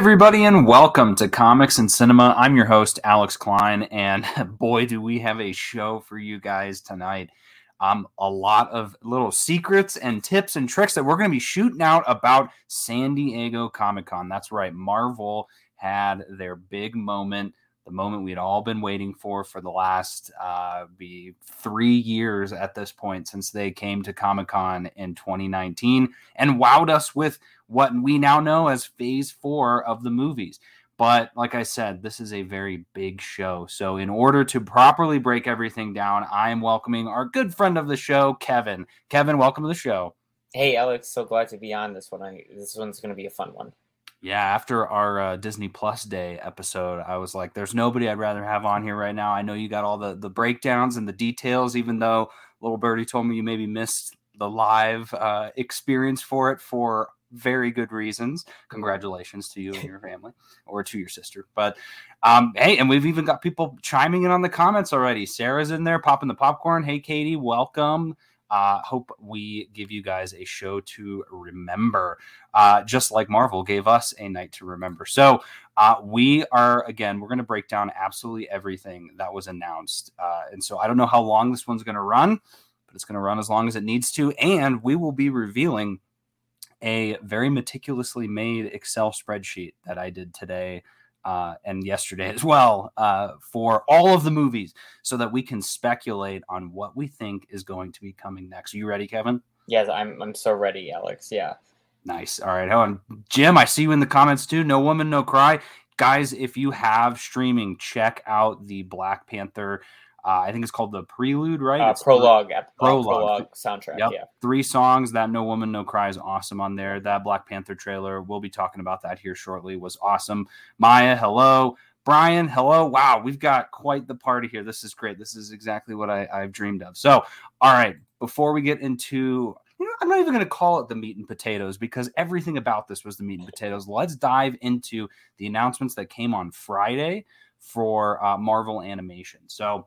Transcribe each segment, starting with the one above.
everybody, and welcome to Comics and Cinema. I'm your host, Alex Klein, and boy, do we have a show for you guys tonight. Um, a lot of little secrets and tips and tricks that we're going to be shooting out about San Diego Comic Con. That's right, Marvel had their big moment the moment we'd all been waiting for for the last uh, be three years at this point since they came to Comic Con in 2019 and wowed us with what we now know as Phase Four of the movies. But like I said, this is a very big show. So, in order to properly break everything down, I am welcoming our good friend of the show, Kevin. Kevin, welcome to the show. Hey, Alex, so glad to be on this one. I, this one's going to be a fun one. Yeah, after our uh, Disney Plus Day episode, I was like, "There's nobody I'd rather have on here right now." I know you got all the the breakdowns and the details, even though little birdie told me you maybe missed the live uh, experience for it for very good reasons. Congratulations to you and your family, or to your sister. But um, hey, and we've even got people chiming in on the comments already. Sarah's in there popping the popcorn. Hey, Katie, welcome. Uh, hope we give you guys a show to remember, uh, just like Marvel gave us a night to remember. So uh, we are again, we're going to break down absolutely everything that was announced, uh, and so I don't know how long this one's going to run, but it's going to run as long as it needs to, and we will be revealing a very meticulously made Excel spreadsheet that I did today uh, and yesterday as well uh, for all of the movies so that we can speculate on what we think is going to be coming next. Are you ready, Kevin? Yes, I'm, I'm so ready, Alex. Yeah. Nice. All right. Hold on. Jim, I see you in the comments too. No Woman, No Cry. Guys, if you have streaming, check out the Black Panther uh, I think it's called the Prelude, right? Uh, prologue, uh, prologue, prologue soundtrack. Yep. Yeah, three songs. That No Woman No Cry is awesome on there. That Black Panther trailer, we'll be talking about that here shortly. Was awesome. Maya, hello. Brian, hello. Wow, we've got quite the party here. This is great. This is exactly what I, I've dreamed of. So, all right, before we get into you know, I'm not even going to call it the meat and potatoes because everything about this was the meat and potatoes. Let's dive into the announcements that came on Friday for uh, Marvel Animation. So,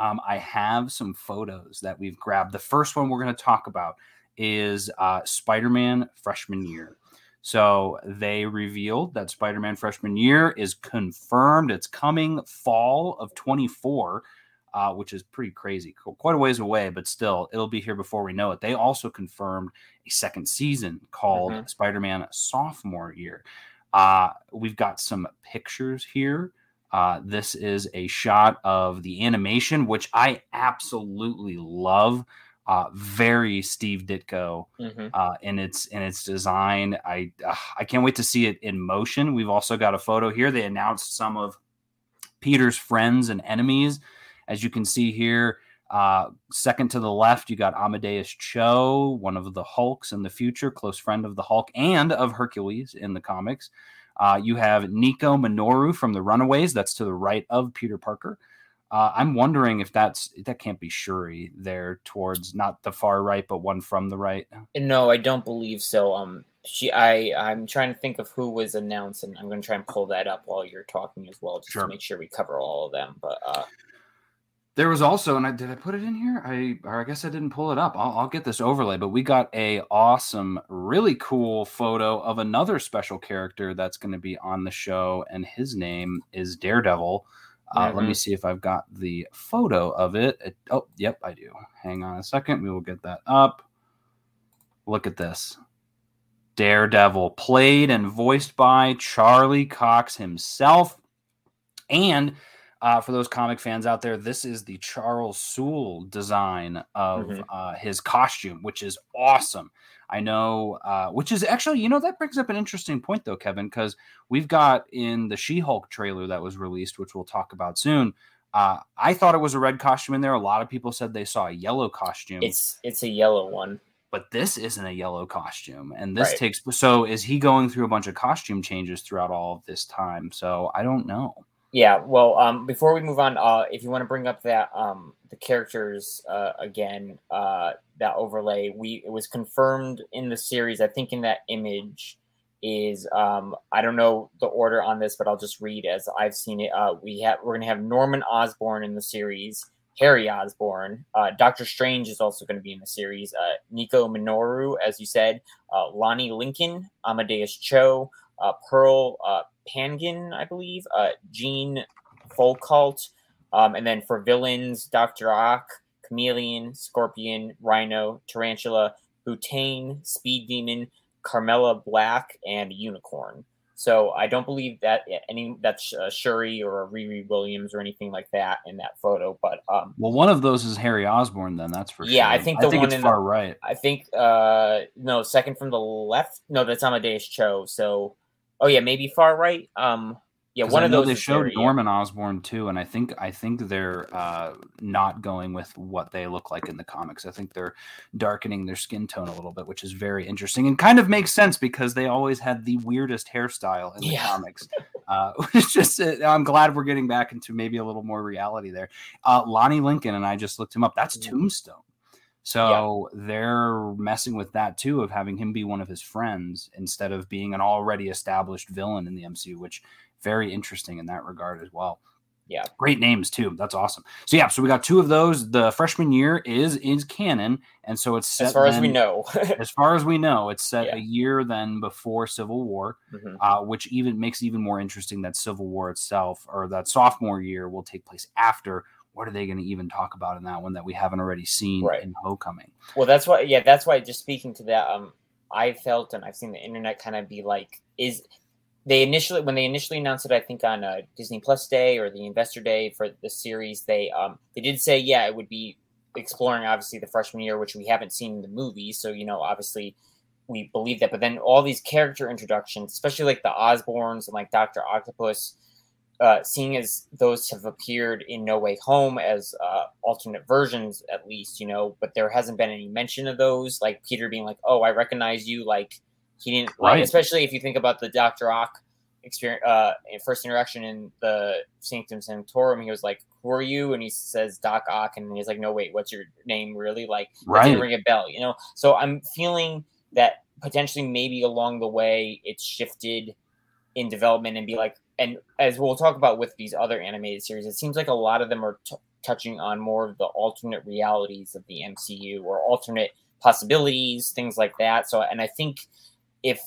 um, I have some photos that we've grabbed. The first one we're going to talk about is uh, Spider Man freshman year. So they revealed that Spider Man freshman year is confirmed. It's coming fall of 24. Uh, which is pretty crazy. Quite a ways away, but still, it'll be here before we know it. They also confirmed a second season called mm-hmm. Spider Man Sophomore Year. Uh, we've got some pictures here uh, this is a shot of the animation, which I absolutely love. Uh, very Steve Ditko mm-hmm. uh, in its in its design. I uh, I can't wait to see it in motion. We've also got a photo here. They announced some of Peter's friends and enemies, as you can see here. Uh, second to the left, you got Amadeus Cho, one of the Hulks in the future, close friend of the Hulk and of Hercules in the comics. Uh, you have Nico Minoru from the Runaways. That's to the right of Peter Parker. Uh, I'm wondering if that's that can't be Shuri there towards not the far right, but one from the right. No, I don't believe so. Um, she, I, I'm trying to think of who was announced, and I'm going to try and pull that up while you're talking as well, just sure. to make sure we cover all of them. But uh, there was also, and I did I put it in here? I or I guess I didn't pull it up. I'll, I'll, get this overlay, but we got a awesome, really cool photo of another special character that's going to be on the show, and his name is Daredevil. Uh, mm-hmm. Let me mm-hmm. see if I've got the photo of it. it. Oh, yep, I do. Hang on a second. We will get that up. Look at this. Daredevil, played and voiced by Charlie Cox himself. And uh, for those comic fans out there, this is the Charles Soule design of mm-hmm. uh, his costume, which is awesome. I know, uh, which is actually, you know, that brings up an interesting point, though, Kevin, because we've got in the She Hulk trailer that was released, which we'll talk about soon. Uh, I thought it was a red costume in there. A lot of people said they saw a yellow costume. It's it's a yellow one, but this isn't a yellow costume, and this right. takes. So is he going through a bunch of costume changes throughout all of this time? So I don't know. Yeah, well, um, before we move on, uh, if you want to bring up that um, the characters uh, again, uh, that overlay, we it was confirmed in the series. I think in that image is um, I don't know the order on this, but I'll just read as I've seen it. Uh, we have we're gonna have Norman Osborn in the series, Harry Osborn, uh, Doctor Strange is also going to be in the series. Uh, Nico Minoru, as you said, Lonnie Lincoln, Amadeus Cho, Pearl Pangan, I believe, uh, Jean Foucault, um, and then for villains, Doctor Ock, Chameleon, Scorpion, Rhino, Tarantula, Butane, Speed Demon, Carmella Black, and Unicorn. So I don't believe that any that's uh, Shuri or Riri Williams or anything like that in that photo. But um, well, one of those is Harry Osborn. Then that's for sure. yeah. Sure. I think the I think one in far the, right. I think uh no second from the left. No, that's Amadeus Cho. So oh yeah, maybe far right. Um, yeah, one of those. They showed Harry, yeah. Norman Osborn too, and I think I think they're uh, not going with what they look like in the comics. I think they're darkening their skin tone a little bit, which is very interesting and kind of makes sense because they always had the weirdest hairstyle in the Yeah. comics. Uh, it's just uh, I'm glad we're getting back into maybe a little more reality there. Uh, Lonnie Lincoln and I just looked him up. That's. Tombstone. So they're messing with that too of having him be one of his friends instead of being an already established villain in the MCU, which very interesting in that regard as well. Yeah. Great names too. That's awesome. So yeah, so we got two of those. The freshman year is is canon, and so it's set As far as we know. As far as we know, it's set Yeah. a year then before Civil War, Mhm. uh, which even makes it even more interesting that Civil War itself or that sophomore year will take place after. What are they going to even talk about in that one that we haven't already seen Right. in Homecoming? Well, that's why. Yeah, that's why. Just speaking to that, um, I felt and I've seen the internet kind of be like, is they initially when they initially announced it, I think on uh, Disney Plus Day or the Investor Day for the series, they um they did say yeah it would be exploring obviously the freshman year, which we haven't seen in the movie. So you know, obviously we believe that. But then all these character introductions, especially like the Osborns and like Doctor Octopus. Uh, seeing as those have appeared in No Way Home as uh, alternate versions, at least, you know, but there hasn't been any mention of those. Like Peter being like, "Oh, I recognize you." Like he didn't, like, Right. especially if you think about the Doctor Ock experience, uh, first interaction in the Sanctum Sanctorum. He was like, "Who are you?" And he says Doc Ock, and he's like, "No, wait, what's your name really?" Like, Right. didn't ring a bell, you know. So I'm feeling that potentially maybe along the way it's shifted in development and be like and as we'll talk about with these other animated series it seems like a lot of them are t- touching on more of the alternate realities of the mcu or alternate possibilities things like that. So and i think if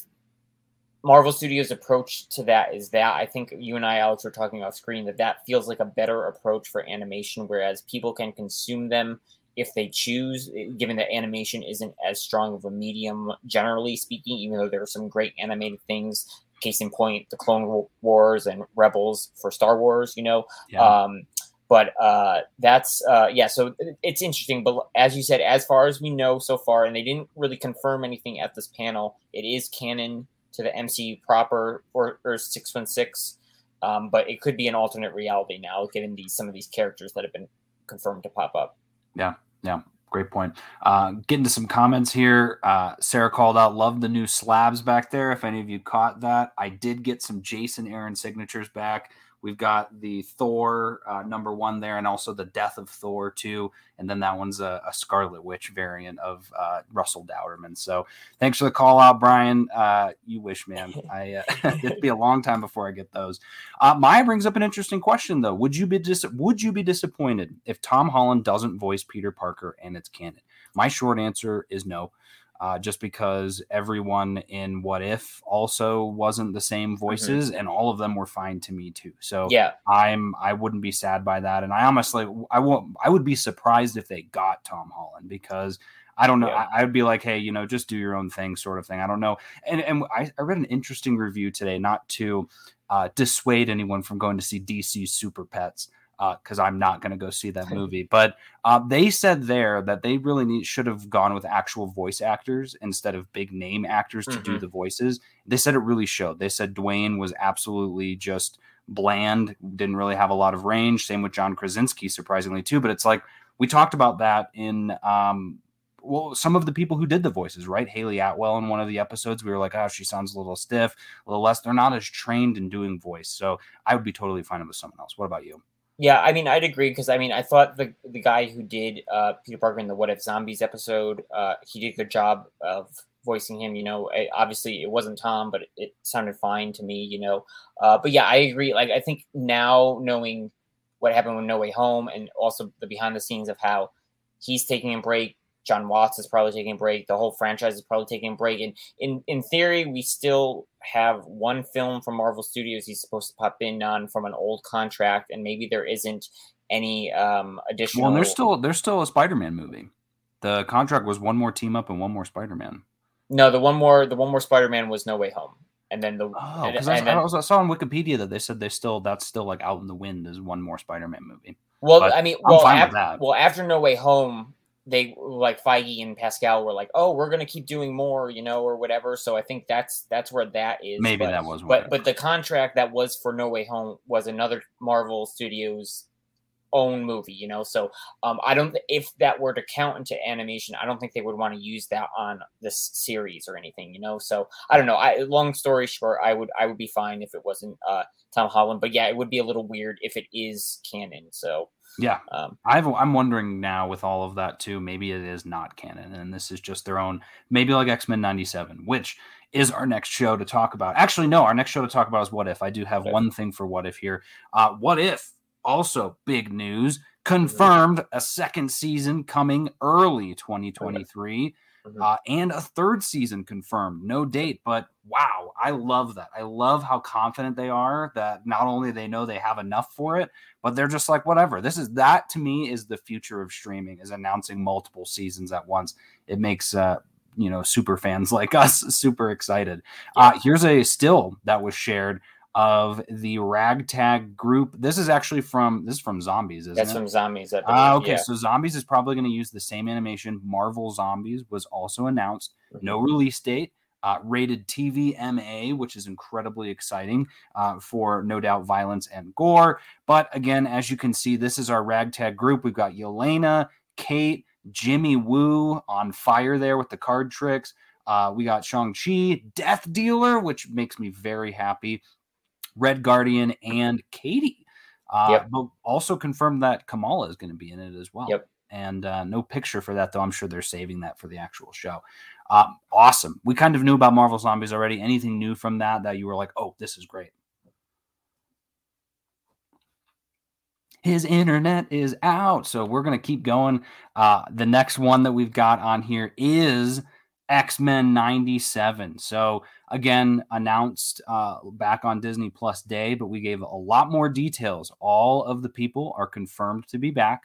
marvel studios approach to that is that i think you and i alex were talking off screen that that feels like a better approach for animation whereas people can consume them if they choose eh, given that animation isn't as strong of a medium generally speaking even though there are some great animated things case in point the clone wars and rebels for star wars you know? Yeah. um but uh that's uh yeah so it's interesting but as you said as far as we know so far and they didn't really confirm anything at this panel it is canon to the mcu proper or, or 616 um but it could be an alternate reality now given these some of these characters that have been confirmed to pop up Great point. Uh, getting to some comments here. Uh, Sarah called out, love the new slabs back there. If any of you caught that, I did get some Jason Aaron signatures back. We've got the Thor uh, number one there, and also the Death of Thor too. And then that one's a, a Scarlet Witch variant of uh, Russell Dauterman. So thanks for the call out, Brian. Uh, you wish, man. I uh, it'd be a long time before I get those. Uh, Maya brings up an interesting question, though. Would you be dis- Would you be disappointed if Tom Holland doesn't voice Peter Parker and it's canon? My short answer is no. Uh, just because everyone in What If also wasn't the same voices, and all of them were fine to me too. So yeah. I'm I wouldn't be sad by that, and I honestly I won't I would be surprised if they got Tom Holland because I don't know Yeah. I, I'd be like hey you know just do your own thing sort of thing. I don't know. And and I, I read an interesting review today not to uh, dissuade anyone from going to see DC Super Pets because I'm not going to go see that movie but uh, they said there that they really need, should have gone with actual voice actors instead of big name actors to do Mhm. the voices. They said it really showed. They said Dwayne was absolutely just bland, didn't really have a lot of range. Same with John Krasinski, surprisingly too. But it's like we talked about that in um, well, some of the people who did the voices, right? Hayley Atwell in one of the episodes, we were like, oh, she sounds a little stiff, a little less. They're not as trained in doing voice, so I would be totally fine with someone else. What about you? Yeah, I mean, I'd agree because I mean, I thought the the guy who did uh, Peter Parker in the What If Zombies episode, uh, he did a good job of voicing him. You know, I, obviously it wasn't Tom, but it, it sounded fine to me. You know, uh, but yeah, I agree. Like, I think now knowing what happened with No Way Home and also the behind the scenes of how he's taking a break, Jon Watts is probably taking a break. The whole franchise is probably taking a break. And in in theory, we still have one film from Marvel Studios he's supposed to pop in on from an old contract, and maybe there isn't any um additional. Well, there's still there's still a Spider-Man movie. The contract was one more team up and one more Spider-Man. No, the one more the one more Spider-Man was No Way Home. And then the oh, because I, I, I, saw on Wikipedia that they said they still that's still like out in the wind as one more Spider-Man movie. Well, but I mean, well, after, well, after No Way Home, they like Feige and Pascal were like, "Oh, we're gonna keep doing more," you know, or whatever. So I think that's that's where that is. Maybe but, that was, but but the contract that was for No Way Home was another Marvel Studios own movie, you know. So um, I don't if that were to count into animation, I don't think they would want to use that on this series or anything, you know. So I don't know. I long story short, I would I would be fine if it wasn't uh, Tom Holland, but yeah, it would be a little weird if it is canon. So yeah, um, I've, I'm wondering now with all of that too. Maybe it is not canon, and this is just their own. Maybe like X Men '97, which is our next show to talk about. Actually, no, our next show to talk about is What If. I do have okay. one thing for What If here. Uh, what If? Also, big news confirmed a second season coming early 2023. Mm-hmm. Uh, and a third season confirmed. No date, but wow, I love that. I love how confident they are that not only they know they have enough for it, but they're just like whatever. This is that to me is the future of streaming is announcing multiple seasons at once. It makes uh, you know super fans like us super excited. Uh, here's a still that was shared of the ragtag group. This is actually from this is from Zombies, isn't That's it? from Zombies. Uh, okay, yeah. so Zombies is probably going to use the same animation. Marvel Zombies was also announced. Mm-hmm. No release date. Uh, rated TVMA, which is incredibly exciting uh, for no doubt violence and gore. But again, as you can see, this is our ragtag group. We've got Yelena, Kate, Jimmy Woo on fire there with the card tricks. Uh, we got Shang-Chi, Death Dealer, which makes me very happy. Red Guardian, and Katie. Uh, yep. But also confirmed that Kamala is going to be in it as well. Yep. And uh, no picture for that, though. I'm sure they're saving that for the actual show. Uh, awesome. We kind of knew about Marvel Zombies already. Anything new from that that you were like, oh, this is great? His internet is out. So we're going to keep going. Uh, the next one that we've got on here is X Men 97. So, again, announced uh, back on Disney Plus Day, but we gave a lot more details. All of the people are confirmed to be back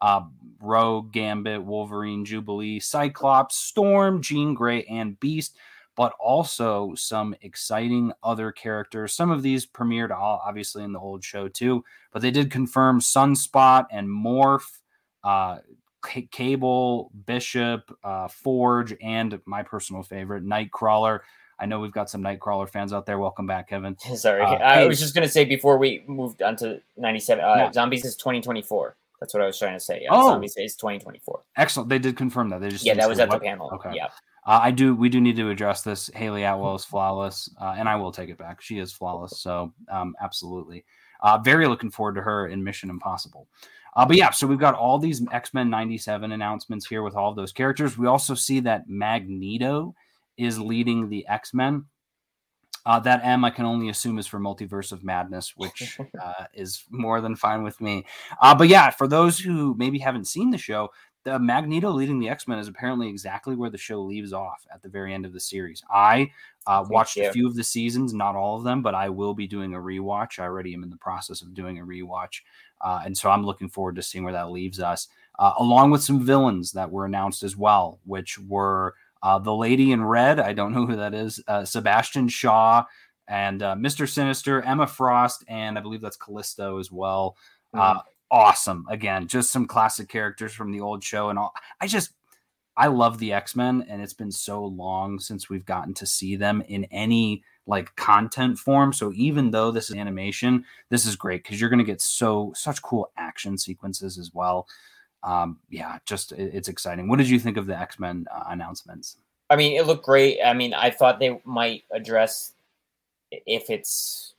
uh, Rogue, Gambit, Wolverine, Jubilee, Cyclops, Storm, Jean Grey, and Beast, but also some exciting other characters. Some of these premiered all obviously in the old show too, but they did confirm Sunspot and Morph. Uh, Cable, Bishop, uh, Forge, and my personal favorite, Nightcrawler. I know we've got some Nightcrawler fans out there. Welcome back, Kevin. Sorry, uh, I was just gonna say before we moved on to '97, uh, yeah. Zombies is 2024. That's what I was trying to say. oh, Zombies is 2024. Excellent. They did confirm that. They just yeah, that was at what? the panel. Okay. Yeah. Uh, I do. We do need to address this. Hayley Atwell is flawless, uh, and I will take it back. She is flawless. So, um, absolutely. Uh, very looking forward to her in Mission Impossible. Uh, but yeah, so we've got all these X Men 97 announcements here with all of those characters. We also see that Magneto is leading the X Men. Uh, that M I can only assume is for Multiverse of Madness, which uh, is more than fine with me. Uh, but yeah, for those who maybe haven't seen the show, the Magneto leading the X Men is apparently exactly where the show leaves off at the very end of the series. I uh, watched a few of the seasons, not all of them, but I will be doing a rewatch. I already am in the process of doing a rewatch, uh, and so I'm looking forward to seeing where that leaves us, uh, along with some villains that were announced as well, which were uh, the Lady in Red. I don't know who that is. Uh, Sebastian Shaw and uh, Mr. Sinister, Emma Frost, and I believe that's Callisto as well. Mm-hmm awesome. Again, just some classic characters from the old show and all. I just I love the X-Men and it's been so long since we've gotten to see them in any like content form. So even though this is animation, this is great cuz you're going to get so such cool action sequences as well. Um yeah, just it, it's exciting. What did you think of the X-Men uh, announcements? I mean, it looked great. I mean, I thought they might address if it's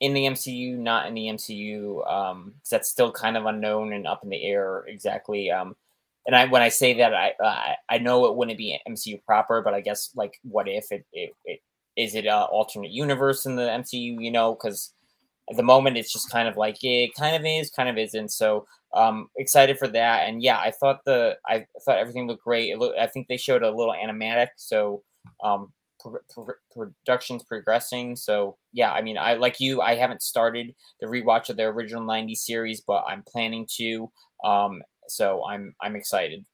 in the MCU, not in the MCU. Um, that's still kind of unknown and up in the air exactly. Um, and I when I say that, I uh, I know it wouldn't be MCU proper, but I guess like what if it it, it is it a alternate universe in the MCU? You know, because at the moment it's just kind of like it kind of is, kind of isn't. So um, excited for that. And yeah, I thought the I thought everything looked great. Looked, I think they showed a little animatic, so um, pro- pro- production's progressing. So yeah, I mean, I like you. I haven't started the rewatch of the original '90s series, but I'm planning to. Um, so I'm I'm excited.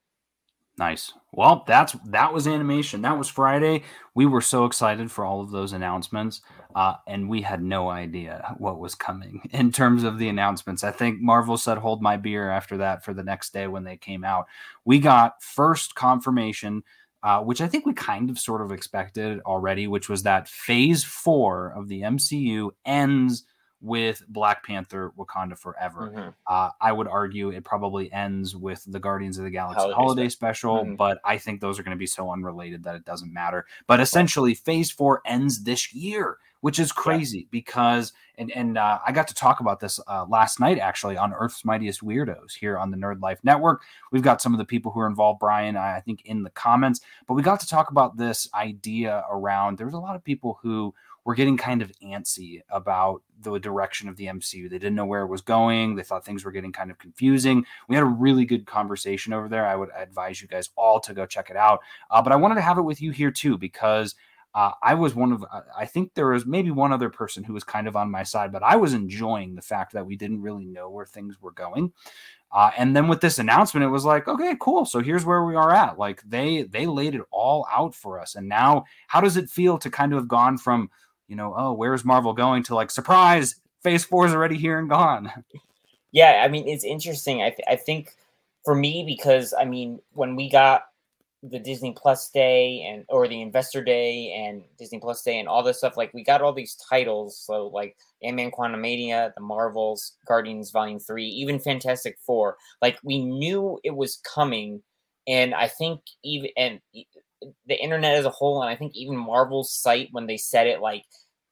Nice. Well, that's that was animation. That was Friday. We were so excited for all of those announcements, uh, and we had no idea what was coming in terms of the announcements. I think Marvel said, "Hold my beer." After that, for the next day when they came out, we got first confirmation, uh, which I think we kind of sort of expected already, which was that Phase Four of the MCU ends with Black Panther Wakanda Forever. Mm-hmm. Uh, I would argue it probably ends with the Guardians of the Galaxy holiday, holiday special, mm-hmm. but I think those are going to be so unrelated that it doesn't matter. But essentially, Phase Four ends this year, which is crazy yeah. because and and uh, I got to talk about this uh, last night actually on Earth's Mightiest Weirdos here on the Nerd Life Network. We've got some of the people who are involved, Brian, I think, in the comments, but we got to talk about this idea around. There's a lot of people who were getting kind of antsy about the direction of the MCU. They didn't know where it was going. They thought things were getting kind of confusing. We had a really good conversation over there. I would advise you guys all to go check it out. Uh, but I wanted to have it with you here too because uh, I was one of, uh, I think there was maybe one other person who was kind of on my side, but I was enjoying the fact that we didn't really know where things were going. Uh, and then with this announcement, it was like, okay, cool. So here's where we are at. Like they they laid it all out for us. And now, how does it feel to kind of have gone from you know, oh, where's Marvel going to like surprise, phase four is already here and gone. Yeah, I mean, it's interesting. I, th- I think for me, because I mean, when we got the Disney Plus Day and or the Investor Day and Disney Plus Day and all this stuff, like we got all these titles. So like Ant-Man Quantumania, the Marvels, Guardians Volume 3, even Fantastic Four. Like we knew it was coming. And I think even and the internet as a whole, and I think even Marvel's site when they said it, like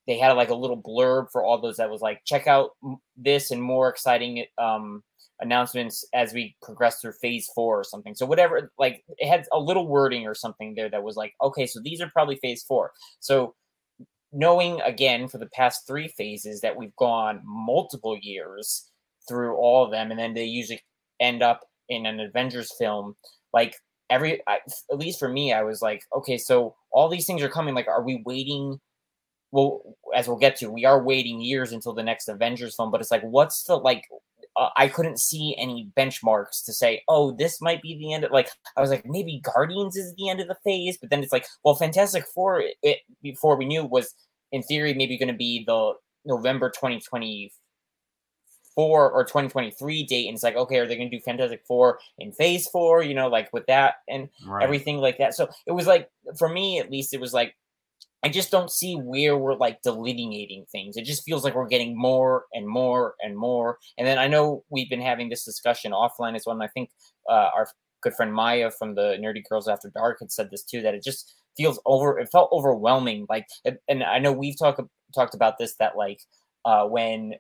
they had like a little blurb for all those that was like, check out this and more exciting um, announcements as we progress through Phase Four or something. So whatever, like it had a little wording or something there that was like, okay, so these are probably Phase Four. So knowing again for the past three phases that we've gone multiple years through all of them, and then they usually end up in an Avengers film, like every at least for me i was like okay so all these things are coming like are we waiting well as we'll get to we are waiting years until the next avengers film but it's like what's the like uh, i couldn't see any benchmarks to say oh this might be the end of like i was like maybe guardians is the end of the phase but then it's like well fantastic four it before we knew was in theory maybe going to be the november 2020 four or 2023 date and it's like okay are they going to do fantastic four in phase four you know like with that and right. everything like that so it was like for me at least it was like i just don't see where we're like delineating things. It just feels like we're getting more and more and more. And then i know we've been having this discussion offline as well and i think uh, our good friend maya from the nerdy girls after dark had said this too that it just feels over it felt overwhelming. Like and i know we've talked talked about this that like uh, when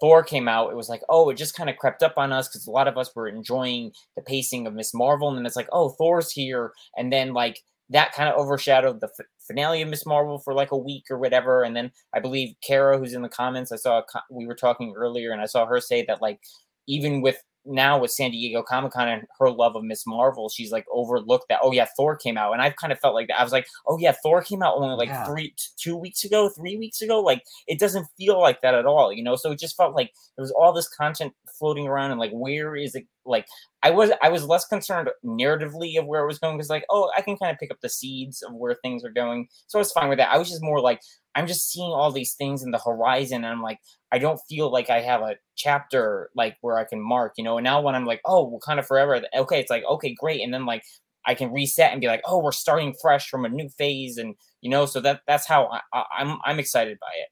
Thor came out, it was like, oh, it just kind of crept up on us because a lot of us were enjoying the pacing of Miss Marvel, and then it's like, oh, Thor's here, and then like that kind of overshadowed the finale of Miss Marvel for like a week or whatever, and then I believe Kara, who's in the comments, I saw co- we were talking earlier, and I saw her say that like even with now with San Diego Comic Con and her love of Miss Marvel, she's like overlooked that. Oh yeah, Thor came out, and I've kind of felt like that. I was like, oh yeah, Thor came out only like yeah. three, t- two weeks ago, three weeks ago. Like it doesn't feel like that at all, you know. So it just felt like there was all this content floating around, and like where is it? Like I was, I was less concerned narratively of where it was going because like, oh, I can kind of pick up the seeds of where things are going, so I was fine with that. I was just more like, I'm just seeing all these things in the horizon, and I'm like, I don't feel like I have a chapter like where I can mark, you know. And now when I'm like, oh, kind of Forever, okay, it's like okay, great, and then like I can reset and be like, oh, we're starting fresh from a new phase, and you know, so that that's how I, I, I'm I'm excited by it.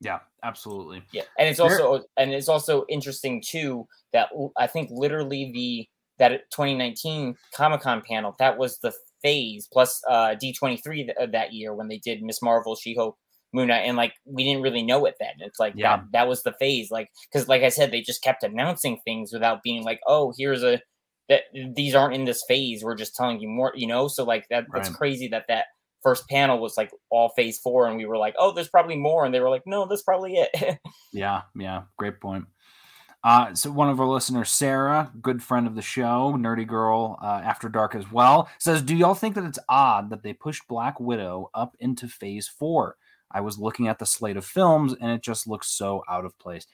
Yeah, absolutely. Yeah, and it's also and it's also interesting too that I think literally the that 2019 Comic Con panel that was the phase plus uh, D23 th- that year when they did Miss Marvel, She Hulk, Moon Knight, and like we didn't really know it then. It's like yeah. that that was the phase, like because like I said, they just kept announcing things without being like, oh, here's a that these aren't in this phase. We're just telling you more, you know. So like that that's right. crazy that that first panel was like all phase four, and we were like, oh, there's probably more, and they were like, no, that's probably it. yeah, yeah, great point. Uh, so one of our listeners, Sarah, good friend of the show, nerdy girl, uh, after dark as well, says, "Do y'all think that it's odd that they pushed Black Widow up into Phase Four? I was looking at the slate of films, and it just looks so out of place."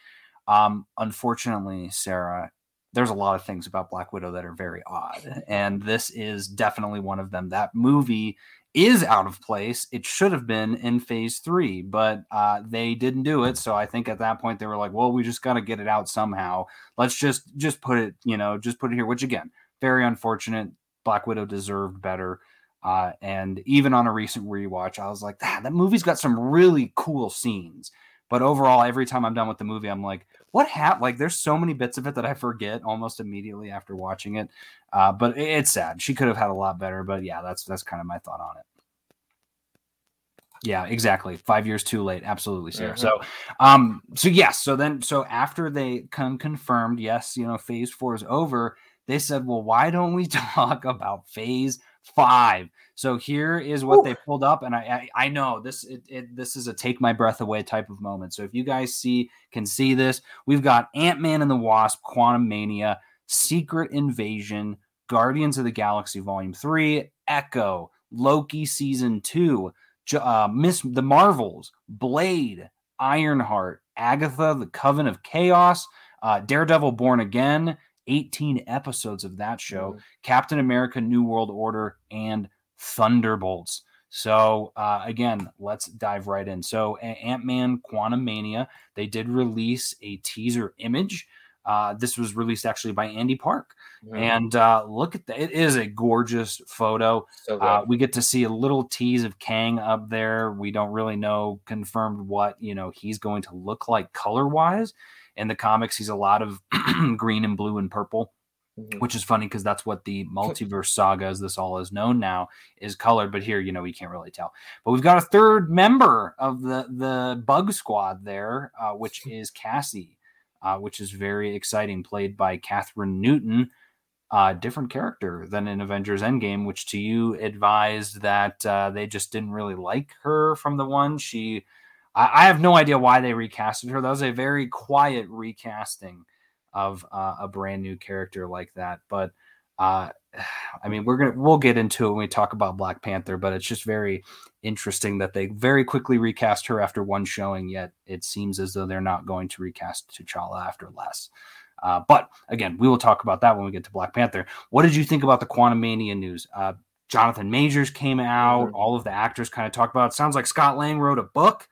Um, unfortunately, Sarah, there's a lot of things about Black Widow that are very odd, and this is definitely one of them. That movie is out of place. It should have been in phase three, but uh, they didn't do it. So I think at that point they were like, "Well, we just got to get it out somehow. Let's just just put it, you know, just put it here." Which again, very unfortunate. Black Widow deserved better. Uh, and even on a recent rewatch, I was like, ah, "That movie's got some really cool scenes." But overall, every time I'm done with the movie, I'm like, "What happened?" Like, there's so many bits of it that I forget almost immediately after watching it. Uh, but it's sad. She could have had a lot better. But yeah, that's that's kind of my thought on it. Yeah, exactly. Five years too late. Absolutely, Sarah. Mm-hmm. So, um, so yes. So then, so after they come confirmed, yes, you know, phase four is over. They said, well, why don't we talk about phase five? So here is what Ooh. they pulled up, and I, I, I know this it, it, this is a take my breath away type of moment. So if you guys see can see this, we've got Ant Man and the Wasp, Quantum Mania, Secret Invasion, Guardians of the Galaxy Volume 3, Echo, Loki Season 2, uh, Miss the Marvels, Blade, Ironheart, Agatha, The Coven of Chaos, uh, Daredevil Born Again, 18 episodes of that show, mm-hmm. Captain America New World Order, and Thunderbolts. So uh, again, let's dive right in. So Ant Man Quantum Mania, they did release a teaser image uh, this was released actually by Andy Park. Mm. And uh, look at that. It is a gorgeous photo. So uh, we get to see a little tease of Kang up there. We don't really know confirmed what, you know, he's going to look like color wise. In the comics, he's a lot of green and blue and purple. Mm-hmm. Which is funny because that's what the multiverse saga, as this all is known now, is colored. But here, you know, we can't really tell. But we've got a third member of the the Bug Squad there, uh, which is Cassie uh, which is very exciting, played by Kathryn Newton. Uh, different character than in Avengers Endgame, which to you advised that uh, they just didn't really like her from the one. She, I, I, have no idea why they recasted her. That was a very quiet recasting of uh, a brand new character like that. But uh, I mean, we're gonna we'll get into it when we talk about Black Panther, but it's just very interesting that they very quickly recast her after one showing. Yet it seems as though they're not going to recast T'Challa after less. Uh, but again, we will talk about that when we get to Black Panther. What did you think about the Quantumania news? Uh, Jonathan Majors came out. Mm-hmm. All of the actors kind of talked about. It. Sounds like Scott Lang wrote a book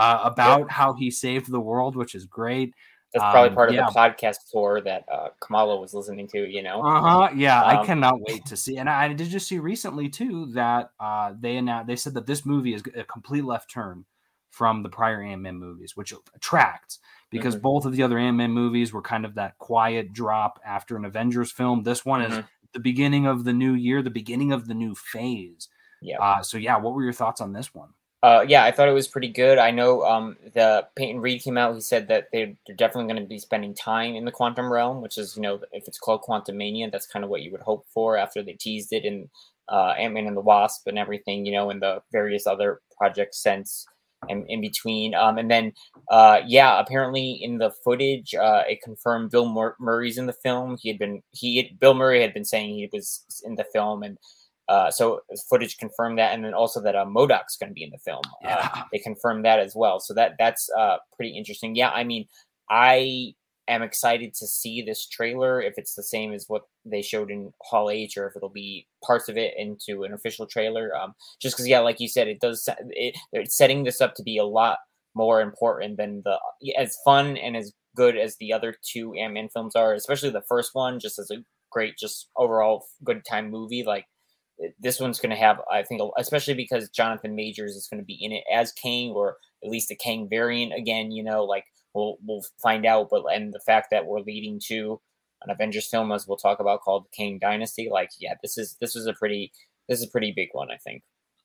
uh, about yep. how he saved the world, which is great. That's probably um, part of yeah. the podcast tour that uh, Kamala was listening to. You know. Uh huh. Yeah, um, I cannot wait to see. And I did just see recently too that uh, they announced they said that this movie is a complete left turn from the prior Ant Man movies, which attracts because mm-hmm. both of the other Ant Man movies were kind of that quiet drop after an Avengers film. This one mm-hmm. is the beginning of the new year, the beginning of the new phase. Yeah. Uh, so yeah, what were your thoughts on this one? Uh, yeah, I thought it was pretty good. I know um, the Peyton Reed came out. He said that they're, they're definitely going to be spending time in the quantum realm, which is, you know, if it's called Quantum Mania, that's kind of what you would hope for after they teased it in uh, Ant Man and the Wasp and everything, you know, and the various other projects since and in between. Um, and then, uh, yeah, apparently in the footage, uh, it confirmed Bill Mur- Murray's in the film. He had been he Bill Murray had been saying he was in the film and uh, so footage confirmed that, and then also that uh, MODOK's going to be in the film. Uh, yeah. Uh, they confirmed that as well. So that that's uh, pretty interesting. Yeah, I mean, I am excited to see this trailer if it's the same as what they showed in Hall H, or if it'll be parts of it into an official trailer. Um, just because, yeah, like you said, it does. It, it's setting this up to be a lot more important than the as fun and as good as the other two Ant Man films are, especially the first one, just as a great, just overall good time movie. Like this one's going to have, I think, especially because Jonathan Majors is going to be in it as Kang, or at least a Kang variant again. You know, like we'll we'll find out. But and the fact that we're leading to an Avengers film, as we'll talk about, called Kang Dynasty, like yeah, this is this is a pretty this is a pretty big one, I think.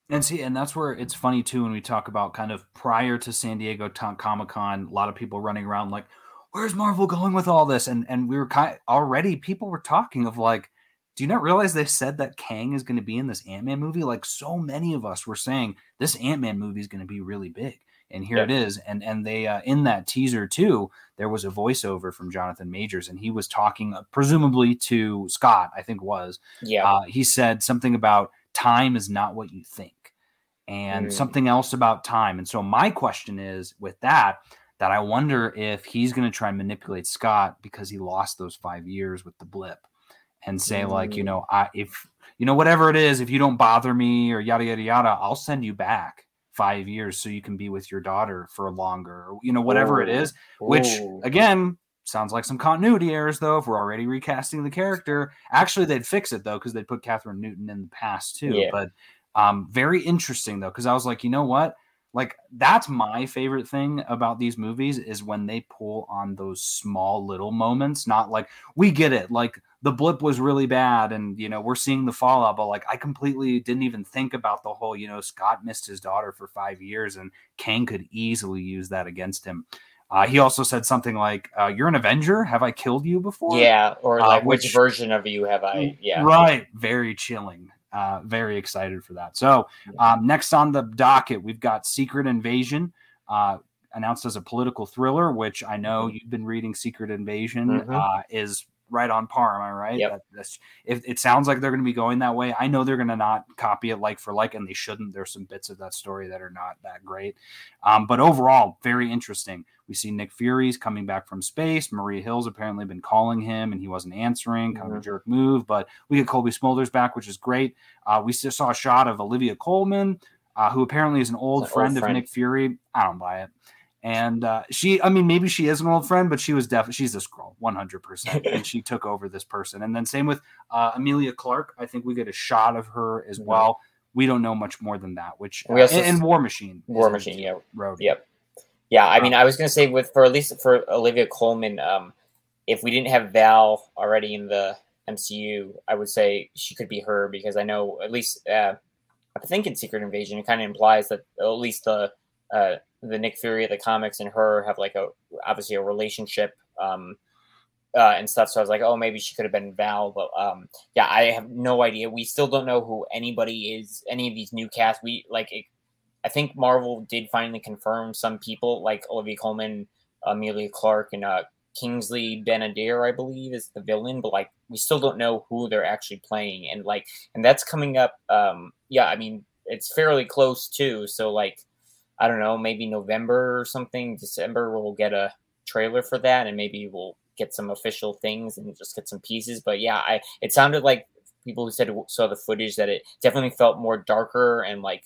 And see, and that's where it's funny too when we talk about kind of prior to San Diego Comic Con, a lot of people running around like, "Where's Marvel going with all this?" And and we were kind of, already people were talking of like do you not realize they said that Kang is going to be in this Ant Man movie? Like so many of us were saying, this Ant Man movie is going to be really big. and here it is. And and they uh, in that teaser too, there was a voiceover from Jonathan Majors, and he was talking uh, presumably to Scott, I think was. Yeah. Uh, he said something about time is not what you think, and mm. something else about time. And so my question is with that that I wonder if he's going to try and manipulate Scott because he lost those five years with the blip and say mm. like you mm. know I if you know whatever it is if you don't bother me or yada yada yada I'll send you back five years so you can be with your daughter for longer you know whatever Ooh. it is which Ooh. again sounds like some continuity errors though if we're already recasting the character actually they'd fix it though because they'd put Kathryn Newton in the past too yeah. but um very interesting though because I was like you know what like that's my favorite thing about these movies is when they pull on those small little moments not like we get it like the blip was really bad and you know we're seeing the fallout but like i completely didn't even think about the whole you know scott missed his daughter for five years and kang could easily use that against him. Uh, he also said something like uh, you're an avenger? Have i killed you before? Yeah or uh, like uh, which, which, version of you have i? Yeah. right very chilling uh, very excited for that so um, next on the docket we've got secret invasion uh, announced as a political thriller, which I know mm-hmm. you've been reading Secret Invasion, mm-hmm. uh, is right on par. Am I right? Yep. That, if it sounds like they're going to be going that way, I know they're going to not copy it like for like, and they shouldn't. There's some bits of that story that are not that great, um, but overall, very interesting. We see Nick Fury's coming back from space. Maria Hill's apparently been calling him, and he wasn't answering. Kind mm-hmm. of a mm-hmm. jerk move, but we get Cobie Smulders back, which is great. Uh, we saw a shot of Olivia Colman. Uh, who apparently is an old, friend, old friend of Nick Fury. I don't buy it. And uh, she, I mean, maybe she is an old friend, but she was definitely she's a Skrull, one hundred percent, and she took over this person. And then same with uh, Emilia Clarke. I think we get a shot of her as well. We don't know much more than that. Which uh, also, and, and, War Machine, War Machine, yeah, road, yep, yeah. I mean, um, I was gonna say with for at least for Olivia Colman, um, if we didn't have Val already in the MCU, I would say she could be her because I know at least uh, I think in Secret Invasion it kind of implies that at least the uh, the Nick Fury of the comics and her have like a obviously a relationship um, uh, and stuff. So I was like, oh, maybe she could have been Val, but um, yeah, I have no idea. We still don't know who anybody is. Any of these new cast, we like. It, I think Marvel did finally confirm some people like Olivia Colman, Emilia Clarke, and uh, Kingsley Ben-Adir, I believe, is the villain. But like, we still don't know who they're actually playing, and like, and that's coming up. Um, yeah, I mean, it's fairly close too. So like I don't know, maybe November or something, December, we'll get a trailer for that, and maybe we'll get some official things and just get some pieces. But yeah, I it sounded like people who said saw the footage that it definitely felt more darker and like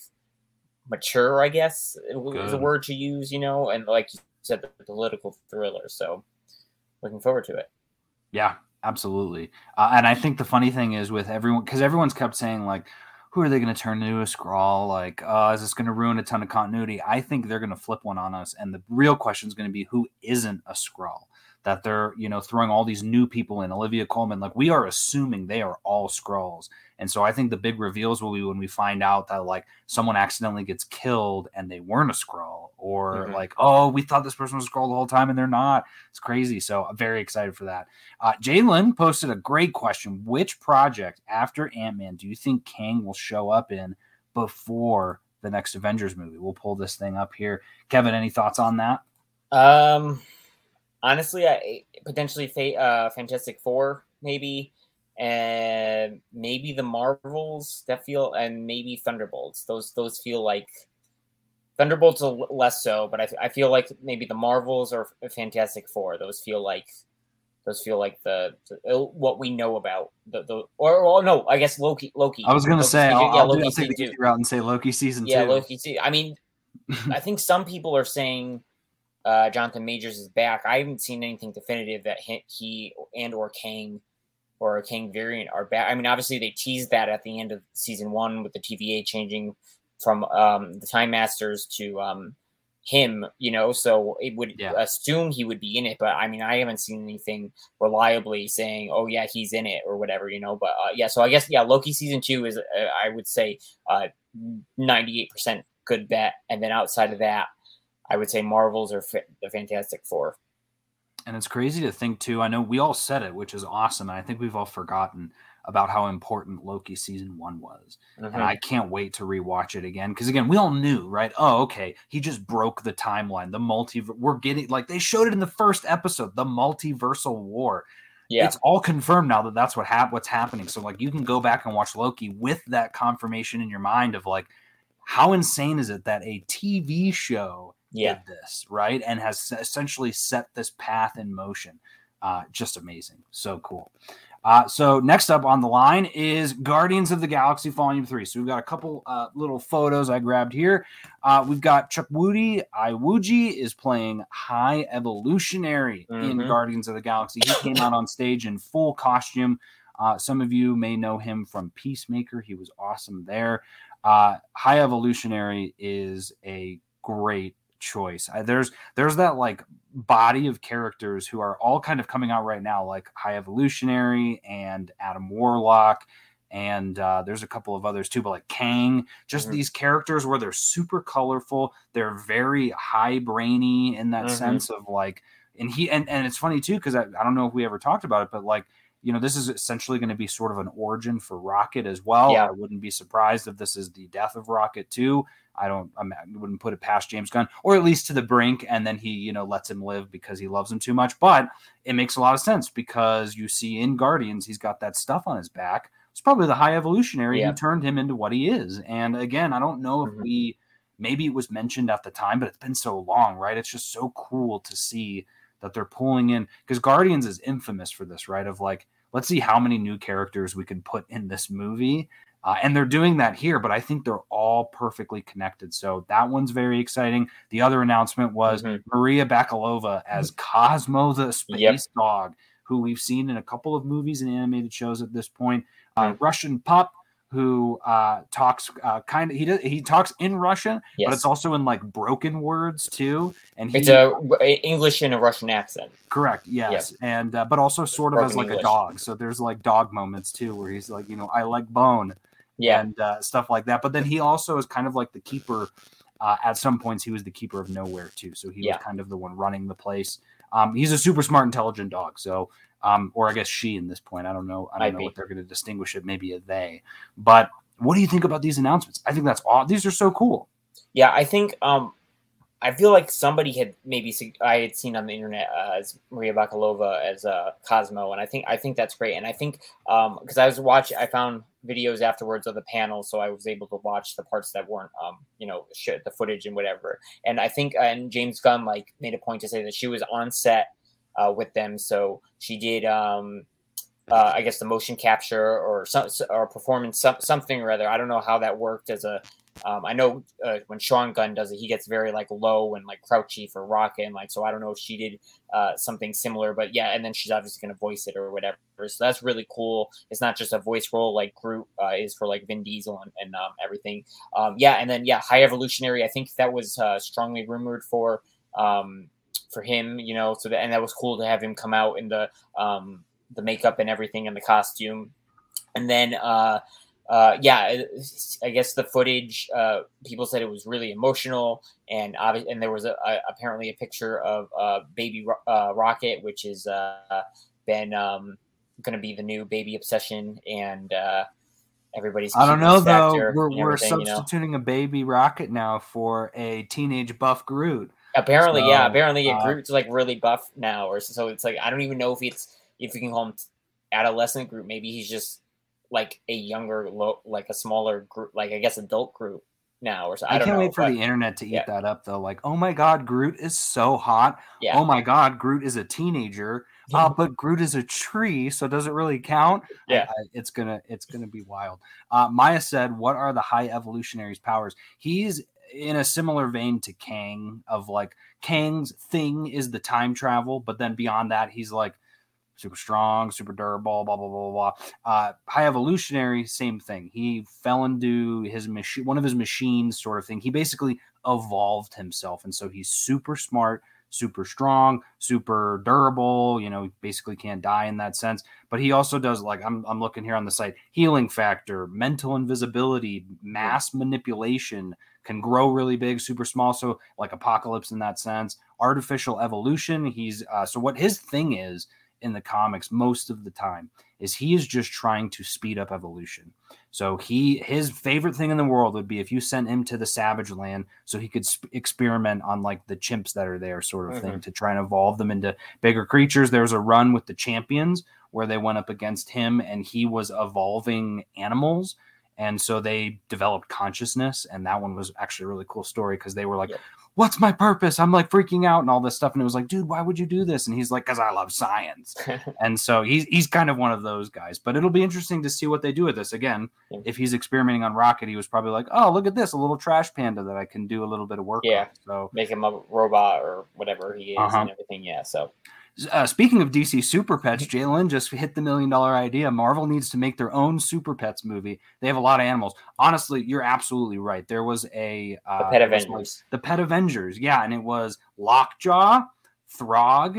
mature. I guess is a word to use, you know, and like you said, the political thriller. So looking forward to it. Yeah, absolutely. Uh, and I think the funny thing is with everyone because everyone's kept saying like who are they going to turn into a Skrull? Like, uh, is this going to ruin a ton of continuity? I think they're going to flip one on us. And the real question is going to be who isn't a Skrull? That they're, you know, throwing all these new people in. Olivia Colman like, we are assuming they are all Skrulls. And so I think the big reveals will be when we find out that, like, someone accidentally gets killed and they weren't a Skrull or mm-hmm. like, oh, we thought this person was a Skrull the whole time and they're not. It's crazy. So I'm very excited for that. Uh, Jalen posted a great question. Which project after Ant Man do you think Kang will show up in before the next Avengers movie? We'll pull this thing up here. Kevin, any thoughts on that? Um, honestly, I potentially uh, Fantastic Four, maybe and maybe the Marvels that feel, and maybe Thunderbolts. Those those feel like Thunderbolts are less so, but I, I feel like maybe the Marvels or Fantastic Four. Those feel like those feel like the, the uh, what we know about the the or no, I guess Loki. Loki. I was gonna Loki say I'll, yeah, I'll, Loki I'll take the route and say Loki season yeah, two. Yeah, Loki season. I mean, I think some people are saying uh, Jonathan Majors is back. I haven't seen anything definitive that he, and or Kang or a Kang variant are back. I mean, obviously they teased that at the end of season one with the TVA changing from um, the Time Masters to um, him, you know, so it would yeah. assume he would be in it. But I mean, I haven't seen anything reliably saying, "Oh yeah, he's in it" or whatever, you know. But uh, yeah, so I guess yeah, Loki season two is uh, I would say uh, ninety eight percent good bet, and then outside of that, I would say Marvels or the Fantastic Four. And it's crazy to think too. I know we all said it, which is awesome. And I think we've all forgotten about how important Loki season one was. Mm-hmm. And I can't wait to rewatch it again. Because again, we all knew, right? Oh, okay. He just broke the timeline. The multi we're getting like they showed it in the first episode, the multiversal war. Yeah. It's all confirmed now that that's what hap- what's happening. So like you can go back and watch Loki with that confirmation in your mind of like how insane is it that a TV show yeah. did this, right? And has essentially set this path in motion. Uh, just amazing. So cool. Uh, so next up on the line is Guardians of the Galaxy Volume Three. So we've got a couple uh, little photos I grabbed here. Uh, we've got Chukwudi Iwuji is playing High Evolutionary mm-hmm. in Guardians of the Galaxy. He came out on stage in full costume. Uh, some of you may know him from Peacemaker. He was awesome there. Uh, High Evolutionary is a great choice. I, there's there's that like body of characters who are all kind of coming out right now, like High Evolutionary and Adam Warlock, and uh, there's a couple of others too, but like Kang, just mm-hmm. these characters where they're super colorful, they're very high brainy in that mm-hmm. sense of like, and he and and it's funny too because I, I don't know if we ever talked about it, but like you know, this is essentially going to be sort of an origin for Rocket as well. Yeah. I wouldn't be surprised if this is the death of Rocket too. I don't, I wouldn't put it past James Gunn, or at least to the brink, and then he, you know, lets him live because he loves him too much. But it makes a lot of sense because you see in Guardians, he's got that stuff on his back. It's probably the high evolutionary yeah. who turned him into what he is. And again, I don't know if mm-hmm. we, maybe it was mentioned at the time, but it's been so long, right? It's just so cool to see that they're pulling in because Guardians is infamous for this, right? Of like, let's see how many new characters we can put in this movie. Uh, and they're doing that here, but I think they're all perfectly connected. So that one's very exciting. The other announcement was mm-hmm. Maria Bakalova as Cosmo the space yep. dog, who we've seen in a couple of movies and animated shows at this point. Uh, mm-hmm. Russian pup who uh, talks uh, kind of he does he talks in Russian, yes. but it's also in like broken words too. And he, it's a, a English and a Russian accent. Correct. Yes, yep. and uh, but also sort of broken as like English. a dog. So there's like dog moments too, where he's like, you know, I like bone, yeah, and uh, stuff like that. But then he also is kind of like the keeper. Uh, at some points, he was the keeper of Knowhere too. So he yeah. was kind of the one running the place. Um, he's a super smart, intelligent dog. So um, or I guess she in this point. I don't know. I don't Might know be. what they're going to distinguish it. Maybe a they. But what do you think about these announcements? I think that's all. These are so cool. Yeah, I think. Um, I feel like somebody had maybe I had seen on the internet uh, as Maria Bakalova as uh, Cosmo, and I think I think that's great. And I think because um, I was watching, I found videos afterwards of the panel, so I was able to watch the parts that weren't, um, you know, the footage and whatever. And I think, and James Gunn like made a point to say that she was on set uh, with them. So she did, um, uh, I guess, the motion capture or some or performance, some, something or other. I don't know how that worked as a. Um, I know uh, when Sean Gunn does it, he gets very like low and like crouchy for Rocket, like so. I don't know if she did uh, something similar, but yeah. And then she's obviously going to voice it or whatever. So that's really cool. It's not just a voice role like Groot uh, is for like Vin Diesel and, and um, everything. Um, yeah, and then yeah, High Evolutionary. I think that was uh, strongly rumored for um, for him, you know. So that and that was cool to have him come out in the um, the makeup and everything and the costume. And then uh, uh, yeah, I guess the footage. Uh, people said it was really emotional, and and there was a, a, apparently a picture of uh, baby uh, Rocket, which is uh, been um, going to be the new baby obsession, and uh, everybody's. I don't know though. We're, we're substituting you know? a baby Rocket now for a teenage buff Groot. Apparently, so, yeah. Apparently, yeah, Groot's like really buff now, or so it's like I don't even know if it's if you can call him adolescent Groot. Maybe he's just like a younger, like a smaller Groot, like I guess adult Groot now. Or so I, I can't know, wait for but, the internet to eat yeah. that up though. Like, oh my god, Groot is so hot. Yeah. Oh my god, Groot is a teenager. Uh, but Groot is a tree, so does it really count? Yeah, uh, it's gonna it's gonna be wild. Uh, Maya said, "What are the high evolutionaries' powers?" He's in a similar vein to Kang of like Kang's thing is the time travel, but then beyond that, he's like super strong, super durable, blah blah blah blah. Uh, high evolutionary, same thing. He fell into his machine, one of his machines, sort of thing. He basically evolved himself, and so he's super smart, super strong, super durable. You know, basically can't die in that sense. But he also does like I'm I'm looking here on the site, healing factor, mental invisibility, mass manipulation can grow really big, super small. So like Apocalypse in that sense. Artificial evolution. He's uh, so what his thing is in the comics most of the time is he is just trying to speed up evolution. So he his favorite thing in the world would be if you sent him to the savage land so he could sp- experiment on like the chimps that are there sort of mm-hmm. thing to try and evolve them into bigger creatures. There's a run with the champions where they went up against him and he was evolving animals and so they developed consciousness and that one was actually a really cool story because they were like what's my purpose? I'm like freaking out and all this stuff. And it was like, dude, why would you do this? And he's like, because I love science. and so he's he's kind of one of those guys. But it'll be interesting to see what they do with this. Again, yeah. if he's experimenting on Rocket, he was probably like, oh, look at this, a little trash panda that I can do a little bit of work. Yeah. So make him a robot or whatever he is uh-huh. and everything. Yeah. So uh, speaking of DC Super Pets, Jalen just hit the million dollar idea. Marvel needs to make their own Super Pets movie. They have a lot of animals. Honestly, you're absolutely right. There was a uh, the Pet Avengers. the Pet Avengers, yeah, and it was Lockjaw, Throg.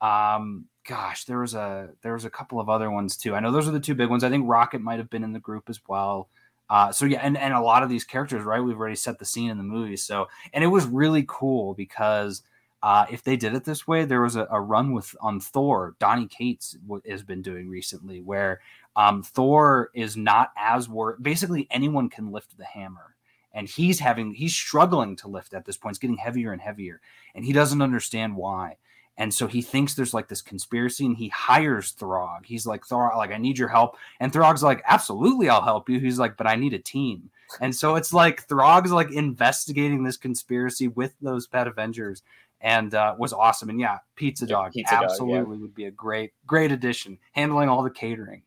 Um, gosh, there was a there was a couple of other ones too. I know those are the two big ones. I think Rocket might have been in the group as well. Uh, so yeah, and and a lot of these characters, right? We've already set the scene in the movie. So and it was really cool because uh, if they did it this way, there was a, a, run with on Thor. Donny Cates has been doing recently, where um, Thor is not as worth. Basically, anyone can lift the hammer, and he's having he's struggling to lift at this point. It's getting heavier and heavier, and he doesn't understand why. And so he thinks there's like this conspiracy, and he hires Throg. He's like, Throg, like I need your help, and Throg's like, absolutely, I'll help you. He's like, but I need a team. And so it's like Throg's like investigating this conspiracy with those pet Avengers and uh, was awesome. And yeah, Pizza Dog Pizza absolutely Dog, yeah. would be a great, great addition, handling all the catering.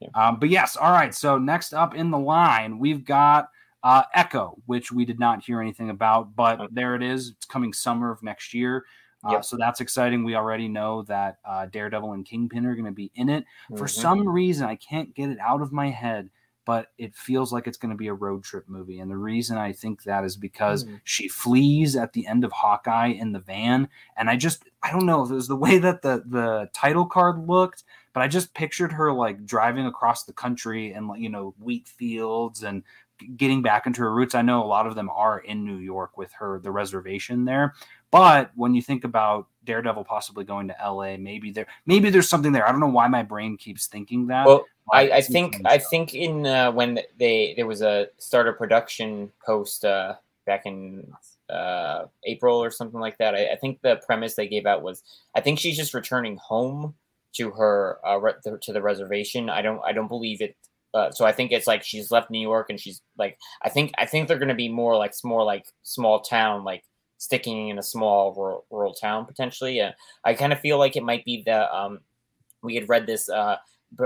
Yeah. Um, but yes, all right. So next up in the line, we've got uh, Echo, which we did not hear anything about, but okay. there it is. It's coming summer of next year. Uh, yep. So that's exciting. We already know that uh, Daredevil and Kingpin are going to be in it. Mm-hmm. For some reason, I can't get it out of my head but it feels like it's going to be a road trip movie. And the reason I think that is because mm. she flees at the end of Hawkeye in the van. And I just, I don't know if it was the way that the, the title card looked, but I just pictured her like driving across the country and, you know, wheat fields and getting back into her roots. I know a lot of them are in New York with her, the reservation there. But when you think about Daredevil possibly going to LA, maybe there, maybe there's something there. I don't know why my brain keeps thinking that. Well, I, I think I think in uh, when they there was a starter production post uh, back in uh, April or something like that. I, I, think the premise they gave out was I think she's just returning home to her uh, re- to the reservation. I don't I don't believe it. Uh, so I think it's like she's left New York and she's like I think I think they're gonna be more like more like small town like sticking in a small rural, rural town potentially. I kind of feel like it might be the um we had read this uh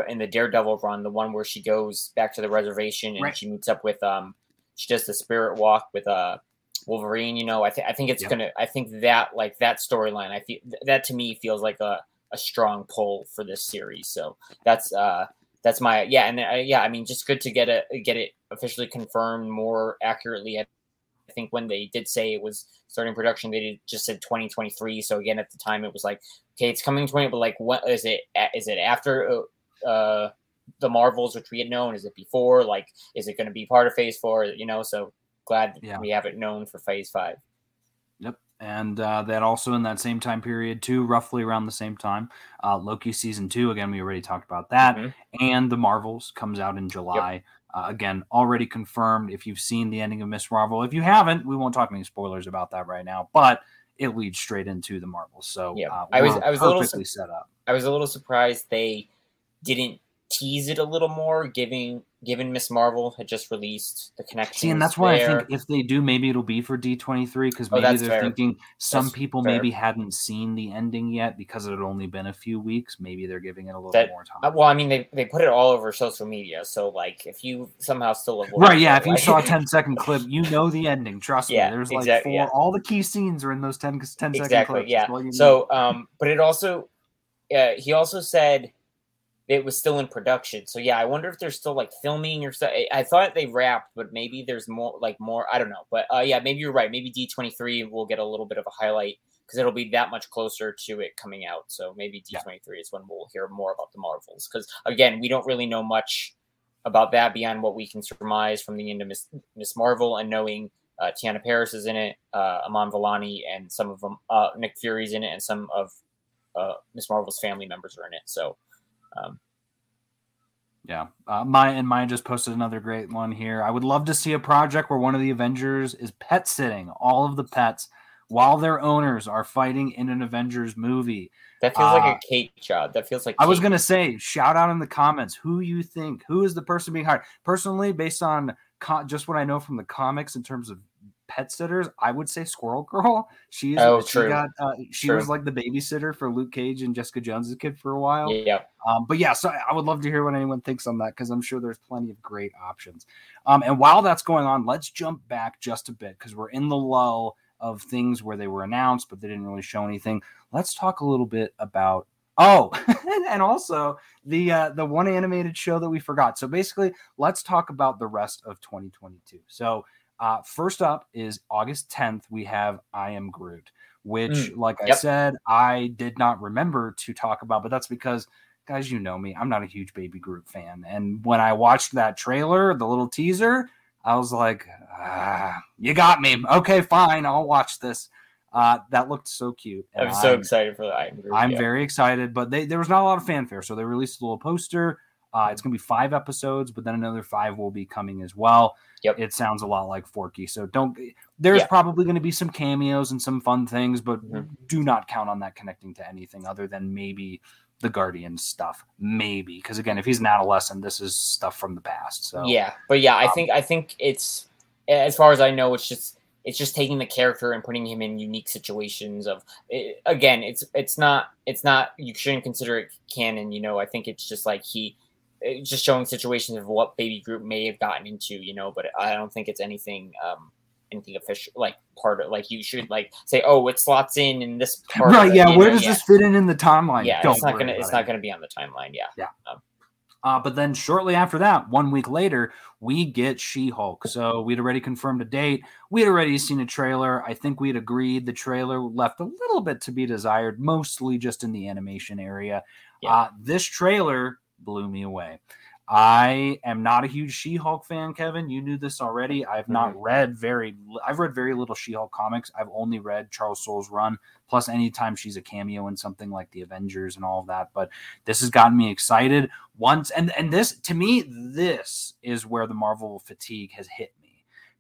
in the Daredevil run, the one where she goes back to the reservation and right. she meets up with um she does the spirit walk with uh Wolverine, you know, I think I think it's yep. gonna I think that like that storyline, I feel that to me feels like a, a strong pull for this series. So that's uh that's my yeah, and uh, yeah, I mean, just good to get it get it officially confirmed more accurately. I, I think when they did say it was starting production, they did, just said 2023. So again, at the time, it was like, okay, it's coming 20, but like, what is it? Is it after uh, the Marvels, which we had known? Is it before? Like, is it going to be part of Phase Four? You know, so glad yeah. we have it known for Phase Five. Yep, and uh, that also in that same time period too, roughly around the same time, uh, Loki season two. Again, we already talked about that, mm-hmm. and the Marvels comes out in July. Yep. Uh, again, already confirmed. If you've seen the ending of Miss Marvel, if you haven't, we won't talk any spoilers about that right now. But it leads straight into the Marvels. So yeah, uh, I was I was a little set up. I was a little surprised they didn't tease it a little more, giving given Miss Marvel had just released the connection. See, and that's why there. I think if they do, maybe it'll be for D twenty three because oh, maybe oh, they're fair. thinking some that's people fair. maybe hadn't seen the ending yet because it had only been a few weeks. Maybe they're giving it a little that, more time. Uh, well, I mean, they, they put it all over social media, so like if you somehow still right, yeah, if you saw a 10 second clip, you know the ending. Trust yeah, me, there's like four, yeah. all the key scenes are in those 10, 10 second exactly, clips. Yeah. So, um, but it also, uh, he also said it was still in production. So yeah, I wonder if they're still like filming or so. I thought they wrapped, but maybe there's more like more. I don't know, but uh, yeah, maybe you're right. Maybe D twenty three will get a little bit of a highlight because it'll be that much closer to it coming out. So maybe D twenty three is when we'll hear more about the Marvels. Because again, we don't really know much about that beyond what we can surmise from the end of Miss, Miss Marvel and knowing Uh, Teyonah Parris is in it, uh, Iman Vellani, and some of them. Uh, Nick Fury's in it, and some of uh, Miss Marvel's family members are in it. So, um, yeah, uh, my and Maya just posted another great one here. I would love to see a project where one of the Avengers is pet sitting all of the pets while their owners are fighting in an Avengers movie. That feels uh, like a Kate job. That feels like I was gonna say, shout out in the comments who you think who is the person being hired. Personally, based on co- just what I know from the comics in terms of pet sitters, I would say Squirrel Girl. She's oh, she true. got uh, she True. was like the babysitter for Luke Cage and Jessica Jones's kid for a while. Yeah. Um, but yeah, so I would love to hear what anyone thinks on that because I'm sure there's plenty of great options. Um, and while that's going on, let's jump back just a bit because we're in the lull of things where they were announced but they didn't really show anything. Let's talk a little bit about oh, and also the uh, the one animated show that we forgot. So basically, let's talk about the rest of 2022. So uh, first up is August 10th. We have I Am Groot, which, Mm, like I said, I did not remember to talk about, but that's because. Guys, you know me. I'm not a huge Baby Groot fan. And when I watched that trailer, the little teaser, I was like, ah, you got me. Okay, fine. I'll watch this. Uh, that looked so cute. and I'm so I'm- excited for the I Am Groot. I'm yeah. very excited, but they, there was not a lot of fanfare. So they released a little poster. Uh, it's going to be five episodes, but then another five will be coming as well. Yep. It sounds a lot like Forky. So don't, there's Yeah. probably going to be some cameos and some fun things, but Mhm. do not count on that connecting to anything other than maybe the Guardian stuff. Maybe. Because again, if he's an adolescent, this is stuff from the past. So Yeah, but yeah, I Um, think I think it's as far as I know, it's just it's just taking the character and putting him in unique situations. Of it, again, it's it's not it's not you shouldn't consider it canon. You know, I think it's just like he just showing situations of what Baby Groot may have gotten into. You know, but I don't think it's anything um anything official like part of like you should like say oh it slots in in this part right. it," Yeah. Where know, does yeah. this fit in in the timeline? yeah Don't it's not gonna it's it. not gonna be on the timeline yeah Yeah. Uh, but then shortly after that, one week later, we get She Hulk. So we'd already confirmed a date. We'd already seen a trailer. I think we'd agreed the trailer left a little bit to be desired, mostly just in the animation area. Yeah. Uh, this trailer blew me away. I am not a huge She-Hulk fan, Kevin. You knew this already. I've not mm-hmm. read very. I've read very little She-Hulk comics. I've only read Charles Soule's run, plus anytime she's a cameo in something like the Avengers and all of that. But this has gotten me excited once and and this to me this is where the marvel fatigue has hit me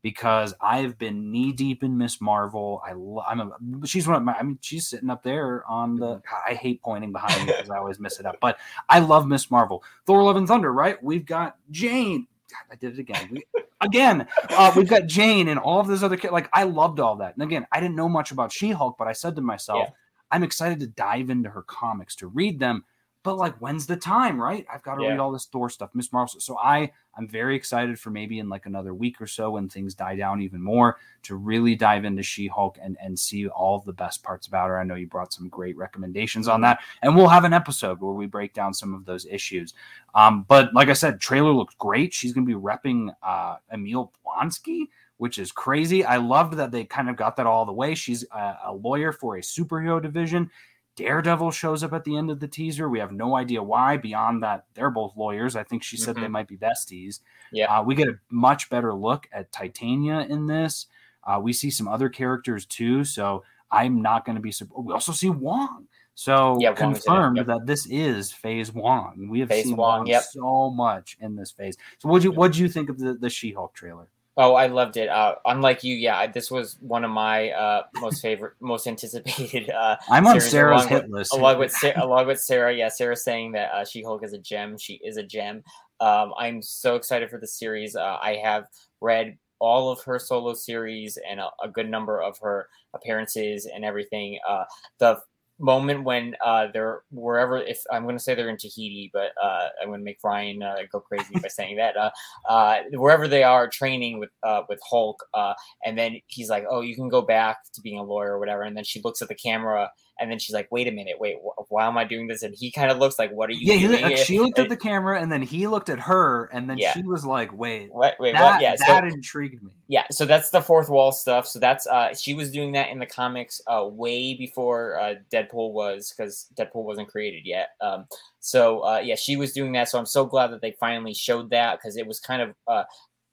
because i've been knee deep in miss marvel. I lo- i'm a she's one of my i mean she's sitting up there on the i hate pointing behind me because i always miss it up but i love miss marvel. Thor love and thunder right? We've got jane. God, i did it again. We, again uh, we've got jane and all of those other kids like i loved all that. And again i didn't know much about she-hulk but i said to myself Yeah. i'm excited to dive into her comics to read them but like when's the time right? I've got to Yeah. read all this thor stuff miss marvel so i i'm very excited for maybe in like another week or so when things die down even more to really dive into she-hulk and and see all the best parts about her. I know you brought some great recommendations on that and we'll have an episode where we break down some of those issues. Um but like i said trailer looks great. She's gonna be repping uh emil blonsky which is crazy. I loved that they kind of got that all the way. She's a, a lawyer for a superhero division Daredevil shows up at the end of the teaser. We have no idea why, beyond that they're both lawyers. I think she said they Mhm. might be besties. Yeah. Uh, we get a much better look at Titania in this. Uh, we see some other characters too. So I'm not going to be. sup- We also see Wong. So Yeah, Wong's in it, confirmed yep. that this is Phase Wong. We have Phase seen Wong, Wong yep. so much in this phase. So what do you what do you think of the, the She-Hulk trailer? Oh, I loved it. Uh, unlike you, yeah, this was one of my uh, most favorite, most anticipated. Uh, I'm on Sarah's along hit with- list. along with Sarah, along with Sarah, yeah, Sarah saying that uh, She Hulk is a gem. She is a gem. Um, I'm so excited for the series. Uh, I have read all of her solo series and a, a good number of her appearances and everything. Uh, the moment when uh, they're wherever, if I'm going to say they're in Tahiti, but uh, I'm going to make Ryan uh, go crazy by saying that. Uh, uh, wherever they are training with uh, with Hulk, uh, and then he's like, "Oh, you can go back to being a lawyer or whatever." And then she looks at the camera, and then she's like, "Wait a minute, wait, wh- why am I doing this?" And he kind of looks like, "What are you yeah, doing?" like, she looked at the camera and then he looked at her and then Yeah. she was like, "Wait, What? Wait, that, what? Yeah, so, that intrigued me." yeah. So that's the fourth wall stuff. So that's uh, she was doing that in the comics uh, way before uh, Deadpool was, because Deadpool wasn't created yet. Um, so uh, yeah, she was doing that. So I'm so glad that they finally showed that because it was kind of uh,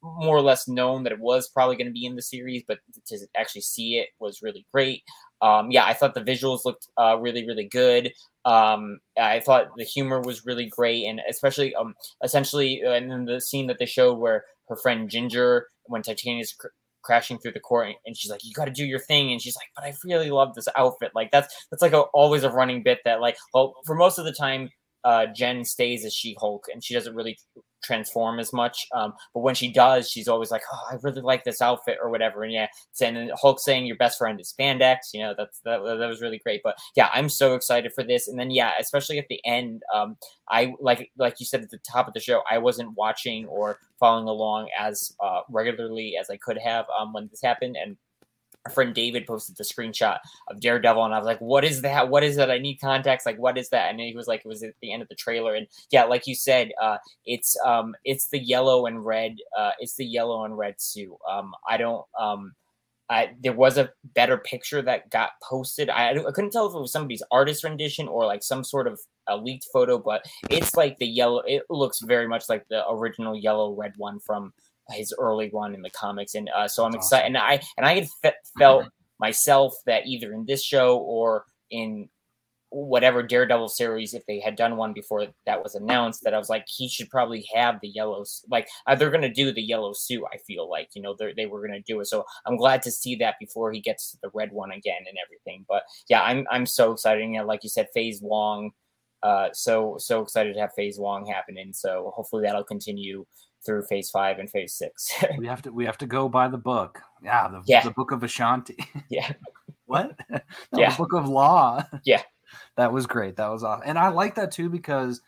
more or less known that it was probably going to be in the series, but to actually see it was really great. Um, yeah, I thought the visuals looked uh, really, really good. Um, I thought the humor was really great, and especially, um, essentially, uh, and then the scene that they showed where her friend Ginger, when Titania's cr- crashing through the court, and she's like, "You got to do your thing," and she's like, "But I really love this outfit." Like that's that's like a, always a running bit that like, well, for most of the time, uh, Jen stays as She Hulk, and she doesn't really transform as much. Um, but when she does, she's always like, "Oh, I really like this outfit" or whatever. And yeah, and Hulk saying your best friend is spandex. You know, that's that, that was really great. But yeah, I'm so excited for this. And then yeah, especially at the end, um, I like like you said at the top of the show, I wasn't watching or following along as uh, regularly as I could have um, when this happened, and friend David posted the screenshot of Daredevil, and I was like, "What is that? What is that? I need context. Like, what is that?" And he was like, "It was at the end of the trailer." And yeah, like you said, uh, it's um, it's the yellow and red. Uh, it's the yellow and red suit. Um, I don't um. I, there was a better picture that got posted. I, I couldn't tell if it was somebody's artist rendition or like some sort of a leaked photo, but it's like the yellow. It looks very much like the original yellow red one from his early run in the comics, and uh, so I'm excited. And I and I had fe- felt myself that either in this show or in whatever Daredevil series, if they had done one before that was announced, that I was like, he should probably have the yellow. Like uh, they're going to do the yellow suit. I feel like you know they were going to do it. So I'm glad to see that before he gets to the red one again and everything. But yeah, I'm I'm so excited. You know, like you said, Phase Wong. Uh, so so excited to have Phase Wong happening. So hopefully that'll continue through phase five and phase six. we have to we have to go by the book. Yeah, the, yeah. the book of Vishanti. Yeah. what? yeah. The book of law. Yeah. That was great. That was awesome. And I like that too because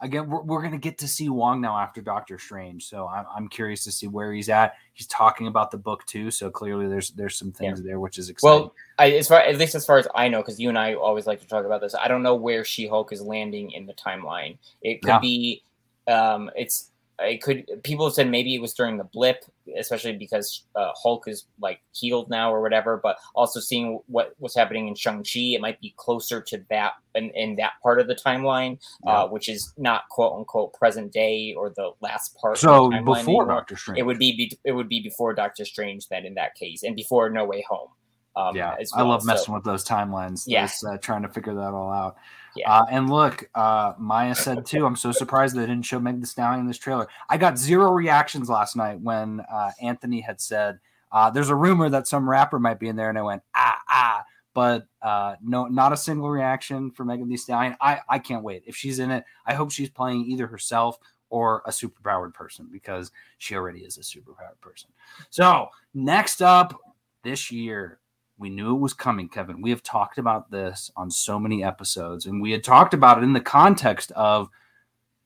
again, we're, we're going to get to see Wong now after Doctor Strange. So I'm, I'm curious to see where he's at. He's talking about the book too. So clearly there's, there's some things yeah. there, which is exciting. Well, I, as far, at least as far as I know, cause you and I always like to talk about this. I don't know where She-Hulk is landing in the timeline. It could yeah. be, um, it's, it could people have said maybe it was during the blip especially because uh, hulk is like healed now or whatever but also seeing what was happening in shang-chi it might be closer to that in, in that part of the timeline uh, yeah. uh, which is not quote unquote present day or the last part so before anymore. doctor strange it would be, it would be before doctor strange then in that case and before no way home um, yeah well. i love messing so, with those timelines yeah uh, trying to figure that all out yeah. Uh, and look, uh, Maya said too, I'm so surprised they didn't show Meg the Stallion in this trailer. I got zero reactions last night when uh, Anthony had said, uh, there's a rumor that some rapper might be in there. And I went, ah, ah. But uh, no, not a single reaction for Megan Thee Stallion. I, I can't wait. If she's in it, I hope she's playing either herself or a superpowered person because she already is a superpowered person. So, next up this year, we knew it was coming, Kevin. We have talked about this on so many episodes, and we had talked about it in the context of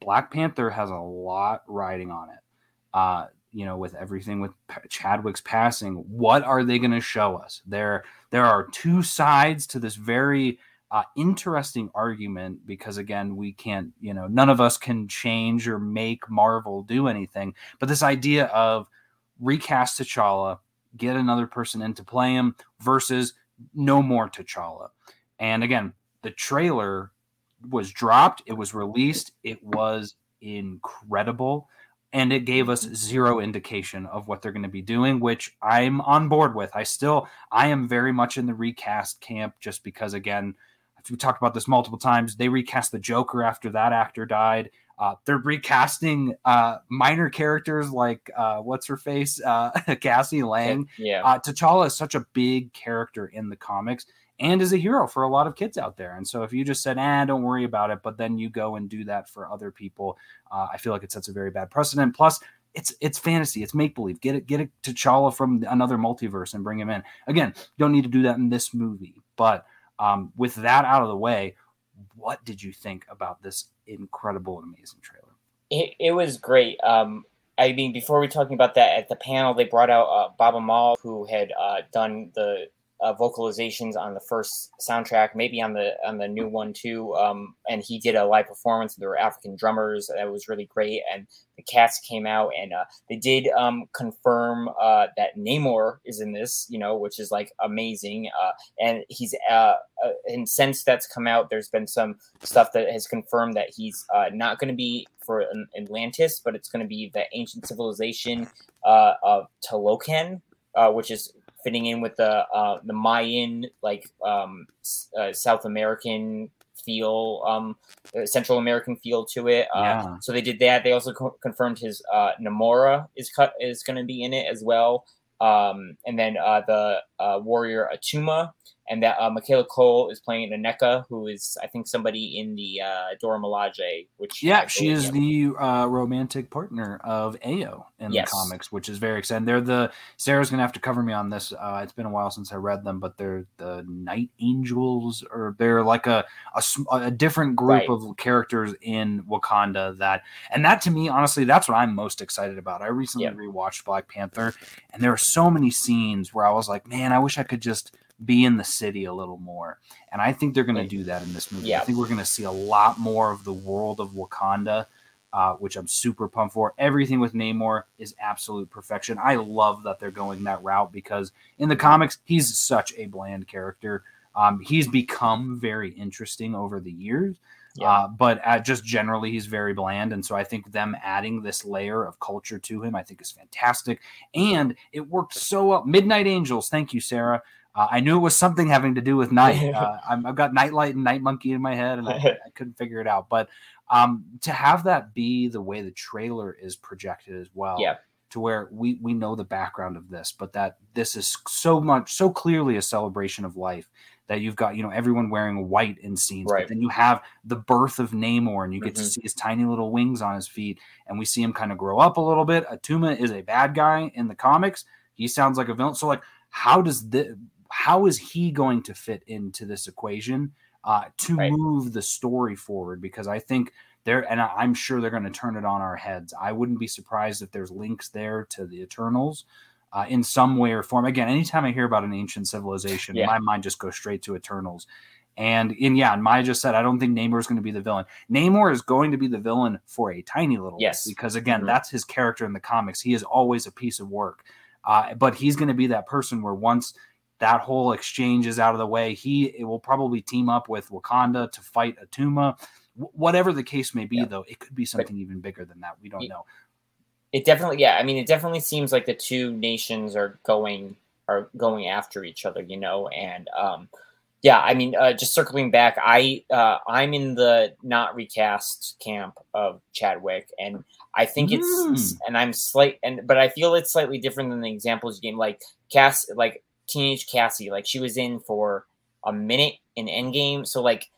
Black Panther has a lot riding on it. Uh, you know, with everything with Chadwick's passing, what are they going to show us? There, there are two sides to this very uh, interesting argument because again, we can't, you know, none of us can change or make Marvel do anything. But this idea of recast T'Challa get another person in to play him versus no more T'Challa. And again, the trailer was dropped, it was released, it was incredible. And it gave us zero indication of what they're going to be doing, which I'm on board with. I still, I am very much in the recast camp just because, again, we talked about this multiple times. They recast the Joker after that actor died. Uh, they're recasting uh, minor characters like uh, what's her face, uh, Cassie Lang. Yeah, uh, T'Challa is such a big character in the comics and is a hero for a lot of kids out there. And so if you just said, "ah, don't worry about it," but then you go and do that for other people, uh, I feel like it sets a very bad precedent. Plus, it's it's fantasy, it's make believe. Get it, get it T'Challa from another multiverse and bring him in. Again, you don't need to do that in this movie, but um, with that out of the way, what did you think about this incredible and amazing trailer? It, it was great. Um, I mean, before we talking about that at the panel, they brought out uh, Mal, who had uh, done the uh, vocalizations on the first soundtrack, maybe on the on the new one too. Um, and he did a live performance. There were African drummers. That was really great. And the cats came out and uh, they did um, confirm uh, that Namor is in this. You know, which is like amazing. Uh, and he's uh, uh, and since that's come out, there's been some stuff that has confirmed that he's uh not going to be for Atlantis, but it's going to be the ancient civilization uh of Talokan, which is fitting in with the uh, the Mayan like um, uh, South American feel, um, uh, Central American feel to it. Uh, yeah. So they did that. They also co- confirmed his uh, Namora is cut is going to be in it as well. Um, and then uh, the uh, warrior Attuma and that uh, Michaela Coel is playing Aneka, who is I think somebody in the uh, Dora Milaje, which yeah, she is the uh, romantic partner of Ayo in yes. the comics, which is very exciting. They're the Sarah's gonna have to cover me on this. Uh, it's been a while since I read them, but they're the Night Angels, or they're like a a, a different group right. of characters in Wakanda. That and that to me, honestly, that's what I'm most excited about. I recently yep. rewatched Black Panther, and there are so many scenes where I was like, man, I wish I could just be in the city a little more. And I think they're going to do that in this movie. Yeah. I think we're going to see a lot more of the world of Wakanda, uh, which I'm super pumped for. Everything with Namor is absolute perfection. I love that they're going that route because in the comics, he's such a bland character. Um, he's become very interesting over the years. Yeah. Uh, but uh, just generally, he's very bland, and so I think them adding this layer of culture to him, I think, is fantastic, and it worked so well. Midnight Angels, thank you, Sarah. Uh, I knew it was something having to do with night. Uh, i have got Nightlight and Night Monkey in my head, and I, I couldn't figure it out. But um, to have that be the way the trailer is projected as well, yeah. to where we we know the background of this, but that this is so much so clearly a celebration of life that you've got you know everyone wearing white in scenes, right. but then you have the birth of Namor, and you get mm-hmm. to see his tiny little wings on his feet, and we see him kind of grow up a little bit. Attuma is a bad guy in the comics. He sounds like a villain. So like, how does this? How is he going to fit into this equation uh, to right. move the story forward? Because I think they're, and I'm sure they're going to turn it on our heads. I wouldn't be surprised if there's links there to the Eternals. Uh, in some way or form. Again, anytime I hear about an ancient civilization, yeah. my mind just goes straight to Eternals. And in yeah, and Maya just said, I don't think Namor is going to be the villain. Namor is going to be the villain for a tiny little yes, because again, mm-hmm. that's his character in the comics. He is always a piece of work, uh, but he's going to be that person where once that whole exchange is out of the way. He will probably team up with Wakanda to fight Attuma. W- whatever the case may be, yeah. though, it could be something even bigger than that. We don't know. It definitely, yeah. I mean, it definitely seems like the two nations are going are going after each other, you know, and um, yeah, I mean, uh, just circling back, I uh, I'm in the not recast camp of Chadwick, and I think it's mm. and I'm slight and but I feel it's slightly different than the examples you gave. Like cast, like teenage Cassie. Like she was in for a minute in Endgame, so like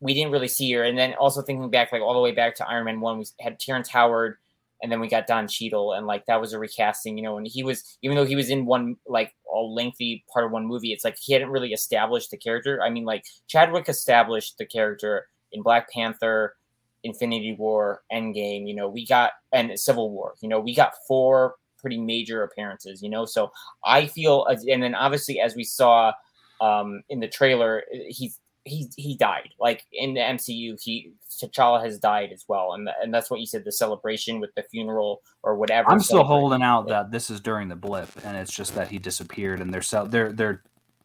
we didn't really see her. And then also thinking back, like all the way back to Iron Man one, we had Terrence Howard, and then we got Don Cheadle, and like that was a recasting, you know. And he was even though he was in one like a lengthy part of one movie, it's like he hadn't really established the character. I mean, like Chadwick established the character in Black Panther. Infinity War, Endgame, you know, we got and Civil War, you know, we got four pretty major appearances, you know. So I feel, and then obviously as we saw um, in the trailer, he's he he died. Like in the MCU, he T'Challa has died as well, and and that's what you said. The celebration with the funeral or whatever. I'm still holding out that this is during the blip, and it's just that he disappeared, and they're they're they're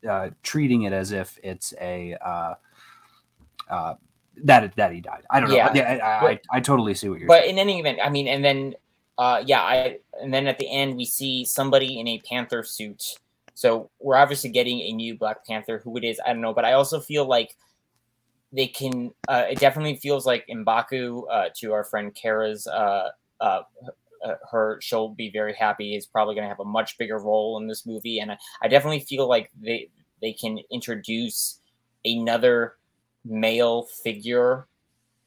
uh, treating it as if it's a. Uh, uh, that that he died. I don't know. Yeah, yeah I, I, I, totally see what you're. Saying. But saying. in any event, I mean, and then uh, yeah, I and then at the end we see somebody in a Panther suit. So we're obviously getting a new Black Panther. Who it is, I don't know, but I also feel like they can. Uh, it definitely feels like Mbaku uh, to our friend Kara's. Uh, uh, uh, her she'll be very happy. Is probably going to have a much bigger role in this movie, and I, I definitely feel like they they can introduce another male figure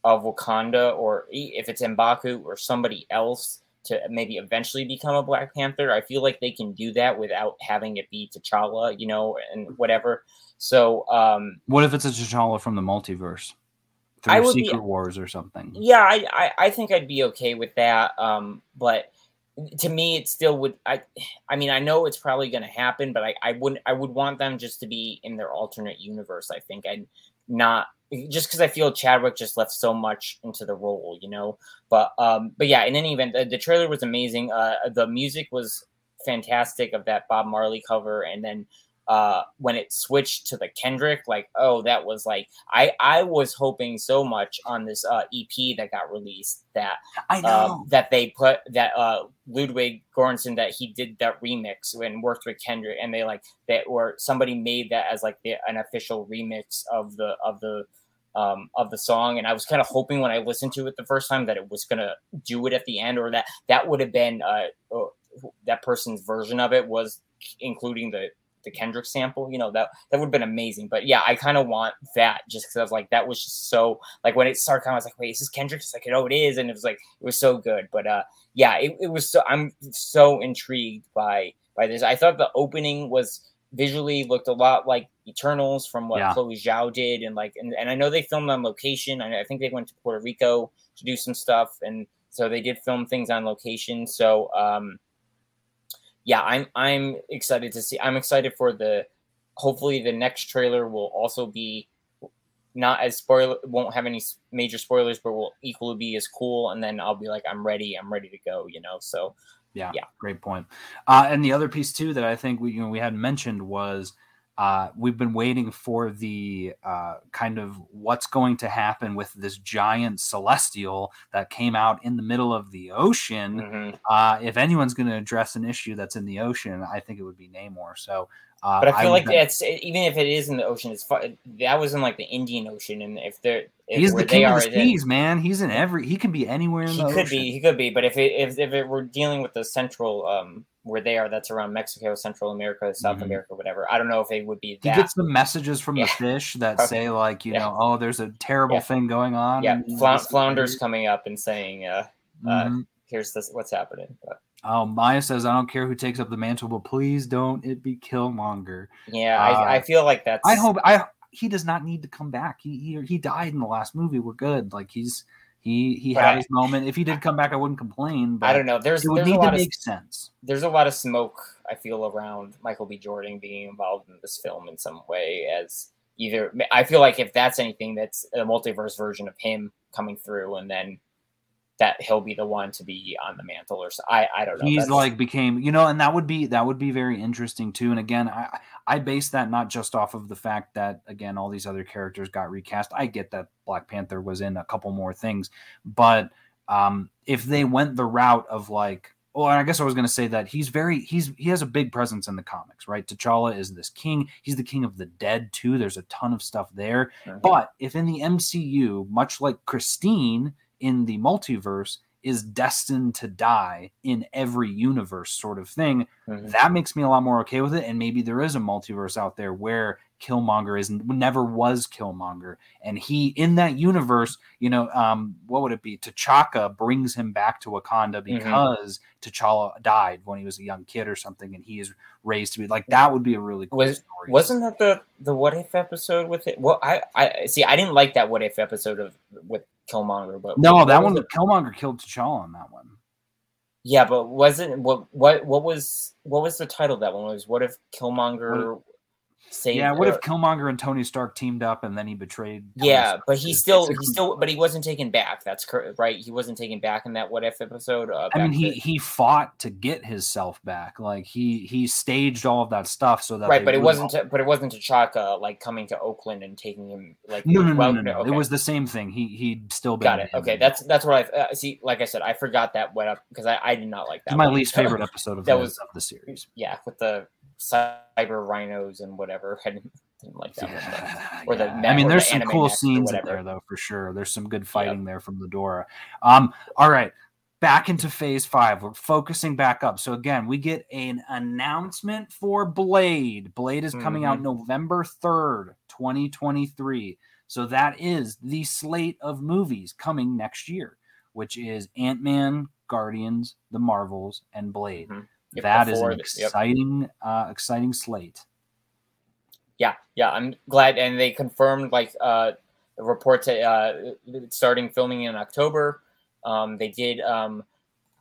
of Wakanda, or if it's Mbaku or somebody else to maybe eventually become a Black Panther. I feel like they can do that without having it be T'Challa, you know, and whatever. So, um, what if it's a T'Challa from the multiverse? Through I would Secret be, Wars or something. Yeah, I, I, I think I'd be okay with that. Um, but to me it still would i i mean i know it's probably going to happen but i i wouldn't i would want them just to be in their alternate universe i think and not just because i feel chadwick just left so much into the role you know? But um but yeah in any event the, the trailer was amazing. Uh the music was fantastic of that bob marley cover and then uh, when it switched to the Kendrick, like, oh, that was like I I was hoping so much on this uh, EP that got released that I know. um, that they put that uh, Ludwig Göransson that he did that remix and worked with Kendrick, and they like that or somebody made that as like the, an official remix of the of the um, of the song, and I was kind of hoping when I listened to it the first time that it was gonna do it at the end, or that that would have been uh, uh that person's version of it was including the the Kendrick sample, you know, that that would have been amazing. But yeah, I kind of want that just because I was like, that was just so like when it started, I was like, wait, is this Kendrick? It's like, oh, it is, and it was like it was so good. But uh, yeah, it, it was so I'm so intrigued by by this. I thought the opening was visually looked a lot like Eternals from what yeah. Chloe Zhao did, and like, and, and I know they filmed on location. I, I think they went to Puerto Rico to do some stuff, and so they did film things on location. So um yeah, I'm I'm excited to see. I'm excited for the. Hopefully, the next trailer will also be not as spoiler. Won't have any major spoilers, but will equally be as cool. And then I'll be like, I'm ready. I'm ready to go. You know. So yeah, yeah, great point. Uh, and the other piece too that I think we you know we hadn't mentioned was uh, we've been waiting for the uh, kind of what's going to happen with this giant celestial that came out in the middle of the ocean. Mm-hmm. Uh, if anyone's going to address an issue that's in the ocean, I think it would be Namor. So, uh, but I feel I like it's even if it is in the ocean, it's that was in like the Indian Ocean, and if they're if he's the king of the seas, man. He's in every. He can be anywhere in he the. Could ocean. be. He could be. But if it if if it were dealing with the central um where they are that's around Mexico, Central America, South mm-hmm. America, whatever. I don't know if they would be. That. He gets the messages from yeah. the fish that say like, you yeah. know, oh, there's a terrible yeah. thing going on. Yeah, flounders coming up and saying, uh, uh mm-hmm. uh, "Here's this, what's happening." But, oh, Maya says, "I don't care who takes up the mantle, but please don't it be Killmonger." Yeah, uh, I, I feel like that's. I hope I he does not need to come back. He he he died in the last movie. We're good. Like he's he he had his moment. If he did come back, I wouldn't complain. But I don't know. There's it would there's need to make of, sense. There's a lot of smoke I feel around Michael B. Jordan being involved in this film in some way. As either I feel like if that's anything, that's a multiverse version of him coming through, and then that he'll be the one to be on the mantle or so. I I don't know. He's That's, like became you know, and that would be that would be very interesting too. And again, I I base that not just off of the fact that again all these other characters got recast. I get that Black Panther was in a couple more things, but um, if they went the route of like well, I guess I was going to say that he's very he's he has a big presence in the comics, right? T'Challa is this king. He's the king of the dead too. There's a ton of stuff there. Mm-hmm. But if in the MCU, much like Christine in the multiverse is destined to die in every universe sort of thing mm-hmm. that makes me a lot more okay with it and maybe there is a multiverse out there where killmonger is never was killmonger and he in that universe you know um what would it be T'Chaka brings him back to wakanda mm-hmm. because mm-hmm. t'challa died when he was a young kid or something and he is raised to be like that would be a really cool was, story wasn't that the the what if episode with it well i i see i didn't like that what if episode of with Killmonger, but no, that one Killmonger killed T'Challa on that one. Yeah, but wasn't what what what was what was the title of that one was? What if Killmonger saved. Yeah, what if Killmonger and Tony Stark teamed up and then he betrayed? Yeah, Stark? but he still he still but he wasn't taken back. That's correct, right? He wasn't taken back in that what if episode. Uh, I mean, he he fought to get his self back. Like he he staged all of that stuff so that right. But it wasn't. To, but it wasn't T'Chaka like coming to Oakland and taking him like no no no no. no. Okay. It was the same thing. He he'd still been got it. Okay, that's that's what I uh, see. Like I said, I forgot that went up because I, I did not like that. my least favorite episode of that the, was of the series. Yeah, with the cyber rhinos and whatever. I didn't, didn't like that yeah, one. Yeah. the I mean, there's the some cool scenes in there though, for sure. There's some good fighting yep. there from Ghidorah. Um, all right. Back into phase five. We're focusing back up. So again, we get an announcement for Blade. Blade is coming mm-hmm. out November 3rd, 2023. So that is the slate of movies coming next year, which is Ant-Man, Guardians, The Marvels, and Blade. Mm-hmm. Yep, that is an exciting, yep. uh, exciting slate. Yeah, yeah, I'm glad, and they confirmed like uh, reports uh, starting filming in October. Um, they did um,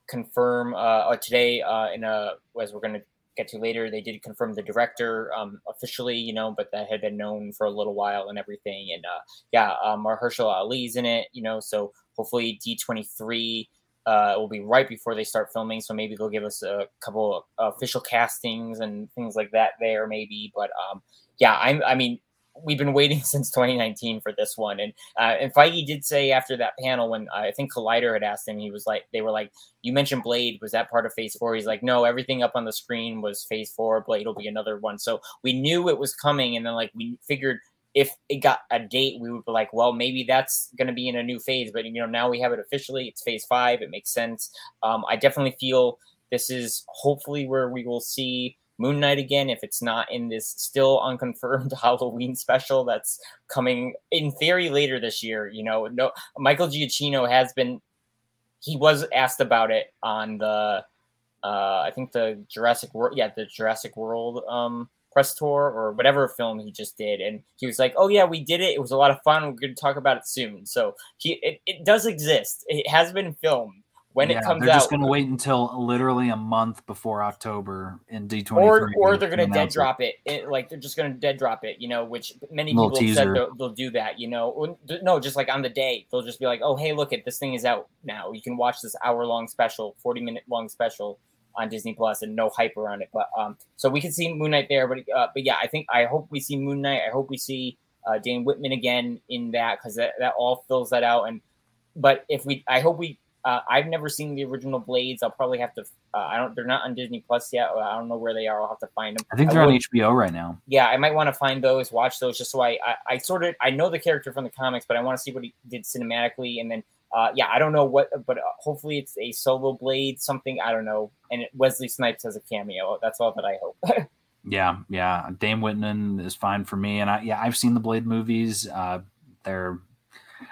confirm uh, today uh, in a as we're going to get to later. They did confirm the director um, officially, you know, but that had been known for a little while and everything. And uh, yeah, um, Mahershala Ali's in it, you know, so hopefully D23 uh, it will be right before they start filming. So maybe they'll give us a couple of official castings and things like that there, maybe. But um, yeah, I'm, I mean, we've been waiting since 2019 for this one. And uh, and Feige did say after that panel when uh, I think Collider had asked him, he was like, they were like, you mentioned Blade, was that part of Phase Four? He's like, no, everything up on the screen was Phase Four. Blade will be another one. So we knew it was coming, and then like we figured if it got a date, we would be like, well, maybe that's going to be in a new phase. But you know, now we have it officially. It's Phase Five. It makes sense. Um, I definitely feel this is hopefully where we will see Moon Knight again if it's not in this still unconfirmed Halloween special that's coming in theory later this year. You know, no Michael Giacchino has been he was asked about it on the uh I think the Jurassic World yeah, the Jurassic World um press tour or whatever film he just did and he was like, "Oh yeah, we did it. It was a lot of fun. We're going to talk about it soon." So, he it, it does exist. It has been filmed when yeah, it comes they're out. They're just going to wait until literally a month before October in D23. Or, or they're going to dead drop it. it. Like they're just going to dead drop it, you know, which many people have said they'll, they'll, do that, you know. No, just like on the day, they'll just be like, oh, hey, look, at this thing is out now. You can watch this hour long special, 40 minute long special on Disney Plus and no hype around it. But um, so we can see Moon Knight there. But uh, but yeah, I think I hope we see Moon Knight. I hope we see uh, Dane Whitman again in that because that, that all fills that out. And but if we, I hope we uh, I've never seen the original Blades. I'll probably have to. Uh, I don't. They're not on Disney Plus yet. I don't know where they are. I'll have to find them. I think they're I on HBO right now. Yeah, I might want to find those, watch those, just so I, I, I sort of I know the character from the comics, but I want to see what he did cinematically, and then uh, yeah, I don't know what, but uh, hopefully it's a solo Blade, something I don't know, and Wesley Snipes has a cameo. That's all that I hope. yeah, yeah, Dane Whitman is fine for me, and I yeah I've seen the Blade movies. Uh, they're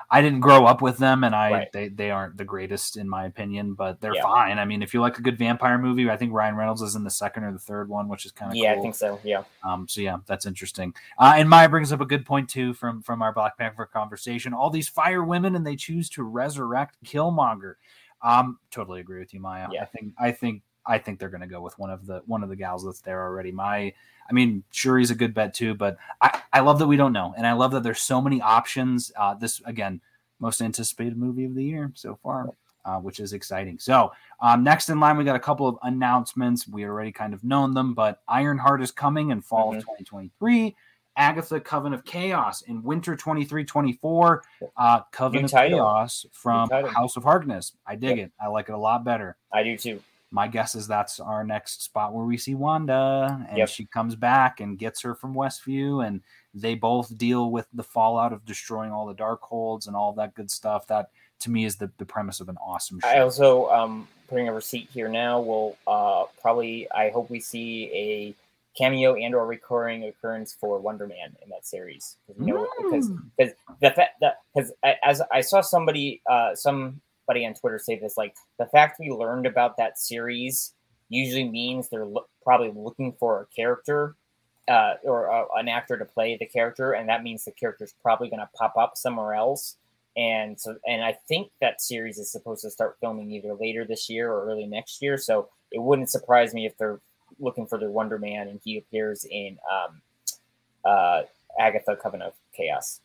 I didn't grow up with them, and I right. they, they aren't the greatest in my opinion, but they're yeah. fine. I mean, if you like a good vampire movie, I think Ryan Reynolds is in the second or the third one, which is kind of yeah, cool. I think so. Yeah. Um. So yeah, that's interesting. Uh, and Maya brings up a good point too from from our Black Panther conversation. All these fire women, and they choose to resurrect Killmonger. Um. Totally agree with you, Maya. Yeah. I think I think I think they're going to go with one of the one of the gals that's there already. My I mean, Shuri's a good bet too, but I, I love that we don't know. And I love that there's so many options. Uh, this, again, most anticipated movie of the year so far, uh, which is exciting. So, um, next in line, we got a couple of announcements. We already kind of known them, but Ironheart is coming in fall mm-hmm. of 2023. Agatha Coven of Chaos in winter 23 24. Uh, Coven of. Chaos from House of Harkness. I dig yep. it. I like it a lot better. I do too my guess is that's our next spot where we see Wanda and yep. she comes back and gets her from Westview and they both deal with the fallout of destroying all the Darkholds and all that good stuff. That to me is the, the premise of an awesome show. I also um putting a receipt here now will uh probably I hope we see a cameo and or recurring occurrence for Wonder Man in that series. You know, mm. because because the fact that because as I saw somebody uh some somebody on Twitter say this like the fact we learned about that series usually means they're lo- probably looking for a character uh, or uh, an actor to play the character, and that means the character's probably going to pop up somewhere else. And so, and I think that series is supposed to start filming either later this year or early next year. So it wouldn't surprise me if they're looking for their Wonder Man and he appears in um, uh, Agatha Coven of Chaos.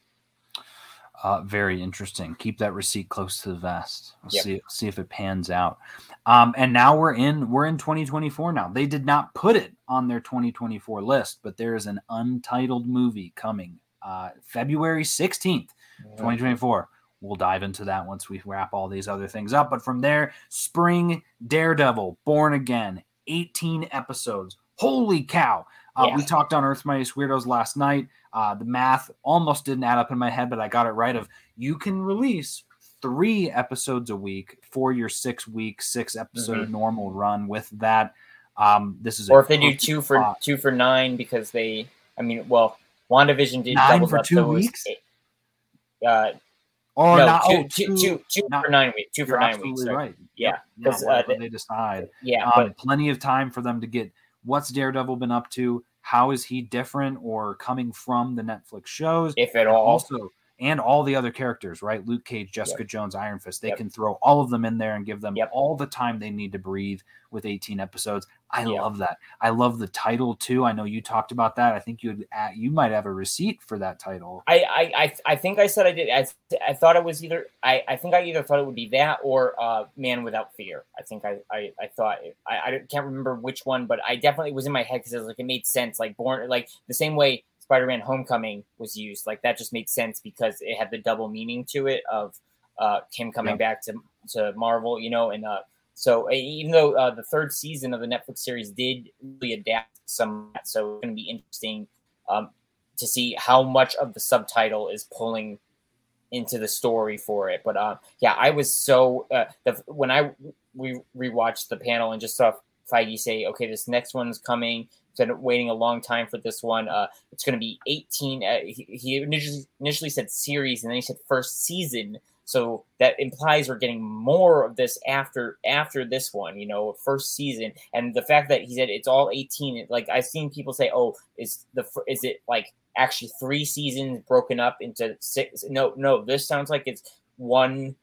Uh, very interesting. Keep that receipt close to the vest. We'll yep. see see if it pans out. Um, and now we're in we're in 2024 now. They did not put it on their 2024 list, but there is an untitled movie coming uh, February 16th, 2024. We'll dive into that once we wrap all these other things up. But from there, spring Daredevil, Born Again, 18 episodes. Holy cow! Uh, yeah. We talked on Earth's Mightiest Weirdos last night. Uh, the math almost didn't add up in my head, but I got it right. Of you can release three episodes a week for your six week, six episode mm-hmm. normal run. With that, um, this is or if they do two for spot. two for nine because they, I mean, well, WandaVision did nine for two weeks. uh, or no, not, two, oh, two, two, two not, for nine weeks. Two for nine weeks. Right. Yeah, because uh, they, they decide. Yeah, um, but, plenty of time for them to get what's Daredevil been up to how is he different or coming from the Netflix shows? If at all. Also, and all the other characters, right? Luke Cage, Jessica Yep. Jones, Iron Fist. They Yep. can throw all of them in there and give them Yep. all the time they need to breathe with 18 episodes. I love that. I love the title too. I know you talked about that. I think you you might have a receipt for that title. I, I, I, I think I said I did. I, I thought it was either. I, I think I either thought it would be that or uh, Man Without Fear. I think I, I, I thought I, I can't remember which one, but I definitely was in my head because it was like it made sense. Like born, like the same way Spider-Man: Homecoming was used. Like that just made sense because it had the double meaning to it of uh, him coming Yep. back to to Marvel. You know, and uh, so uh, even though uh, the third season of the Netflix series did really adapt some, of that, so it's going to be interesting. Um, to see how much of the subtitle is pulling into the story for it. But uh, yeah, I was so uh, the, when I we rewatched the panel and just saw Feige say, "Okay, this next one's coming." Of waiting a long time for this one, uh, it's going to be 18. Uh, he, he initially, initially said series, and then he said first season. So that implies we're getting more of this after after this one, you know, first season. And the fact that he said it's all 18, like I've seen people say, "Oh, is the is it like actually three seasons broken up into six?" No, no, this sounds like it's one,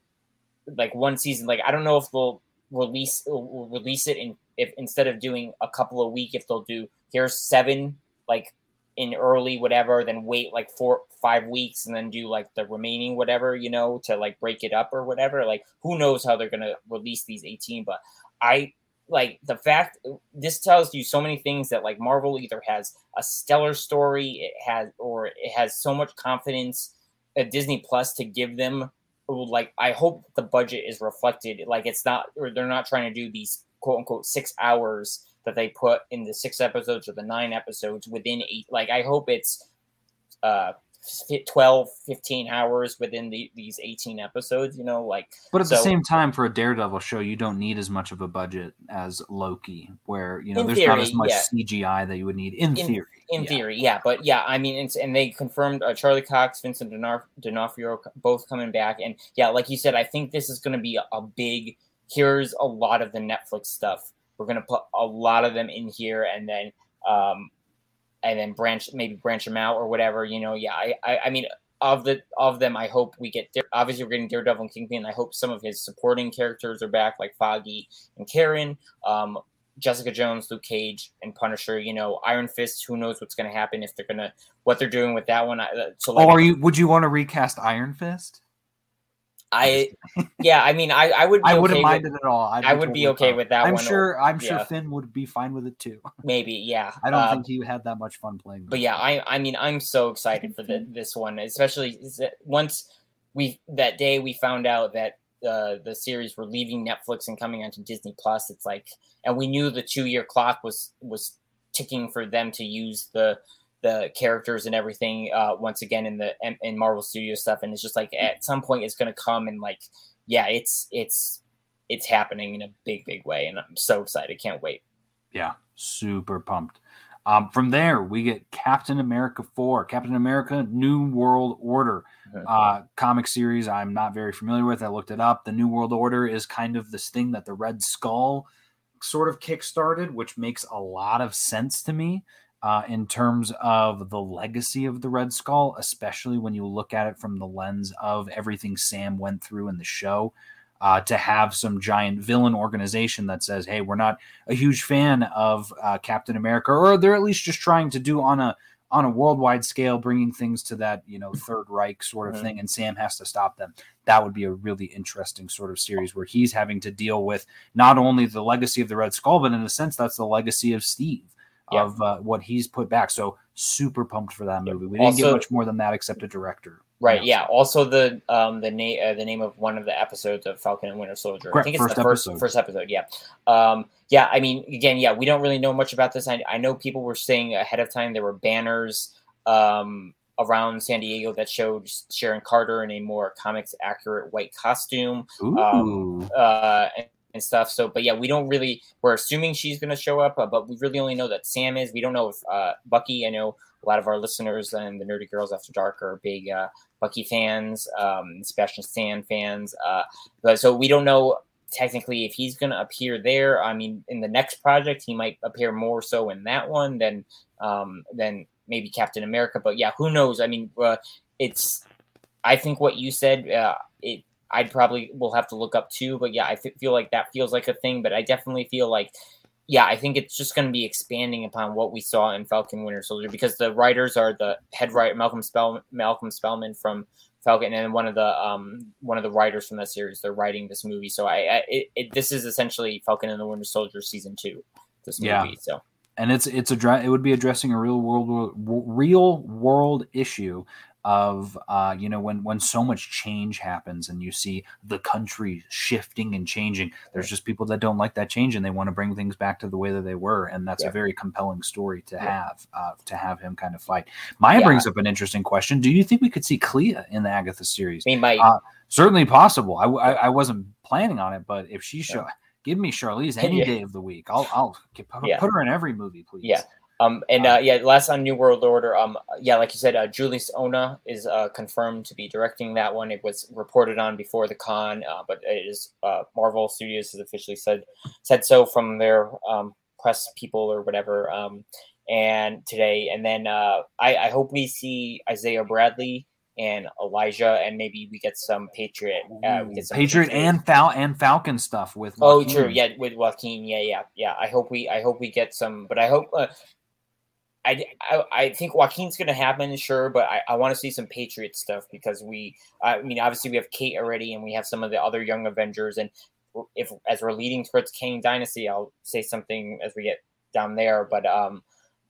like one season. Like I don't know if they'll release release it in if instead of doing a couple a week, if they'll do here's seven like in early whatever, then wait like four five weeks and then do like the remaining whatever, you know, to like break it up or whatever. Like who knows how they're gonna release these 18, but I like the fact this tells you so many things that like Marvel either has a stellar story, it has or it has so much confidence at Disney Plus to give them like I hope the budget is reflected like it's not or they're not trying to do these quote unquote 6 hours that they put in the 6 episodes or the 9 episodes within 8 like I hope it's uh 12 15 hours within the, these 18 episodes you know like But at the same time, for a Daredevil show, you don't need as much of a budget as Loki, where you know there's not as much yeah. CGI that you would need in, In- theory. in Yeah. theory, yeah, but yeah, I mean, it's, and they confirmed uh, Charlie Cox, Vincent D'Onofrio, D'Onofrio both coming back, and yeah, like you said, I think this is going to be a, a big. Here's a lot of the Netflix stuff. We're going to put a lot of them in here, and then, um, and then branch maybe branch them out or whatever. You know, yeah, I, I, I mean, of the of them, I hope we get. Obviously, we're getting Daredevil and Kingpin. I hope some of his supporting characters are back, like Foggy and Karen. Um, Jessica Jones, Luke Cage, and Punisher. You know, Iron Fist. Who knows what's going to happen if they're gonna what they're doing with that one? Uh, So like, oh, are you? Would you want to recast Iron Fist? I, yeah, I mean, I, I would. Be I wouldn't okay mind with, it at all. I'd I would be okay with that I'm one. sure. I'm sure yeah. Finn would be fine with it too. Maybe, yeah. I don't Uh, think he had that much fun playing. but yeah, I I mean I'm so excited for the, this one, especially once we that day we found out that uh, the series were leaving Netflix and coming onto Disney Plus. It's like, and we knew the two year clock was was ticking for them to use the the characters and everything uh, once again in the in, Marvel Studio stuff, and it's just like at some point it's going to come and like yeah, it's it's it's happening in a big big way, and I'm so excited, can't wait. yeah, super pumped. Um, from there, we get Captain America 4, Captain America New World Order uh, comic series I'm not very familiar with. I looked it up. The New World Order is kind of this thing that the Red Skull sort of kickstarted, which makes a lot of sense to me uh, in terms of the legacy of the Red Skull, especially when you look at it from the lens of everything Sam went through in the show. Uh, to have some giant villain organization that says, "Hey, we're not a huge fan of uh, Captain America," or they're at least just trying to do on a on a worldwide scale, bringing things to that you know Third Reich sort of thing, and Sam has to stop them. That would be a really interesting sort of series where he's having to deal with not only the legacy of the Red Skull, but in a sense, that's the legacy of Steve Yeah. of uh, what he's put back. So super pumped for that movie. We didn't get much more than that except a director. Right. Yeah. Yeah. Also, the um the name uh, the name of one of the episodes of Falcon and Winter Soldier. I think it's first the first episode. first episode. Yeah. Um. Yeah. I mean, again, yeah, we don't really know much about this. I, I know people were saying ahead of time there were banners um around San Diego that showed Sharon Carter in a more comics accurate white costume. Ooh, Uh. And, stuff. So, but yeah, we don't really. We're assuming she's going to show up, uh, but we really only know that Sam is. We don't know if uh, Bucky. I know a lot of our listeners and the Nerdy Girls After Dark are big uh, Bucky fans, um, Sebastian fans. Uh, but so we don't know technically if he's going to appear there. I mean, in the next project, he might appear more so in that one than um, than maybe Captain America. But yeah, who knows? I mean, uh, it's I think what you said, uh, it I'd probably will have to look up too. But yeah, I feel like that feels like a thing. But I definitely feel like, yeah, I think it's just going to be expanding upon what we saw in Falcon Winter Soldier because the writers are the head writer Malcolm Spell Malcolm Spellman from Falcon and one of the um one of the writers from that series. They're writing this movie, so I, I it, it, this is essentially Falcon and the Winter Soldier season two. This movie, yeah. so and it's it's a it would be addressing a real world real world issue of uh, you know when when so much change happens and you see the country shifting and changing there's just people that don't like that change and they want to bring things back to the way that they were and that's yeah. a very compelling story to yeah. have uh, to have him kind of fight. Maya yeah. brings up an interesting question. Do you think we could see clea in the agatha series? Mean, might. Uh, certainly possible. I, I, I wasn't planning on it but if she should give me charlize any day of the week. I'll i'll put, put her in every movie please. Yeah um, and uh, yeah, last on New World Order, um, yeah, like you said, uh, Julius Onah is uh, confirmed to be directing that one. It was reported on before the con, uh, but it is uh, Marvel Studios has officially said said so from their um, press people or whatever. Um, and today, and then uh, I, I hope we see Isaiah Bradley and Elijah, and maybe we get some Patriot. Uh, we get some Patriot, and Fal and Falcon stuff with. Oh, true. Yeah, with Joaquin. Yeah, yeah, yeah. I hope we. I hope we get some. But I hope. I, I, I think Joaquin's going to happen, sure, but I, I want to see some Patriot stuff because we, I mean, obviously we have Kate already, and we have some of the other young Avengers, and if as we're leading towards Kang Dynasty, I'll say something as we get down there. But um,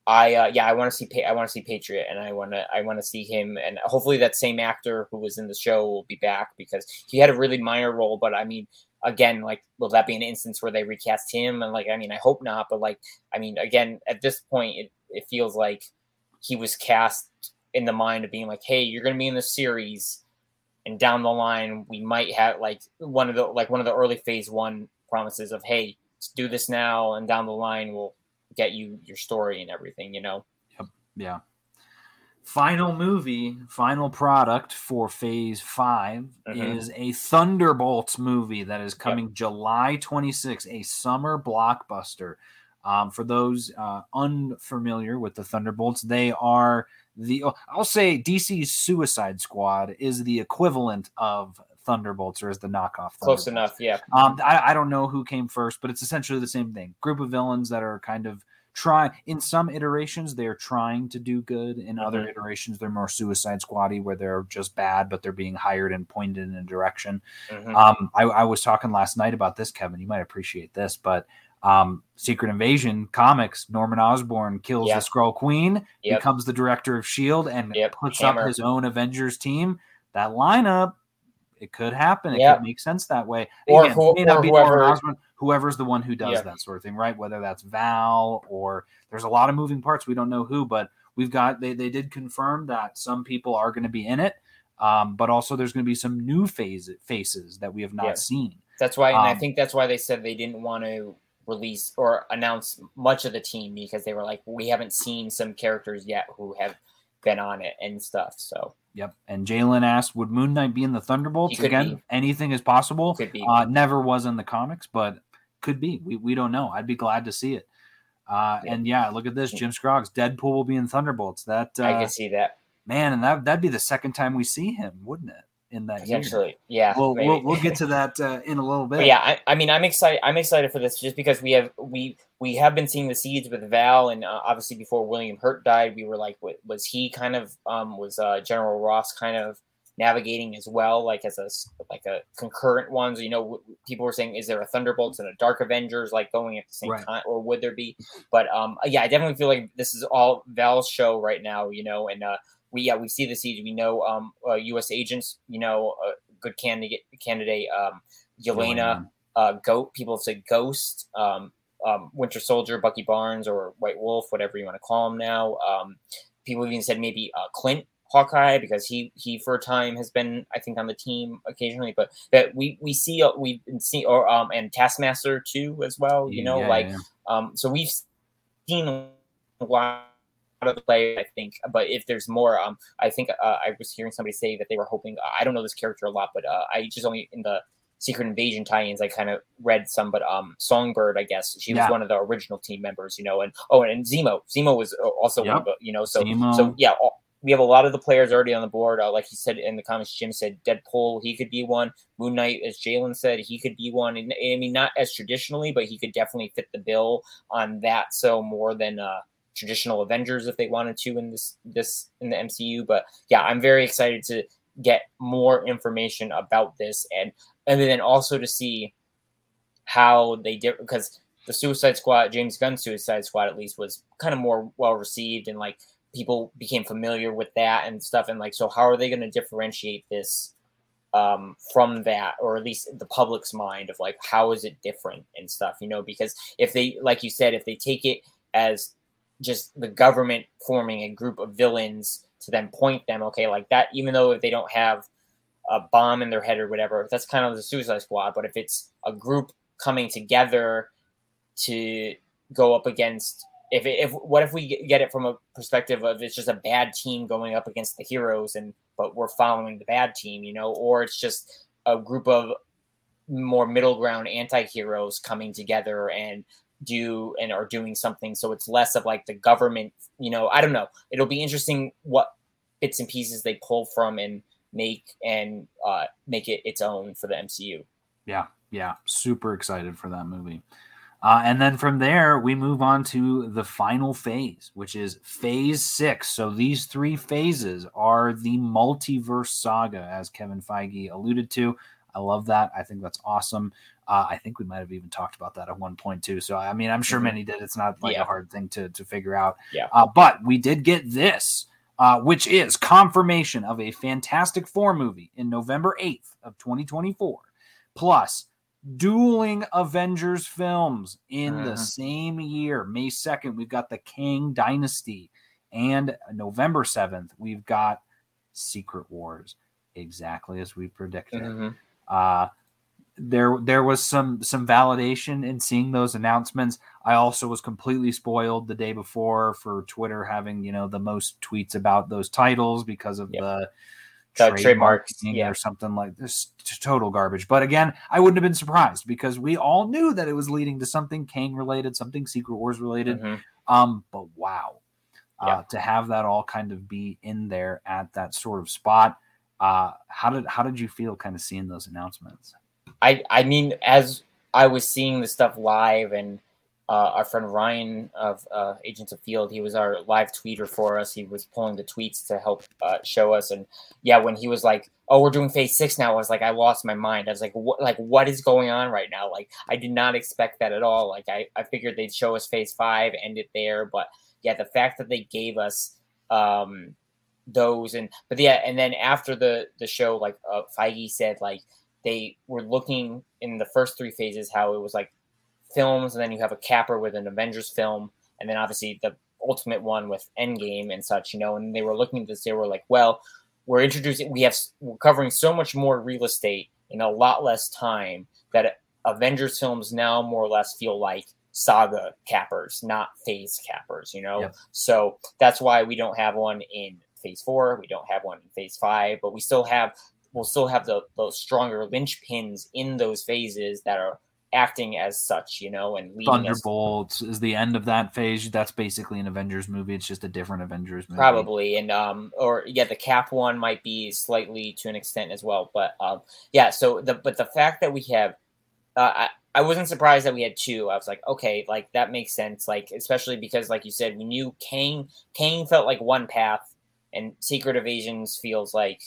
I uh, yeah, I want to see I want to see Patriot, and I want to I want to see him, and hopefully that same actor who was in the show will be back because he had a really minor role. But I mean, again, like, will that be an instance where they recast him? And like, I mean, I hope not, but like, I mean, again, at this point, it it feels like he was cast in the mind of being like, hey, you're going to be in the series, and down the line we might have like one of the like one of the early phase one promises of hey, do this now, and down the line we'll get you your story and everything, you know. Yep. Yeah. Final movie, final product for Phase 5 mm-hmm. is a Thunderbolts movie that is coming yep. July 26, a summer blockbuster. Um, for those uh, unfamiliar with the Thunderbolts, they are the oh, I'll say DC's Suicide Squad is the equivalent of Thunderbolts or is the knockoff. Close enough, yeah. Um, I, I don't know who came first, but it's essentially the same thing. Group of villains that are kind of try in some iterations they are trying to do good in mm-hmm. other iterations they're more suicide squaddy where they're just bad but they're being hired and pointed in a direction mm-hmm. um, I, I, was talking last night about this kevin you might appreciate this but um, Secret Invasion comics, Norman Osborn kills yep. the Skrull Queen, yep. becomes the director of Shield, and yep. puts Hammer. up his own Avengers team. That lineup, it could happen. It could make sense that way. Or, Again, who, or whoever, Osborn, whoever's the one who does that sort of thing, right? Whether that's Val or there's a lot of moving parts. We don't know who, but we've got they they did confirm that some people are going to be in it. Um, but also there's going to be some new phase faces that we have not seen. That's why, and um, I think that's why they said they didn't want to release or announce much of the team because they were like, we haven't seen some characters yet who have been on it and stuff. So Yep. And Jalen asked, would Moon Knight be in the Thunderbolts again? Be. Anything is possible. Could be. Uh, never was in the comics, but could be. We, we don't know. I'd be glad to see it. Uh, yeah. And yeah, look at this, Jim Scroggs. Deadpool will be in Thunderbolts. That uh, I can see that. Man, and that that'd be the second time we see him, wouldn't it? In that Potentially, yeah. We'll, we'll, we'll get to that uh, in a little bit. But yeah, I, I, mean, I'm excited. I'm excited for this just because we have we we have been seeing the seeds with Val, and uh, obviously before William Hurt died, we were like, was he kind of um was uh, General Ross kind of navigating as well, like as a like a concurrent ones. You know, people were saying, is there a Thunderbolts and a Dark Avengers like going at the same right. time, or would there be? But um, yeah, I definitely feel like this is all Val's show right now. You know, and uh, we yeah we see the seeds. We know um uh, U.S. agents. You know, a good candidate candidate um Yelena. Uh, goat people say Ghost, um, um, Winter Soldier, Bucky Barnes, or White Wolf, whatever you want to call him now. Um, people even said maybe uh, Clint Hawkeye because he he for a time has been I think on the team occasionally, but that we we see uh, we've been seeing or um and Taskmaster too as well. You know, yeah, like yeah. um so we've seen a lot of the play, I think. But if there's more, um, I think uh, I was hearing somebody say that they were hoping. I don't know this character a lot, but uh, I just only in the Secret Invasion tie-ins, I kind of read some. But um, Songbird, I guess she was yeah. one of the original team members, you know. And oh, and Zemo, Zemo was uh, also yep. one of the, you know. So Zemo. so yeah. All, we have a lot of the players already on the board. Uh, like you said in the comments, Jim said Deadpool, he could be one. Moon Knight, as Jalen said, he could be one. And, I mean, not as traditionally, but he could definitely fit the bill on that. So more than uh, traditional Avengers if they wanted to in this this in the MCU. But yeah, I'm very excited to get more information about this and and then also to see how they did because the Suicide Squad, James Gunn Suicide Squad at least was kind of more well received and like people became familiar with that and stuff and like so how are they going to differentiate this um, from that or at least the public's mind of like how is it different and stuff you know because if they like you said if they take it as just the government forming a group of villains to then point them okay like that even though if they don't have a bomb in their head or whatever that's kind of the suicide squad. But if it's a group coming together to go up against if if what if we get it from a perspective of it's just a bad team going up against the heroes and but we're following the bad team you know or it's just a group of more middle ground anti-heroes coming together and do and are doing something so it's less of like the government you know i don't know it'll be interesting what bits and pieces they pull from and make and uh, make it its own for the mcu yeah yeah super excited for that movie uh, and then from there, we move on to the final phase, which is phase six. So these three phases are the multiverse saga, as Kevin Feige alluded to. I love that. I think that's awesome. Uh, I think we might have even talked about that at one point too. So I mean, I'm sure mm-hmm. many did. It's not like yeah. a hard thing to to figure out. Yeah. Uh, but we did get this, uh, which is confirmation of a Fantastic Four movie in November 8th of 2024, plus dueling Avengers films in uh-huh. the same year. May 2nd, we've got the Kang Dynasty. And November 7th, we've got Secret Wars, exactly as we predicted. Uh-huh. Uh, there there was some some validation in seeing those announcements. I also was completely spoiled the day before for Twitter having, you know, the most tweets about those titles because of yep. the trademarks yeah. or something like this. Total garbage. But again, I wouldn't have been surprised because we all knew that it was leading to something Kang related, something Secret Wars related. Mm-hmm. Um, but wow, yeah. uh, to have that all kind of be in there at that sort of spot. Uh, how did how did you feel kind of seeing those announcements? I I mean, as I was seeing the stuff live and uh, our friend Ryan of uh, Agents of Field, he was our live tweeter for us. He was pulling the tweets to help uh, show us. And yeah, when he was like, "Oh, we're doing Phase Six now," I was like, I lost my mind. I was like, "What? Like, what is going on right now?" Like, I did not expect that at all. Like, I I figured they'd show us Phase Five, end it there. But yeah, the fact that they gave us um those and but yeah, and then after the the show, like uh, Feige said, like they were looking in the first three phases how it was like films, and then you have a capper with an Avengers film, and then obviously the ultimate one with Endgame and such, you know. And they were looking at this, they were like, well, we're introducing, we have, we're covering so much more real estate in a lot less time that Avengers films now more or less feel like saga cappers, not phase cappers, you know? Yep. So that's why we don't have one in phase four, we don't have one in phase five, but we still have we'll still have the those stronger linchpins in those phases that are acting as such, you know, and Thunderbolts is the end of that phase. That's basically an Avengers movie. It's just a different Avengers movie. Probably, and um, or yeah, the Cap one might be slightly to an extent as well. But um, yeah. So the but the fact that we have, uh, I I wasn't surprised that we had two. I was like, okay, like that makes sense. Like especially because, like you said, we knew Kang Kang felt like one path, and Secret Invasions feels like,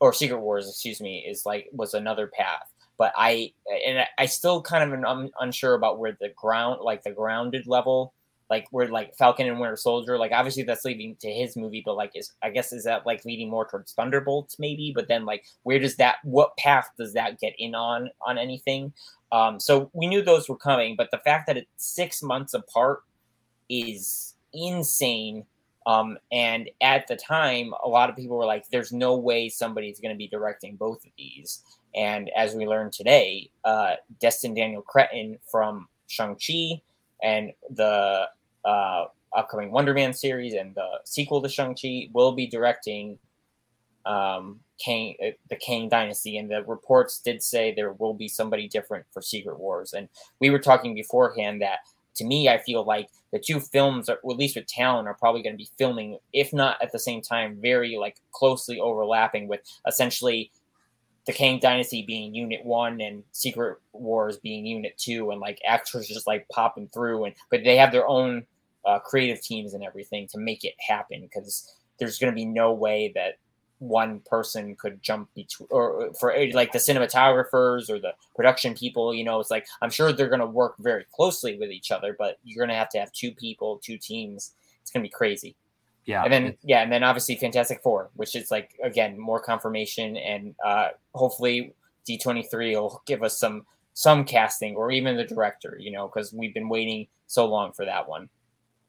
or Secret Wars, excuse me, is like was another path but I and I still kind of am unsure about where the ground, like the grounded level, like where like Falcon and Winter Soldier, like obviously that's leading to his movie, but like is I guess is that like leading more towards Thunderbolts maybe? But then like where does that what path does that get in on on anything? Um, so we knew those were coming, but the fact that it's six months apart is insane. Um, and at the time, a lot of people were like, "There's no way somebody's going to be directing both of these." And as we learned today, uh, Destin Daniel Cretton from Shang-Chi and the uh, upcoming Wonder Man series and the sequel to Shang-Chi will be directing um, Kang, uh, the Kang Dynasty. And the reports did say there will be somebody different for Secret Wars. And we were talking beforehand that to me, I feel like the two films, are, at least with Talon, are probably going to be filming, if not at the same time, very like closely overlapping with essentially the Kang Dynasty being Unit One and Secret Wars being Unit Two, and like actors just like popping through, and but they have their own uh, creative teams and everything to make it happen because there's going to be no way that one person could jump between or for like the cinematographers or the production people you know it's like i'm sure they're going to work very closely with each other but you're going to have to have two people two teams. It's going to be crazy. Yeah. And then yeah and then obviously fantastic four which is like again more confirmation and uh hopefully d23 will give us some some casting or even the director you know because we've been waiting so long for that one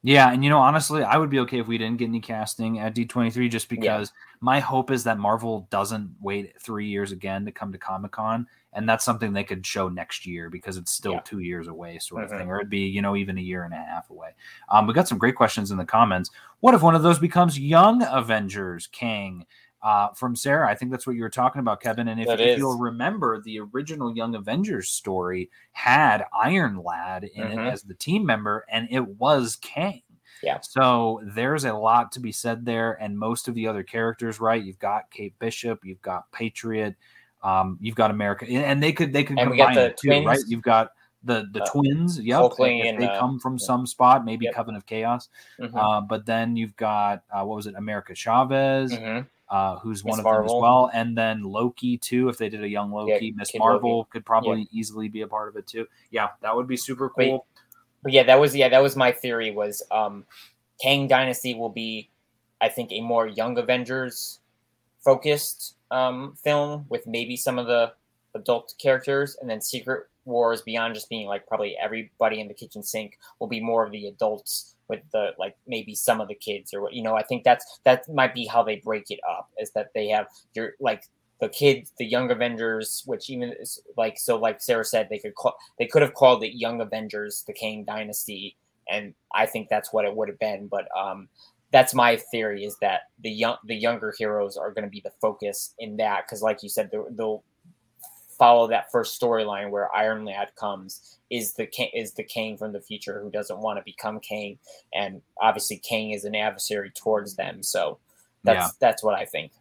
yeah, and you know, honestly, I would be okay if we didn't get any casting at D23 just because yeah. my hope is that Marvel doesn't wait three years again to come to Comic Con. And that's something they could show next year because it's still yeah. two years away, sort of mm-hmm. thing, or it'd be, you know, even a year and a half away. Um, we got some great questions in the comments. What if one of those becomes Young Avengers, Kang? Uh, from Sarah. I think that's what you were talking about, Kevin. And if, if you'll remember, the original Young Avengers story had Iron Lad in mm-hmm. it as the team member, and it was Kang. Yeah. So there's a lot to be said there, and most of the other characters, right? You've got Kate Bishop, you've got Patriot, um, you've got America, and they could they could and combine it too, twins. right? You've got the the uh, twins. Yep, if they uh, come from yeah. some spot, maybe yep. Coven of Chaos. Mm-hmm. Uh, but then you've got uh, what was it, America Chavez. Mm-hmm uh, who's Ms. one of Marvel. them as well. And then Loki too. If they did a young Loki, yeah, Miss Marvel Loki. could probably yeah. easily be a part of it too. Yeah, that would be super cool. But, but, yeah, that was yeah that was my theory. Was um, Kang Dynasty will be, I think, a more young Avengers focused um, film with maybe some of the adult characters, and then Secret Wars beyond just being like probably everybody in the kitchen sink will be more of the adults with the like maybe some of the kids or what you know i think that's that might be how they break it up is that they have your like the kids the young avengers which even is like so like sarah said they could call they could have called it young avengers the kang dynasty and i think that's what it would have been but um that's my theory is that the young the younger heroes are going to be the focus in that because like you said they'll follow that first storyline where Iron Lad comes is the is the Kang from the future who doesn't want to become Kang, and obviously Kang is an adversary towards them. So that's yeah. that's what I think.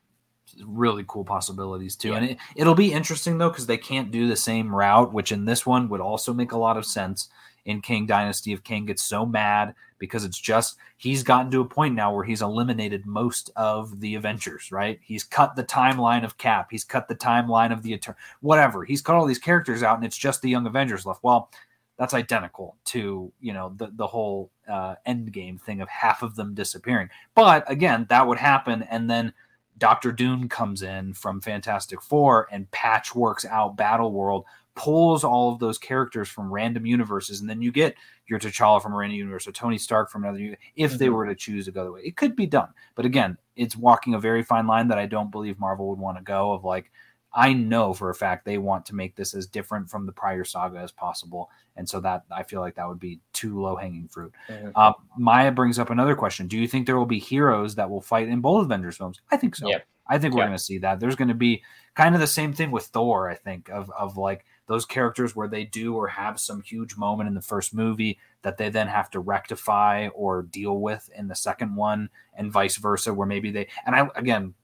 Really cool possibilities too, yeah. and it, it'll be interesting though because they can't do the same route, which in this one would also make a lot of sense in Kang Dynasty if Kang gets so mad because it's just he's gotten to a point now where he's eliminated most of the Avengers, right? He's cut the timeline of Cap, he's cut the timeline of the Eternal, whatever. He's cut all these characters out, and it's just the Young Avengers left. Well, that's identical to you know the the whole uh, end game thing of half of them disappearing. But again, that would happen, and then Doctor Doom comes in from Fantastic Four and patchworks out Battle World pulls all of those characters from random universes, and then you get your T'Challa from a random universe or Tony Stark from another. Universe, if mm-hmm. they were to choose to go the way, it could be done. But again, it's walking a very fine line that I don't believe Marvel would want to go. Of like, I know for a fact they want to make this as different from the prior saga as possible, and so that I feel like that would be too low hanging fruit. Mm-hmm. Uh, Maya brings up another question: Do you think there will be heroes that will fight in both Avengers films? I think so. Yeah. I think we're yeah. going to see that. There's going to be kind of the same thing with Thor. I think of of like those characters where they do or have some huge moment in the first movie that they then have to rectify or deal with in the second one and vice versa where maybe they and i again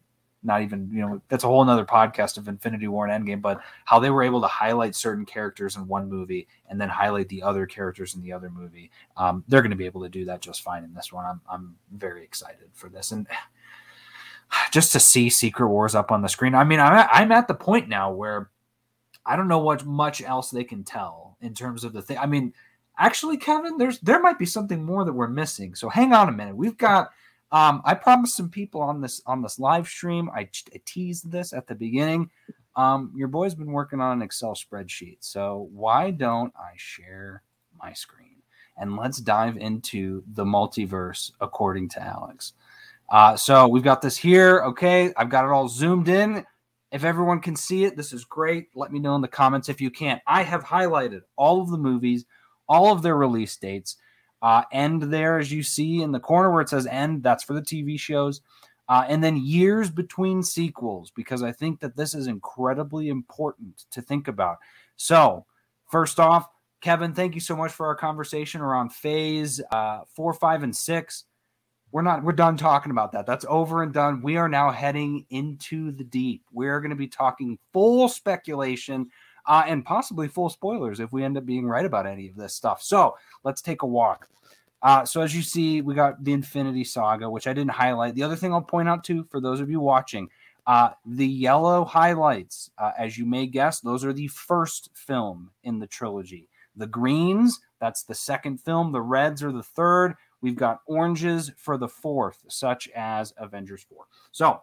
not even you know that's a whole another podcast of infinity war and endgame but how they were able to highlight certain characters in one movie and then highlight the other characters in the other movie um, they're going to be able to do that just fine in this one. I'm, I'm very excited for this. And just to see secret wars up on the screen i mean i'm at, I'm at the point now where I don't know what much else they can tell in terms of the thing. I mean, actually, Kevin, there's there might be something more that we're missing. So hang on a minute. We've got. Um, I promised some people on this on this live stream. I, I teased this at the beginning. Um, your boy's been working on an Excel spreadsheet. So why don't I share my screen and let's dive into the multiverse according to Alex. Uh, so we've got this here. Okay, I've got it all zoomed in. If everyone can see it, this is great. Let me know in the comments if you can't. I have highlighted all of the movies, all of their release dates. Uh, end there, as you see in the corner where it says end, that's for the TV shows. Uh, and then years between sequels, because I think that this is incredibly important to think about. So, first off, Kevin, thank you so much for our conversation around phase uh, four, five, and six. We're not, we're done talking about that. That's over and done. We are now heading into the deep. We're going to be talking full speculation uh, and possibly full spoilers if we end up being right about any of this stuff. So let's take a walk. Uh, so as you see, we got the Infinity Saga, which I didn't highlight. The other thing I'll point out too, for those of you watching, uh, the yellow highlights, uh, as you may guess, those are the first film in the trilogy. The greens, that's the second film. The reds are the third. We've got oranges for the fourth, such as Avengers 4. So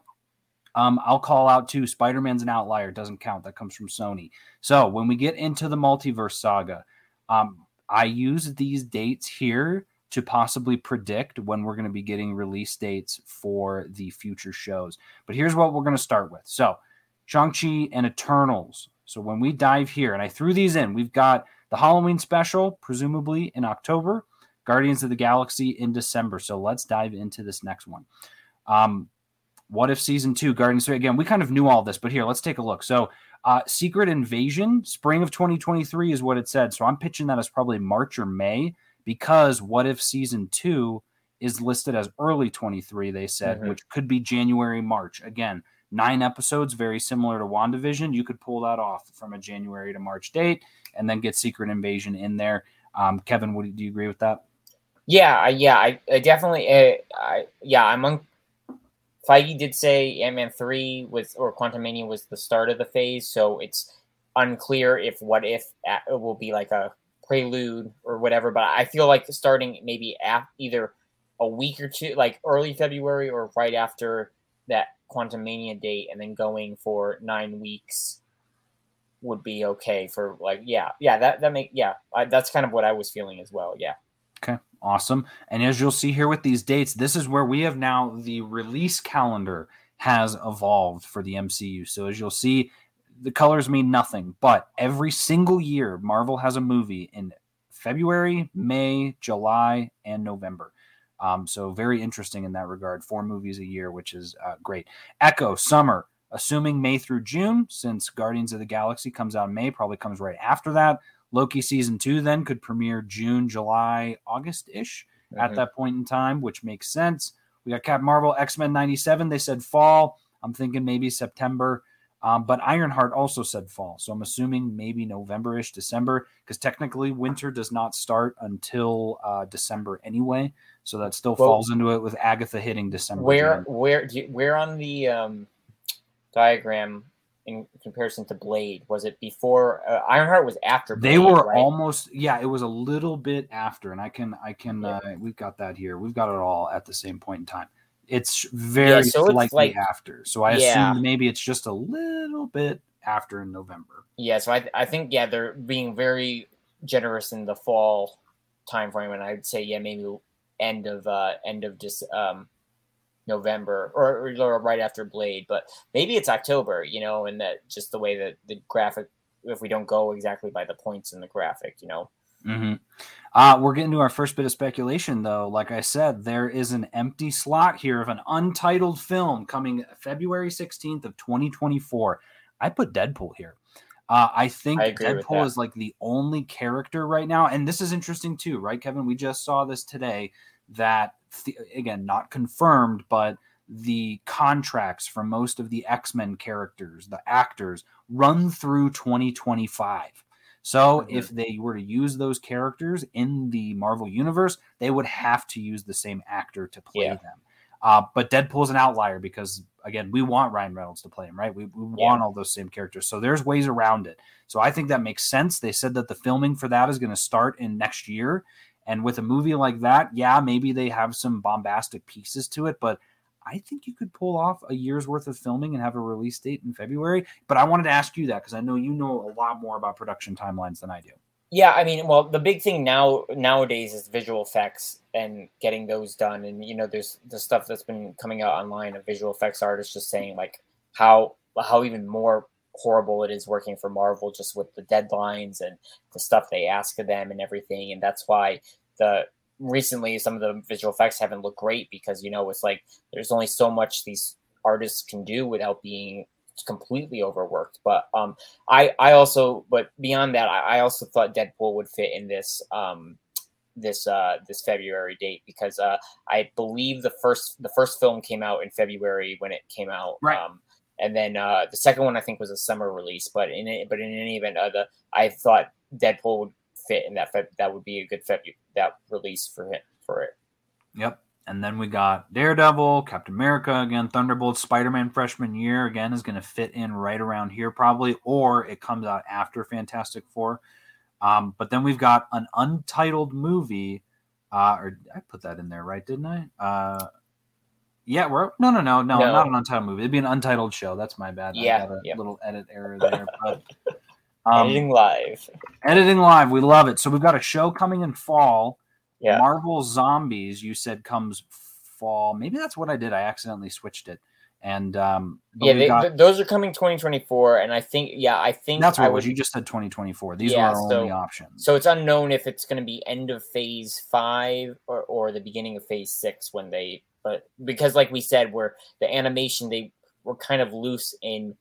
um, I'll call out too Spider Man's an outlier, doesn't count. That comes from Sony. So when we get into the multiverse saga, um, I use these dates here to possibly predict when we're going to be getting release dates for the future shows. But here's what we're going to start with. So, Shang-Chi and Eternals. So, when we dive here, and I threw these in, we've got the Halloween special, presumably in October, Guardians of the Galaxy in December. So, let's dive into this next one. Um, what if season two, Guardians? Again, we kind of knew all this, but here, let's take a look. So, uh, Secret Invasion, spring of 2023 is what it said. So, I'm pitching that as probably March or May because what if season two is listed as early 23, they said, mm-hmm. which could be January, March. Again, nine episodes, very similar to WandaVision. You could pull that off from a January to March date and then get Secret Invasion in there. Um, Kevin, what do you agree with that? Yeah, yeah, I, I definitely, uh, I, yeah, I'm on. Feige did say Ant Man three was or Quantumania was the start of the phase, so it's unclear if what if it will be like a prelude or whatever. But I feel like starting maybe af- either a week or two, like early February or right after that Quantumania date, and then going for nine weeks would be okay for like yeah yeah that that make yeah I, that's kind of what I was feeling as well yeah. Okay, awesome. And as you'll see here with these dates, this is where we have now the release calendar has evolved for the MCU. So as you'll see, the colors mean nothing, but every single year, Marvel has a movie in February, May, July, and November. Um, so very interesting in that regard. Four movies a year, which is uh, great. Echo summer, assuming May through June, since Guardians of the Galaxy comes out in May, probably comes right after that. Loki season two then could premiere June, July, August ish mm-hmm. at that point in time, which makes sense. We got Captain Marvel, X Men '97. They said fall. I'm thinking maybe September. Um, but Ironheart also said fall. So I'm assuming maybe November ish, December, because technically winter does not start until uh, December anyway. So that still well, falls into it with Agatha hitting December. Where, where, you, where on the um, diagram in comparison to Blade? Was it before uh, Ironheart was after? Blade, they were right? almost yeah. It was a little bit after, and I can I can yeah. uh, we've got that here. We've got it all at the same point in time. It's very yeah, so slightly like, after. So I yeah. assume maybe it's just a little bit after in November. Yeah, so I, I think yeah they're being very generous in the fall time frame, and I'd say yeah maybe end of uh end of just um November or, or right after Blade, but maybe it's October, you know, and that just the way that the graphic if we don't go exactly by the points in the graphic, you know. Mm-hmm. Uh, we're getting to our first bit of speculation, though. Like I said, there is an empty slot here of an untitled film coming February 16th of 2024. I put Deadpool here. Uh, I think I Deadpool is like the only character right now, and this is interesting too, right, Kevin? We just saw this today. That th- again, not confirmed, but the contracts for most of the X Men characters, the actors, run through 2025. So mm-hmm. if they were to use those characters in the Marvel universe, they would have to use the same actor to play yeah. them. Uh, but Deadpool's an outlier because again, we want Ryan Reynolds to play him, right? We, we want all those same characters. So there's ways around it. So I think that makes sense. They said that the filming for that is going to start in next year. And with a movie like that, yeah, maybe they have some bombastic pieces to it, but I think you could pull off a year's worth of filming and have a release date in February. But I wanted to ask you that because I know you know a lot more about production timelines than I do. Yeah, I mean, well, the big thing now nowadays is visual effects and getting those done. And you know, there's the stuff that's been coming out online of visual effects artists just saying like how how even more horrible it is working for Marvel just with the deadlines and the stuff they ask of them and everything. And that's why the recently some of the visual effects haven't looked great because you know it's like there's only so much these artists can do without being completely overworked. But um, I I also but beyond that, I, I also thought Deadpool would fit in this um this uh this February date because uh I believe the first the first film came out in February when it came out. Right. Um, and then uh, the second one I think was a summer release, but in it, but in any event, uh, the I thought Deadpool would fit in that. Feb, that would be a good Feb, that release for it for it. Yep. And then we got Daredevil, Captain America again, Thunderbolt, Spider Man freshman year again is going to fit in right around here probably, or it comes out after Fantastic Four. Um, but then we've got an untitled movie. Uh, or I put that in there, right? Didn't I? Uh, yeah, we're no, no, no, no, No. not an untitled movie. It'd be an untitled show. That's my bad. I Yeah, got a yeah. little edit error there. But um, Editing live. editing live, we love it. So we've got a show coming in fall. Yeah. Marvel Zombies, you said comes fall. Maybe that's what I did. I accidentally switched it. And um, Yeah, they, got- th- those are coming 2024, and I think yeah, I think that's what I it was. would. You just said 2024. These Yeah, were our so- only options. So it's unknown if it's going to be end of phase five or, or the beginning of phase six when they, but because like we said, where the animation they were kind of loose in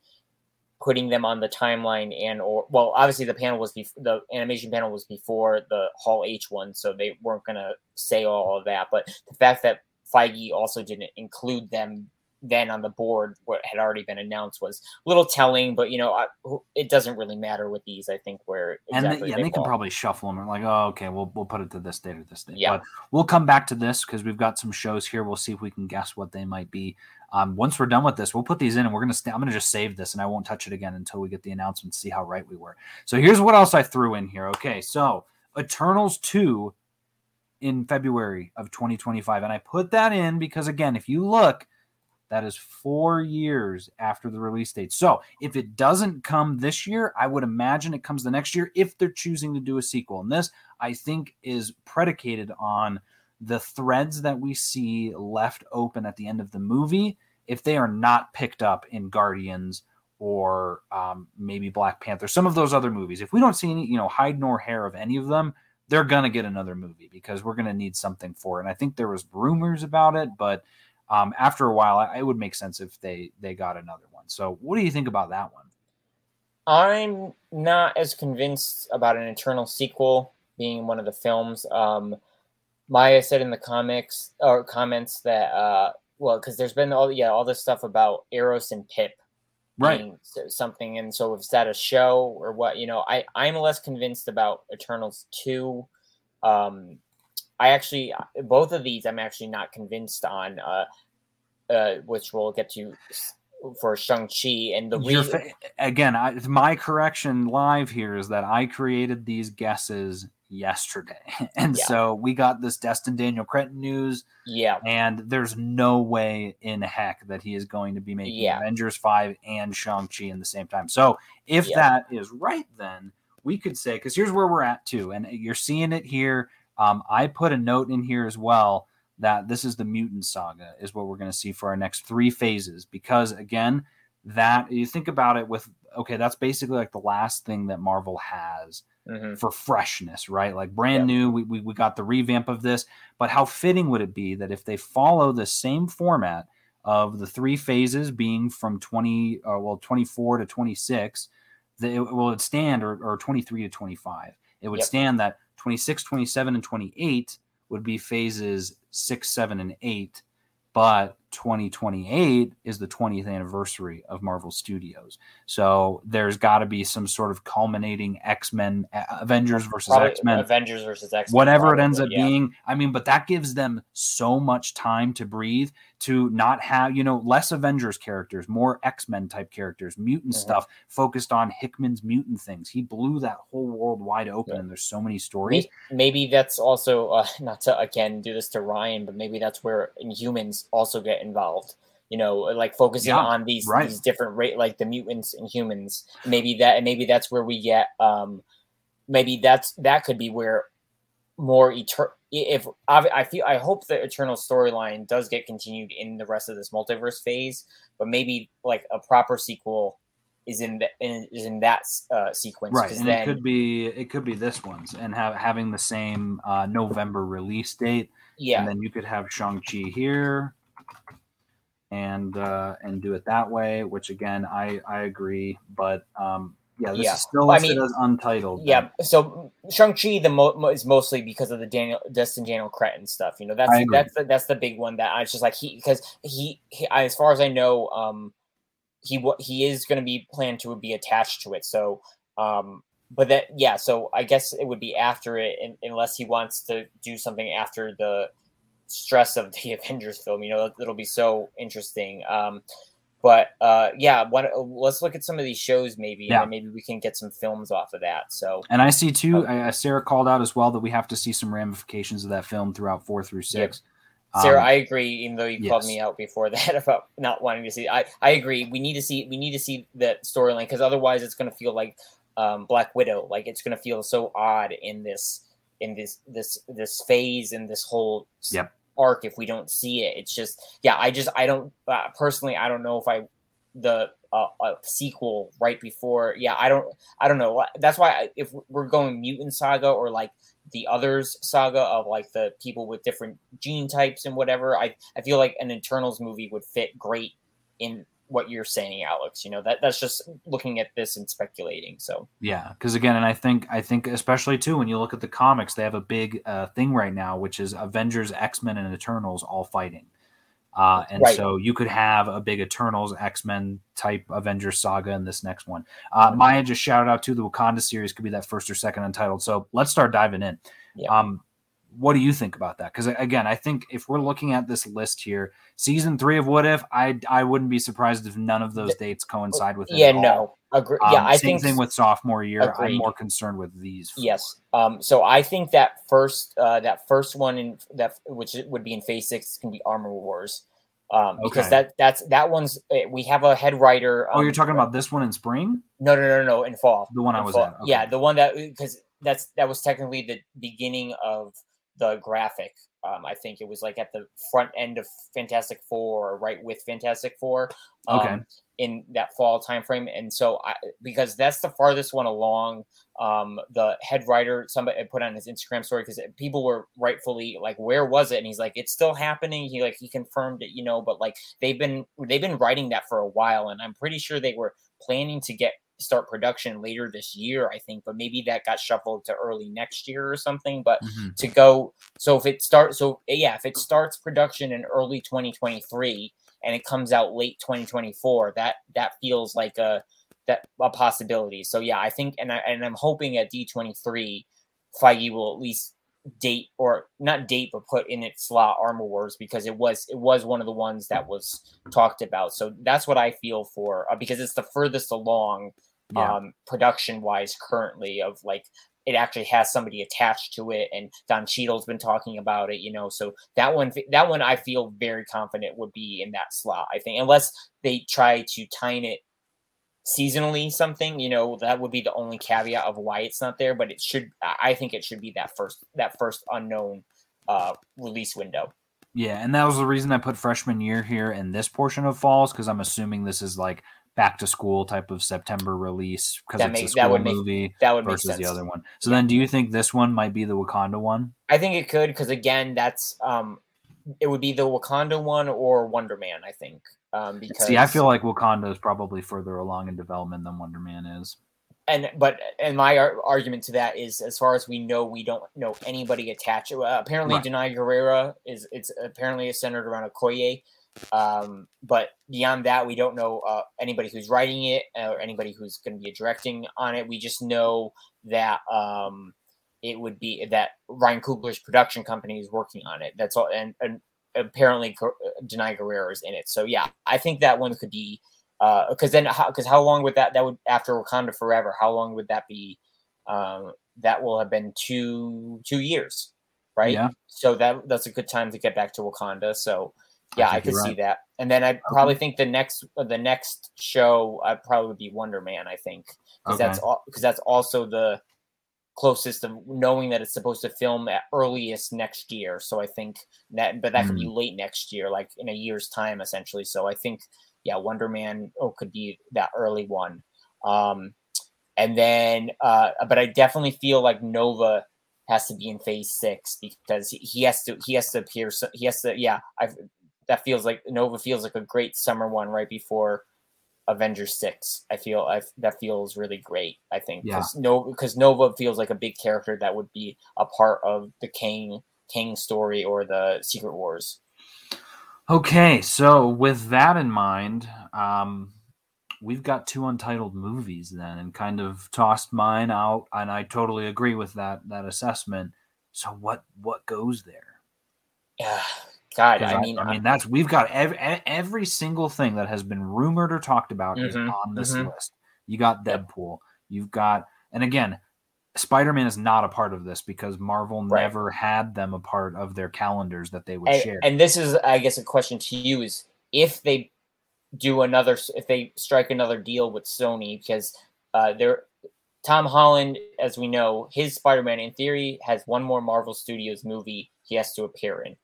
putting them on the timeline and or well, obviously the panel was before the animation panel was before the Hall H one, so they weren't going to say all of that. But the fact that Feige also didn't include them then on the board, what had already been announced was a little telling. But you know, I, it doesn't really matter with these. I think where and exactly they, yeah, they they can probably shuffle them. like, oh, okay, we'll we'll put it to this date or this date. Yeah. But we'll come back to this because we've got some shows here. We'll see if we can guess what they might be. Um, once we're done with this, we'll put these in, and we're gonna. St- I'm gonna just save this, and I won't touch it again until we get the announcement. See how right we were. So here's what else I threw in here. Okay, so Eternals two in February of 2025, and I put that in because again, if you look. That is four years after the release date. So if it doesn't come this year, I would imagine it comes the next year if they're choosing to do a sequel. And this, I think, is predicated on the threads that we see left open at the end of the movie. If they are not picked up in Guardians or um, maybe Black Panther, some of those other movies, if we don't see any, you know, hide nor hair of any of them, they're gonna get another movie because we're gonna need something for it. And I think there was rumors about it, but um, after a while, I- it would make sense if they they got another one. So, what do you think about that one? I'm not as convinced about an Eternal sequel being one of the films. Um, Maya said in the comics or comments that uh, well, because there's been all yeah all this stuff about Eros and Pip right? something, and so is that a show or what? You know, I I'm less convinced about Eternals two. Um, I actually both of these I'm actually not convinced on. Uh, uh, which we'll get to for Shang Chi and the Your reason. fa- again, I, my correction live here is that I created these guesses yesterday, and Yeah. so we got this Destin Daniel Cretton news, Yeah, and there's no way in heck that he is going to be making Yeah. Avengers five and Shang Chi in the same time. So if Yeah. that is right, then we could say because here's where we're at too, and you're seeing it here. Um, I put a note in here as well that this is the mutant saga is what we're going to see for our next three phases because again that you think about it with okay that's basically like the last thing that marvel has mhm. for freshness right like brand Yeah. new we, we, we got the revamp of this but how fitting would it be that if they follow the same format of the three phases being from 20 uh, well 24 to 26 that it will it stand or, or 23 to 25 it would Yep. stand that 26 27 and 28 would be phases 6 7 and 8 but 2028 is the 20th anniversary of Marvel Studios. So there's got to be some sort of culminating X-Men uh, Avengers versus X-Men Avengers versus X Men. whatever it ends up yeah. being. I mean, but that gives them so much time to breathe to not have, you know, less Avengers characters, more X Men type characters, mutant Mhm. stuff focused on Hickman's mutant things. He blew that whole world wide open, Yeah. and there's so many stories. May- Maybe that's also uh, not to again do this to Ryan, but maybe that's where Inhumans also get involved. You know, like focusing Yeah, on these right. these different rate, like the mutants and humans. Maybe that, and maybe that's where we get. um Maybe that's that could be where more eternal. If I, I feel, I hope the Eternal storyline does get continued in the rest of this multiverse phase, but maybe like a proper sequel is in the in, is in that uh, sequence. right and then, it could be it could be this one's and have having the same uh, November release date, yeah, and then you could have Shang Chi here, and uh, and do it that way. Which again, I I agree, but um, yeah, this Yeah. is still Well, I listed mean, as untitled. Yeah, so Shang Chi the mo- mo- is mostly because of the Daniel Destin Daniel Cretton stuff. You know, that's that's the, that's the big one that I was just like he because he, he I- as far as I know, um, he he is going to be planned to be attached to it. So, um, but that yeah, so I guess it would be after it, un unless he wants to do something after the stress of the Avengers film. You know, it'll be so interesting. Um, but uh, yeah, what, let's look at some of these shows maybe, Yeah. and maybe we can get some films off of that. So. And I see too. Uh, Sarah called out as well that we have to see some ramifications of that film throughout four through six. Sarah, Um, I agree. Even though you called me out before that about not wanting to see, I I agree. We need to see we need to see that storyline because otherwise it's going to feel like um, Black Widow. Like it's going to feel so odd in this in this this this phase and this whole Yep. Arc if we don't see it. It's just yeah. I just I don't uh, personally. I don't know if I the uh, uh, sequel right before. Yeah, I don't I don't know. That's why I, if we're going mutant saga or like the others saga of like the people with different gene types and whatever i i feel like an Eternals movie would fit great in what you're saying alex you know that that's just looking at this and speculating so Yeah, because again, and I think I think especially too when you look at the comics, they have a big uh, thing right now, which is Avengers, X Men, and Eternals all fighting. Uh, and Right. so you could have a big Eternals, X Men type Avengers saga in this next one. Uh, Maya just shouted out to the Wakanda series could be that first or second untitled. So let's start diving in. Yeah. Um, what do you think about that? Because again, I think if we're looking at this list here, season three of What If, I I wouldn't be surprised if none of those dates coincide with it. yeah no agree Um, yeah i same think thing with sophomore year. I'm more concerned with these. yes um so i think that first uh that first one in that which would be in phase six can be armor wars um because Okay. that that's that one's eh, we have a head writer Oh, you're um, talking about this one in spring? no no no no in fall The one I was fall. at. Yeah, the one that because that's that was technically the beginning of the graphic. Um, I think it was like at the front end of Fantastic Four, or right with Fantastic Four. Um, Okay. In that fall timeframe, and so I because that's the farthest one along. Um, the head writer somebody put on his Instagram story because people were rightfully like, "Where was it?" And he's like, "It's still happening." He like he confirmed it, you know, but like they've been they've been writing that for a while, and I'm pretty sure they were planning to get start production later this year, I think, but maybe that got shuffled to early next year or something. But Mhm. to go, so if it starts, so yeah, if it starts production in early 2023 and it comes out late 2024, that that feels like a that a possibility. So yeah, I think, and I and I'm hoping at D23, Feige will at least date or not date but put in its slot armor wars because it was it was one of the ones that was talked about so that's what i feel for uh, because it's the furthest along Yeah. um production wise currently of like it actually has somebody attached to it and don Cheadle's been talking about it you know so that one that one i feel very confident would be in that slot i think unless they try to time it seasonally something you know that would be the only caveat of why it's not there but it should i I think it should be that first that first unknown uh release window Yeah, and that was the reason I put freshman year here in this portion of falls because I'm assuming this is like back to school type of September release because it's a school that would make- movie that would make versus sense the other one. So then, do you think this one might be the Wakanda one? I think it could because again, that's um, it would be the Wakanda one or Wonder Man. I think um, because See, I feel like Wakanda is probably further along in development than Wonder Man is. and but and my ar- argument to that is, as far as we know, we don't know anybody attached. Uh, apparently, Right. Danai Gurira is it's apparently centered around a Okoye. Um, but beyond that, we don't know uh, anybody who's writing it or anybody who's going to be directing on it. We just know that um, it would be that Ryan Coogler's production company is working on it. That's all, and, and apparently Gu- Danai Gurira is in it. So yeah, I think that one could be because then because how, long would that that would after Wakanda Forever? How long would that be? Um, that will have been two two years, right? Yeah. So that that's a good time to get back to Wakanda. So yeah, I, think could see right. that. And then I probably think the next the next show I probably would be Wonder Man. I think because Okay. that's all because that's also the closest of knowing that it's supposed to film at earliest next year. So I think that, but that could be Hmm. late next year, like in a year's time, essentially. So I think, yeah, Wonder Man oh, could be that early one. Um, and then, uh, but I definitely feel like Nova has to be in Phase Six because he, he has to he has to appear. So he has to, yeah. I that feels like Nova feels like a great summer one right before Avengers six. I feel I that feels really great. I think because yeah. Nova because Nova feels like a big character that would be a part of the King Kang story or the Secret Wars. Okay, so with that in mind, um, we've got two untitled movies then, and kind of tossed mine out, and I totally agree with that that assessment. So what what goes there? Yeah, God, I, I, mean, I mean that's we've got every every single thing that has been rumored or talked about mm-hmm, is on this mm-hmm. list. You got Deadpool, you've got, and again, Spider Man is not a part of this because Marvel right. never had them a part of their calendars that they would and, share. And this is, I guess, a question to you: is if they do another, if they strike another deal with Sony, because uh, they're Tom Holland, as we know, his Spider Man in theory has one more Marvel Studios movie he has to appear in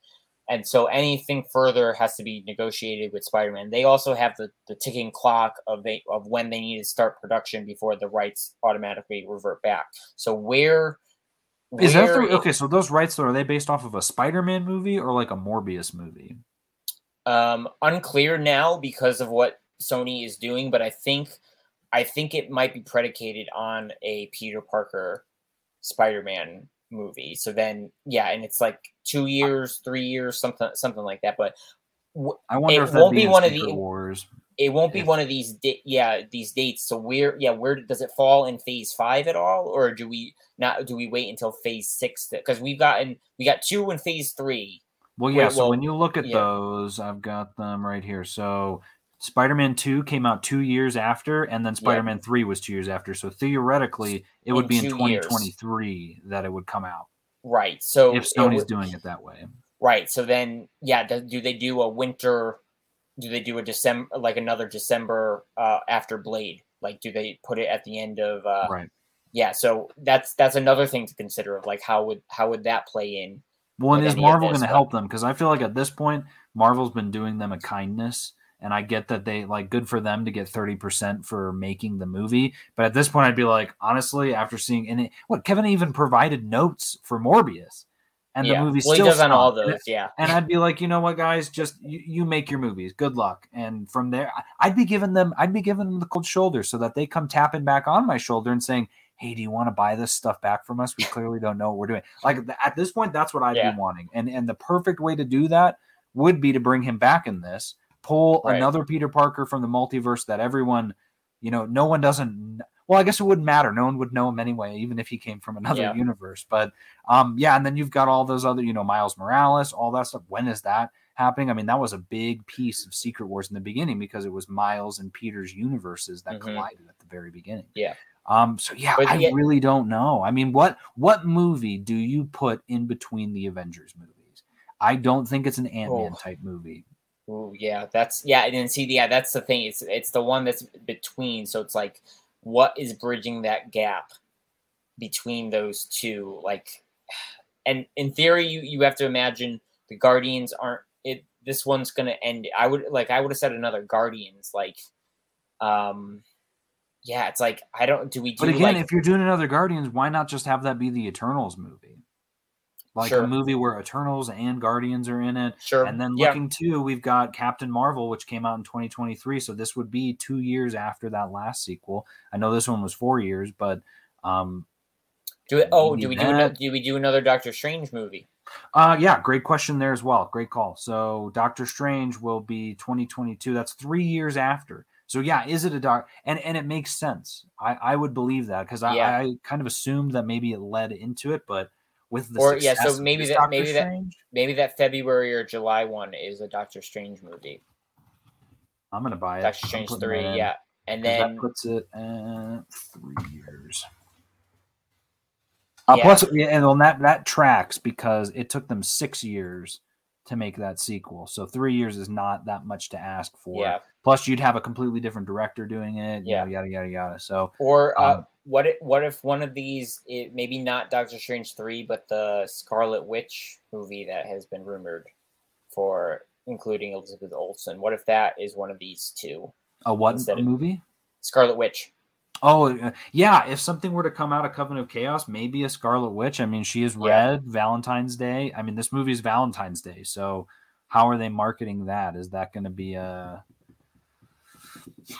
and so anything further has to be negotiated with Spider-Man. They also have the, the ticking clock of they of when they need to start production before the rights automatically revert back. So where is where that the, okay? So those rights are they based off of a Spider-Man movie or like a Morbius movie? Um, unclear now because of what Sony is doing, but I think I think it might be predicated on a Peter Parker Spider-Man movie. So then, yeah, and it's like two years, three years, something, something like that. But w- I wonder if it if won't be one of the wars. It won't be one of these, di- yeah, these dates. So where, yeah, where does it fall in Phase Five at all, or do we not? Do we wait until Phase Six? Because we've gotten we got two in Phase Three. Well, yeah. Wait, so well, when you look at yeah. those, I've got them right here. So Spider-Man 2 came out 2 years after and then Spider-Man 3 was 2 years after. So theoretically, it would in be in 2023 years. that it would come out. Right. So if Sony's would, doing it that way. Right. So then yeah, do, do, they do a winter do they do a December like another December uh after Blade? Like do they put it at the end of uh Right. Yeah, so that's that's another thing to consider of like how would how would that play in? Well, and is Marvel going to help them? Because I feel like at this point, Marvel's been doing them a kindness and I get that they like good for them to get 30% for making the movie. But at this point, I'd be like, honestly, after seeing and it, what Kevin even provided notes for Morbius. And yeah. the movie well, still does on all those, yeah. And I'd be like, you know what, guys, just you, you, make your movies. Good luck. And from there, I'd be giving them, I'd be giving them the cold shoulder so that they come tapping back on my shoulder and saying, "Hey, do you want to buy this stuff back from us? We clearly don't know what we're doing." Like at this point, that's what I'd yeah. be wanting. And and the perfect way to do that would be to bring him back in this pull right. another Peter Parker from the multiverse that everyone, you know, no one doesn't. Well, I guess it wouldn't matter. No one would know him anyway, even if he came from another yeah. universe. But um, yeah, and then you've got all those other, you know, Miles Morales, all that stuff. When is that happening? I mean, that was a big piece of Secret Wars in the beginning because it was Miles and Peter's universes that mm-hmm. collided at the very beginning. Yeah. Um, so yeah, I really don't know. I mean, what what movie do you put in between the Avengers movies? I don't think it's an Ant Man oh. type movie. Ooh, yeah, that's yeah, and then see, yeah, that's the thing. It's it's the one that's between. So it's like, what is bridging that gap between those two? Like, and in theory, you you have to imagine the Guardians aren't it. This one's gonna end. I would like I would have said another Guardians. Like, um, yeah, it's like I don't. Do we? Do but again, like, if you're doing another Guardians, why not just have that be the Eternals movie? Like sure. a movie where Eternals and Guardians are in it. Sure. And then looking yeah. too, we've got Captain Marvel, which came out in 2023. So this would be two years after that last sequel. I know this one was four years, but um do it oh do we that. do another, do we do another Doctor Strange movie? Uh yeah, great question there as well. Great call. So Doctor Strange will be 2022. That's three years after. So yeah, is it a doc? And and it makes sense. I I would believe that because I, yeah. I kind of assumed that maybe it led into it, but with the or yeah, so maybe that Doctor maybe Strange. that maybe that February or July one is a Doctor Strange movie. I'm gonna buy it. Doctor Strange three, yeah, and then that puts it at three years. Uh, yeah. Plus, and on that that tracks because it took them six years to make that sequel. So three years is not that much to ask for. Yeah. Plus, you'd have a completely different director doing it. Yeah. Know, yada yada yada. So or uh, um, what if what if one of these it, maybe not Doctor Strange three, but the Scarlet Witch movie that has been rumored for including Elizabeth Olsen. What if that is one of these two? A what a movie? Scarlet Witch. Oh uh, yeah, if something were to come out of Coven of Chaos, maybe a Scarlet Witch. I mean, she is red yeah. Valentine's Day. I mean, this movie is Valentine's Day, so how are they marketing that? Is that going to be a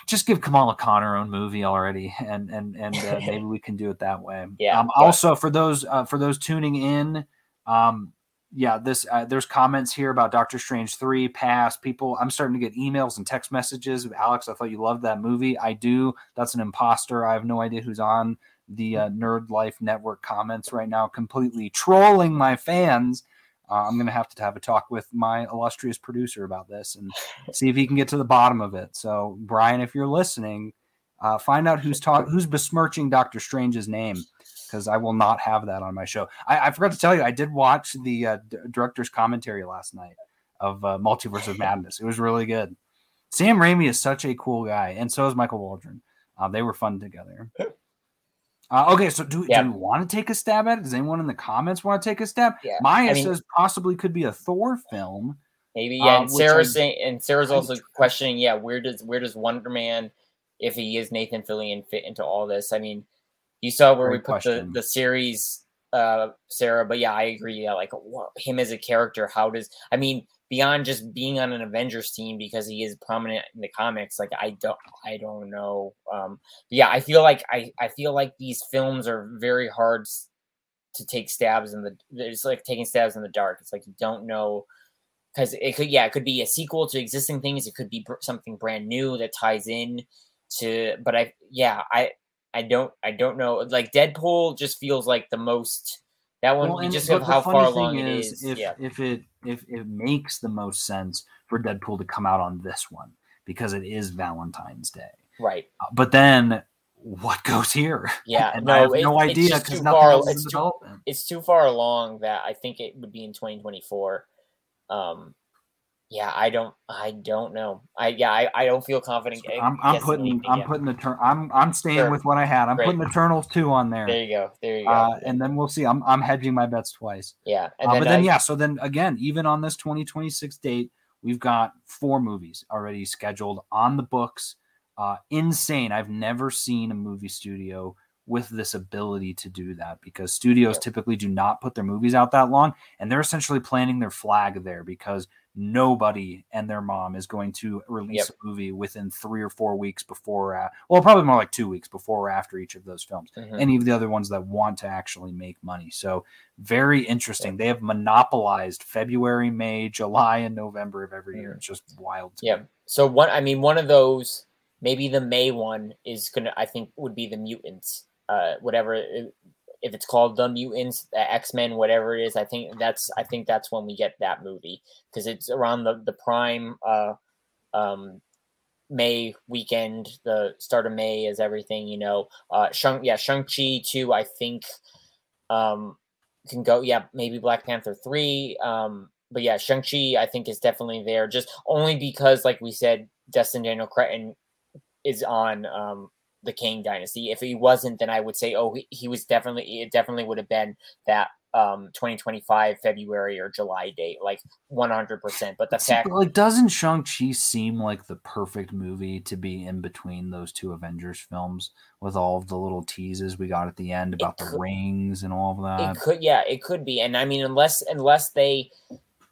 just give Kamala Khan her own movie already, and and and uh, maybe we can do it that way. Yeah. Um, also, for those uh, for those tuning in, um, yeah, this uh, there's comments here about Doctor Strange three past people. I'm starting to get emails and text messages. Alex, I thought you loved that movie. I do. That's an imposter. I have no idea who's on the uh, Nerd Life Network comments right now, completely trolling my fans. Uh, I'm going to have to have a talk with my illustrious producer about this and see if he can get to the bottom of it. So, Brian, if you're listening, uh, find out who's talk who's besmirching Doctor Strange's name because I will not have that on my show. I, I, forgot to tell you, I did watch the uh, d- director's commentary last night of uh, Multiverse of Madness. It was really good. Sam Raimi is such a cool guy, and so is Michael Waldron. Uh, they were fun together. Uh, okay, so do, yeah. do we want to take a stab at it? Does anyone in the comments want to take a stab? Yeah. Maya I mean, says possibly could be a Thor film. Maybe yeah. Uh, and Sarah's saying, and Sarah's also questioning, yeah, where does where does Wonder Man, if he is Nathan Fillion, fit into all this? I mean, you saw where we put the, the series, uh, Sarah. But yeah, I agree. Yeah, like him as a character. How does I mean beyond just being on an Avengers team because he is prominent in the comics? Like I don't, I don't know. Um, yeah, I feel like I, I feel like these films are very hard to take stabs in the. It's like taking stabs in the dark. It's like you don't know because it could, yeah, it could be a sequel to existing things. It could be something brand new that ties in to. But I, yeah, I I don't I don't know. Like Deadpool just feels like the most that one well, just how far along it is. If, yeah. if it if it makes the most sense for Deadpool to come out on this one because it is Valentine's Day. Right. Uh, but then what goes here? Yeah, and no, I have it, no idea because nothing far, else is too. It's too far along that I think it would be in 2024. Um, yeah, I don't. I don't know. I yeah, I, I don't feel confident. I'm, I'm putting I'm putting the turn. I'm I'm staying sure. with what I had. I'm Great. putting Eternals two on there. There you go. There you go. Uh, and then we'll see. I'm I'm hedging my bets twice. Yeah. Uh, then but then I, yeah. So then again, even on this 2026 date, we've got four movies already scheduled on the books. Uh, insane. I've never seen a movie studio with this ability to do that because studios typically do not put their movies out that long and they're essentially planting their flag there because nobody and their mom is going to release yep. a movie within three or four weeks before, uh, well, probably more like two weeks before or after each of those films. Mm-hmm. Any of the other ones that want to actually make money. So very interesting. Yep. They have monopolized February, May, July, and November of every mm-hmm. year. It's just wild. Yeah. So one, I mean, one of those, maybe the May one is gonna, I think, would be the mutants. Uh, whatever if it's called the mutants x-men whatever it is i think that's i think that's when we get that movie. Because it's around the the prime uh um may weekend the start of may is everything you know. Uh shang yeah shang-chi too i think um can go yeah maybe black panther 3 um but yeah shang-chi i think is definitely there just only because like we said destin daniel cretton is on um the Kang Dynasty. If he wasn't, then I would say, oh, he, he was definitely it definitely would have been that um 2025 February or July date, like 100. percent But the See, fact, like, doesn't Shang Chi seem like the perfect movie to be in between those two Avengers films with all of the little teases we got at the end about the rings and all of that? It could, yeah, it could be. And I mean, unless unless they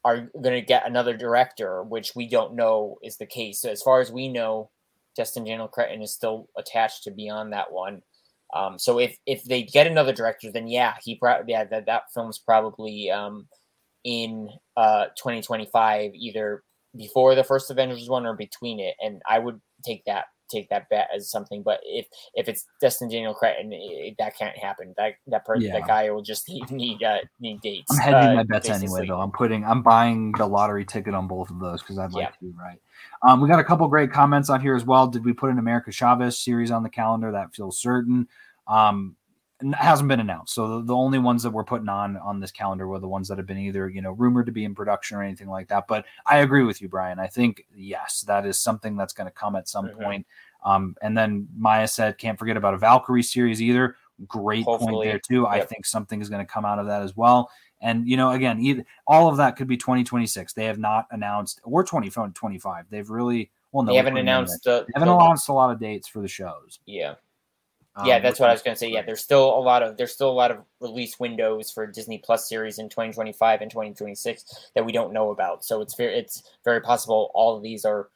are going to get another director, which we don't know is the case. So as far as we know, Destin Daniel Cretton is still attached to Beyond that one. Um, so if if they get another director, then yeah, he probably yeah that that film's probably um, in uh 2025, either before the first Avengers one or between it, and I would take that take that bet as something. But if if it's Destin Daniel Cretton, it, that can't happen. That that person, yeah. that guy will just need need, uh, need dates. I'm hedging uh, my bets basically. anyway, though. I'm putting I'm buying the lottery ticket on both of those because I'd like yeah. to be right. Um, we got a couple great comments on here as well. Did we put an America Chavez series on the calendar? That feels certain. Um, hasn't been announced. So the, the, only ones that we're putting on on this calendar were the ones that have been either you know rumored to be in production or anything like that. But I agree with you, Brian. I think yes, that is something that's going to come at some mm-hmm. point. Um, and then Maya said, can't forget about a Valkyrie series either. Great Hopefully. point there too. Yep. I think something is going to come out of that as well. And you know, again, either, all of that could be 2026. They have not announced or 2025. They've really well, no, they haven't announced. The, they haven't the, announced a lot of dates for the shows. Yeah. Um, yeah, that's what I was going to say. Yeah, there's still a lot of there's still a lot of release windows for Disney Plus series in 2025 and 2026 that we don't know about. So it's very it's very possible all of these are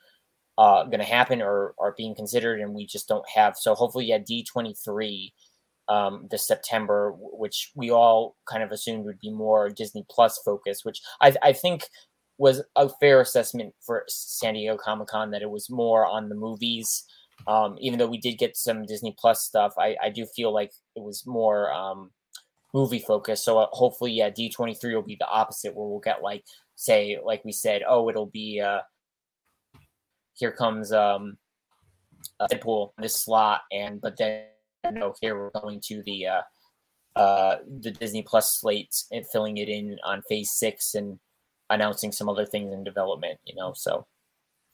uh, going to happen or are being considered, and we just don't have. So hopefully, yeah, D23 um, this September, which we all kind of assumed would be more Disney Plus focused, which I, I think was a fair assessment for San Diego Comic Con that it was more on the movies. Um, even though we did get some Disney Plus stuff, I, I do feel like it was more um, movie focused. So uh, hopefully, yeah, D23 will be the opposite, where we'll get like, say, like we said, oh, it'll be uh, here comes um, uh, Deadpool this slot, and but then no, here we're going to the uh, uh, the Disney Plus slate and filling it in on Phase Six and announcing some other things in development. You know, so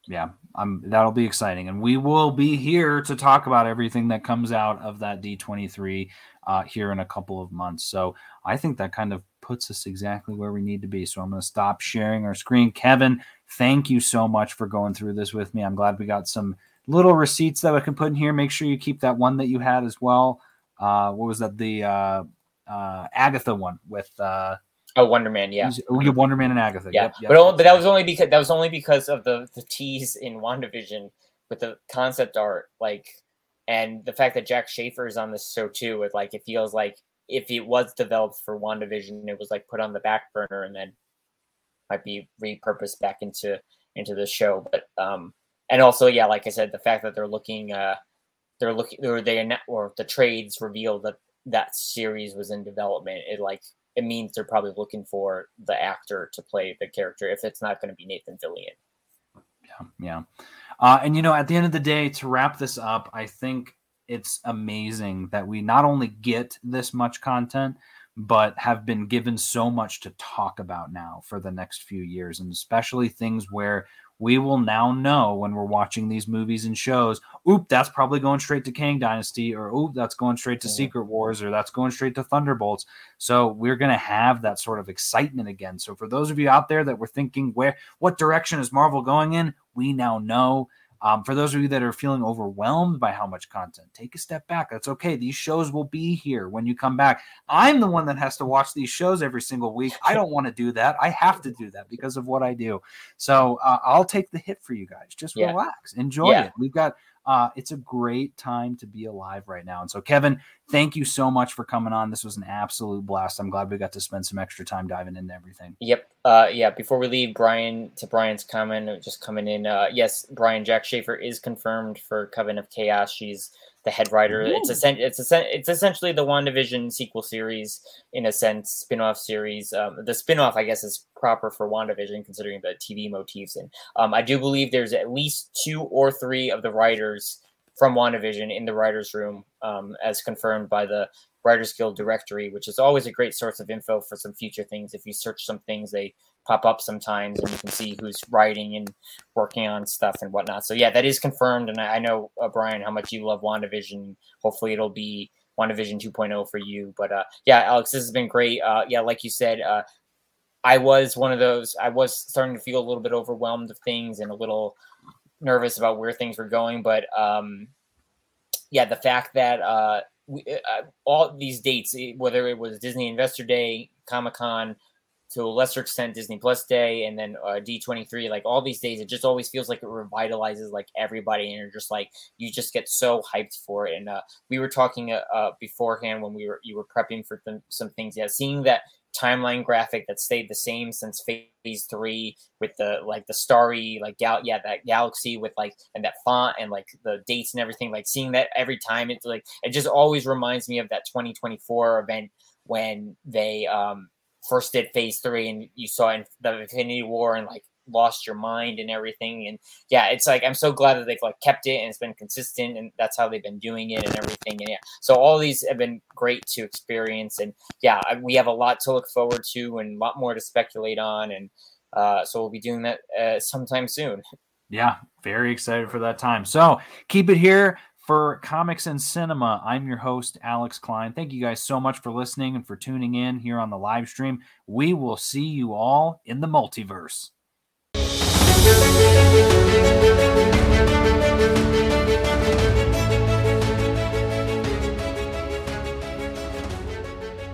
yeah, um, that'll be exciting, and we will be here to talk about everything that comes out of that D23 uh, here in a couple of months. So I think that kind of puts us exactly where we need to be. So I'm going to stop sharing our screen. Kevin, thank you so much for going through this with me. I'm glad we got some little receipts that I can put in here. Make sure you keep that one that you had as well. Uh, what was that? The uh, uh, Agatha one with uh, oh Wonder Man, yeah. Oh, you Wonder Man and Agatha. Yeah, yep, yep. but but that was only because that was only because of the the tease in WandaVision with the concept art, like, and the fact that Jac Schaeffer is on this show too. With like, it feels like if it was developed for WandaVision, it was like put on the back burner and then might be repurposed back into into the show. But um, and also yeah like i said the fact that they're looking uh they're looking or they or the trades reveal that that series was in development it like it means they're probably looking for the actor to play the character if it's not going to be nathan fillion. Yeah yeah. Uh, and you know at the end of the day to wrap this up i think it's amazing that we not only get this much content but have been given so much to talk about now for the next few years and especially things where we will now know when we're watching these movies and shows, oop, that's probably going straight to Kang Dynasty, or oop, that's going straight to Secret Wars, or that's going straight to Thunderbolts. So we're going to have that sort of excitement again. So for those of you out there that were thinking, where, what direction is Marvel going in? We now know um, for those of you that are feeling overwhelmed by how much content, take a step back. That's okay. These shows will be here when you come back. I'm the one that has to watch these shows every single week. I don't want to do that. I have to do that because of what I do. So uh, I'll take the hit for you guys. Just yeah. relax, enjoy yeah. it. We've got uh, it's a great time to be alive right now. And so, Kevin, thank you so much for coming on. This was an absolute blast. I'm glad we got to spend some extra time diving into everything. Yep. Uh, yeah. Before we leave, Brian, to Brian's comment, just coming in. Uh, yes, Brian Jac Schaeffer is confirmed for Coven of Chaos. She's the head writer. Ooh. It's a, it's a, it's essentially the WandaVision sequel series in a sense, spin-off series. Um, the spin-off, I guess, is proper for WandaVision considering the TV motifs. And um, I do believe there's at least two or three of the writers from WandaVision in the writers' room, um, as confirmed by the Writers Guild directory, which is always a great source of info for some future things. If you search some things, they pop up sometimes, and you can see who's writing and working on stuff and whatnot. So yeah, that is confirmed, and I, know uh, Brian how much you love WandaVision. Hopefully, it'll be WandaVision 2.0 for you. But uh, yeah, Alex, this has been great. Uh, yeah, like you said, uh, I was one of those. I was starting to feel a little bit overwhelmed of things and a little nervous about where things were going. But um, yeah, the fact that uh, we, uh, all these dates, eh, whether it was Disney Investor Day, Comic Con, to a lesser extent Disney Plus Day, and then uh, D23, like all these days, it just always feels like it revitalizes like everybody, and you're just like you just get so hyped for it. And uh, we were talking uh, uh beforehand when we were you were prepping for th- some things, yeah, seeing that timeline graphic that stayed the same since phase three with the like the starry like gal yeah that galaxy with like and that font and like the dates and everything like seeing that every time it's like it just always reminds me of that 2024 event when they um first did phase three and you saw in the infinity war and like lost your mind and everything. And yeah, it's like I'm so glad that they've like kept it and it's been consistent and that's how they've been doing it and everything. And yeah, so all these have been great to experience. And yeah, we have a lot to look forward to and a lot more to speculate on. And uh, so we'll be doing that uh, sometime soon. Yeah, very excited for that time. So keep it here for Comics and Cinema. I'm your host, Alex Klein. Thank you guys so much for listening and for tuning in here on the live stream. We will see you all in the multiverse.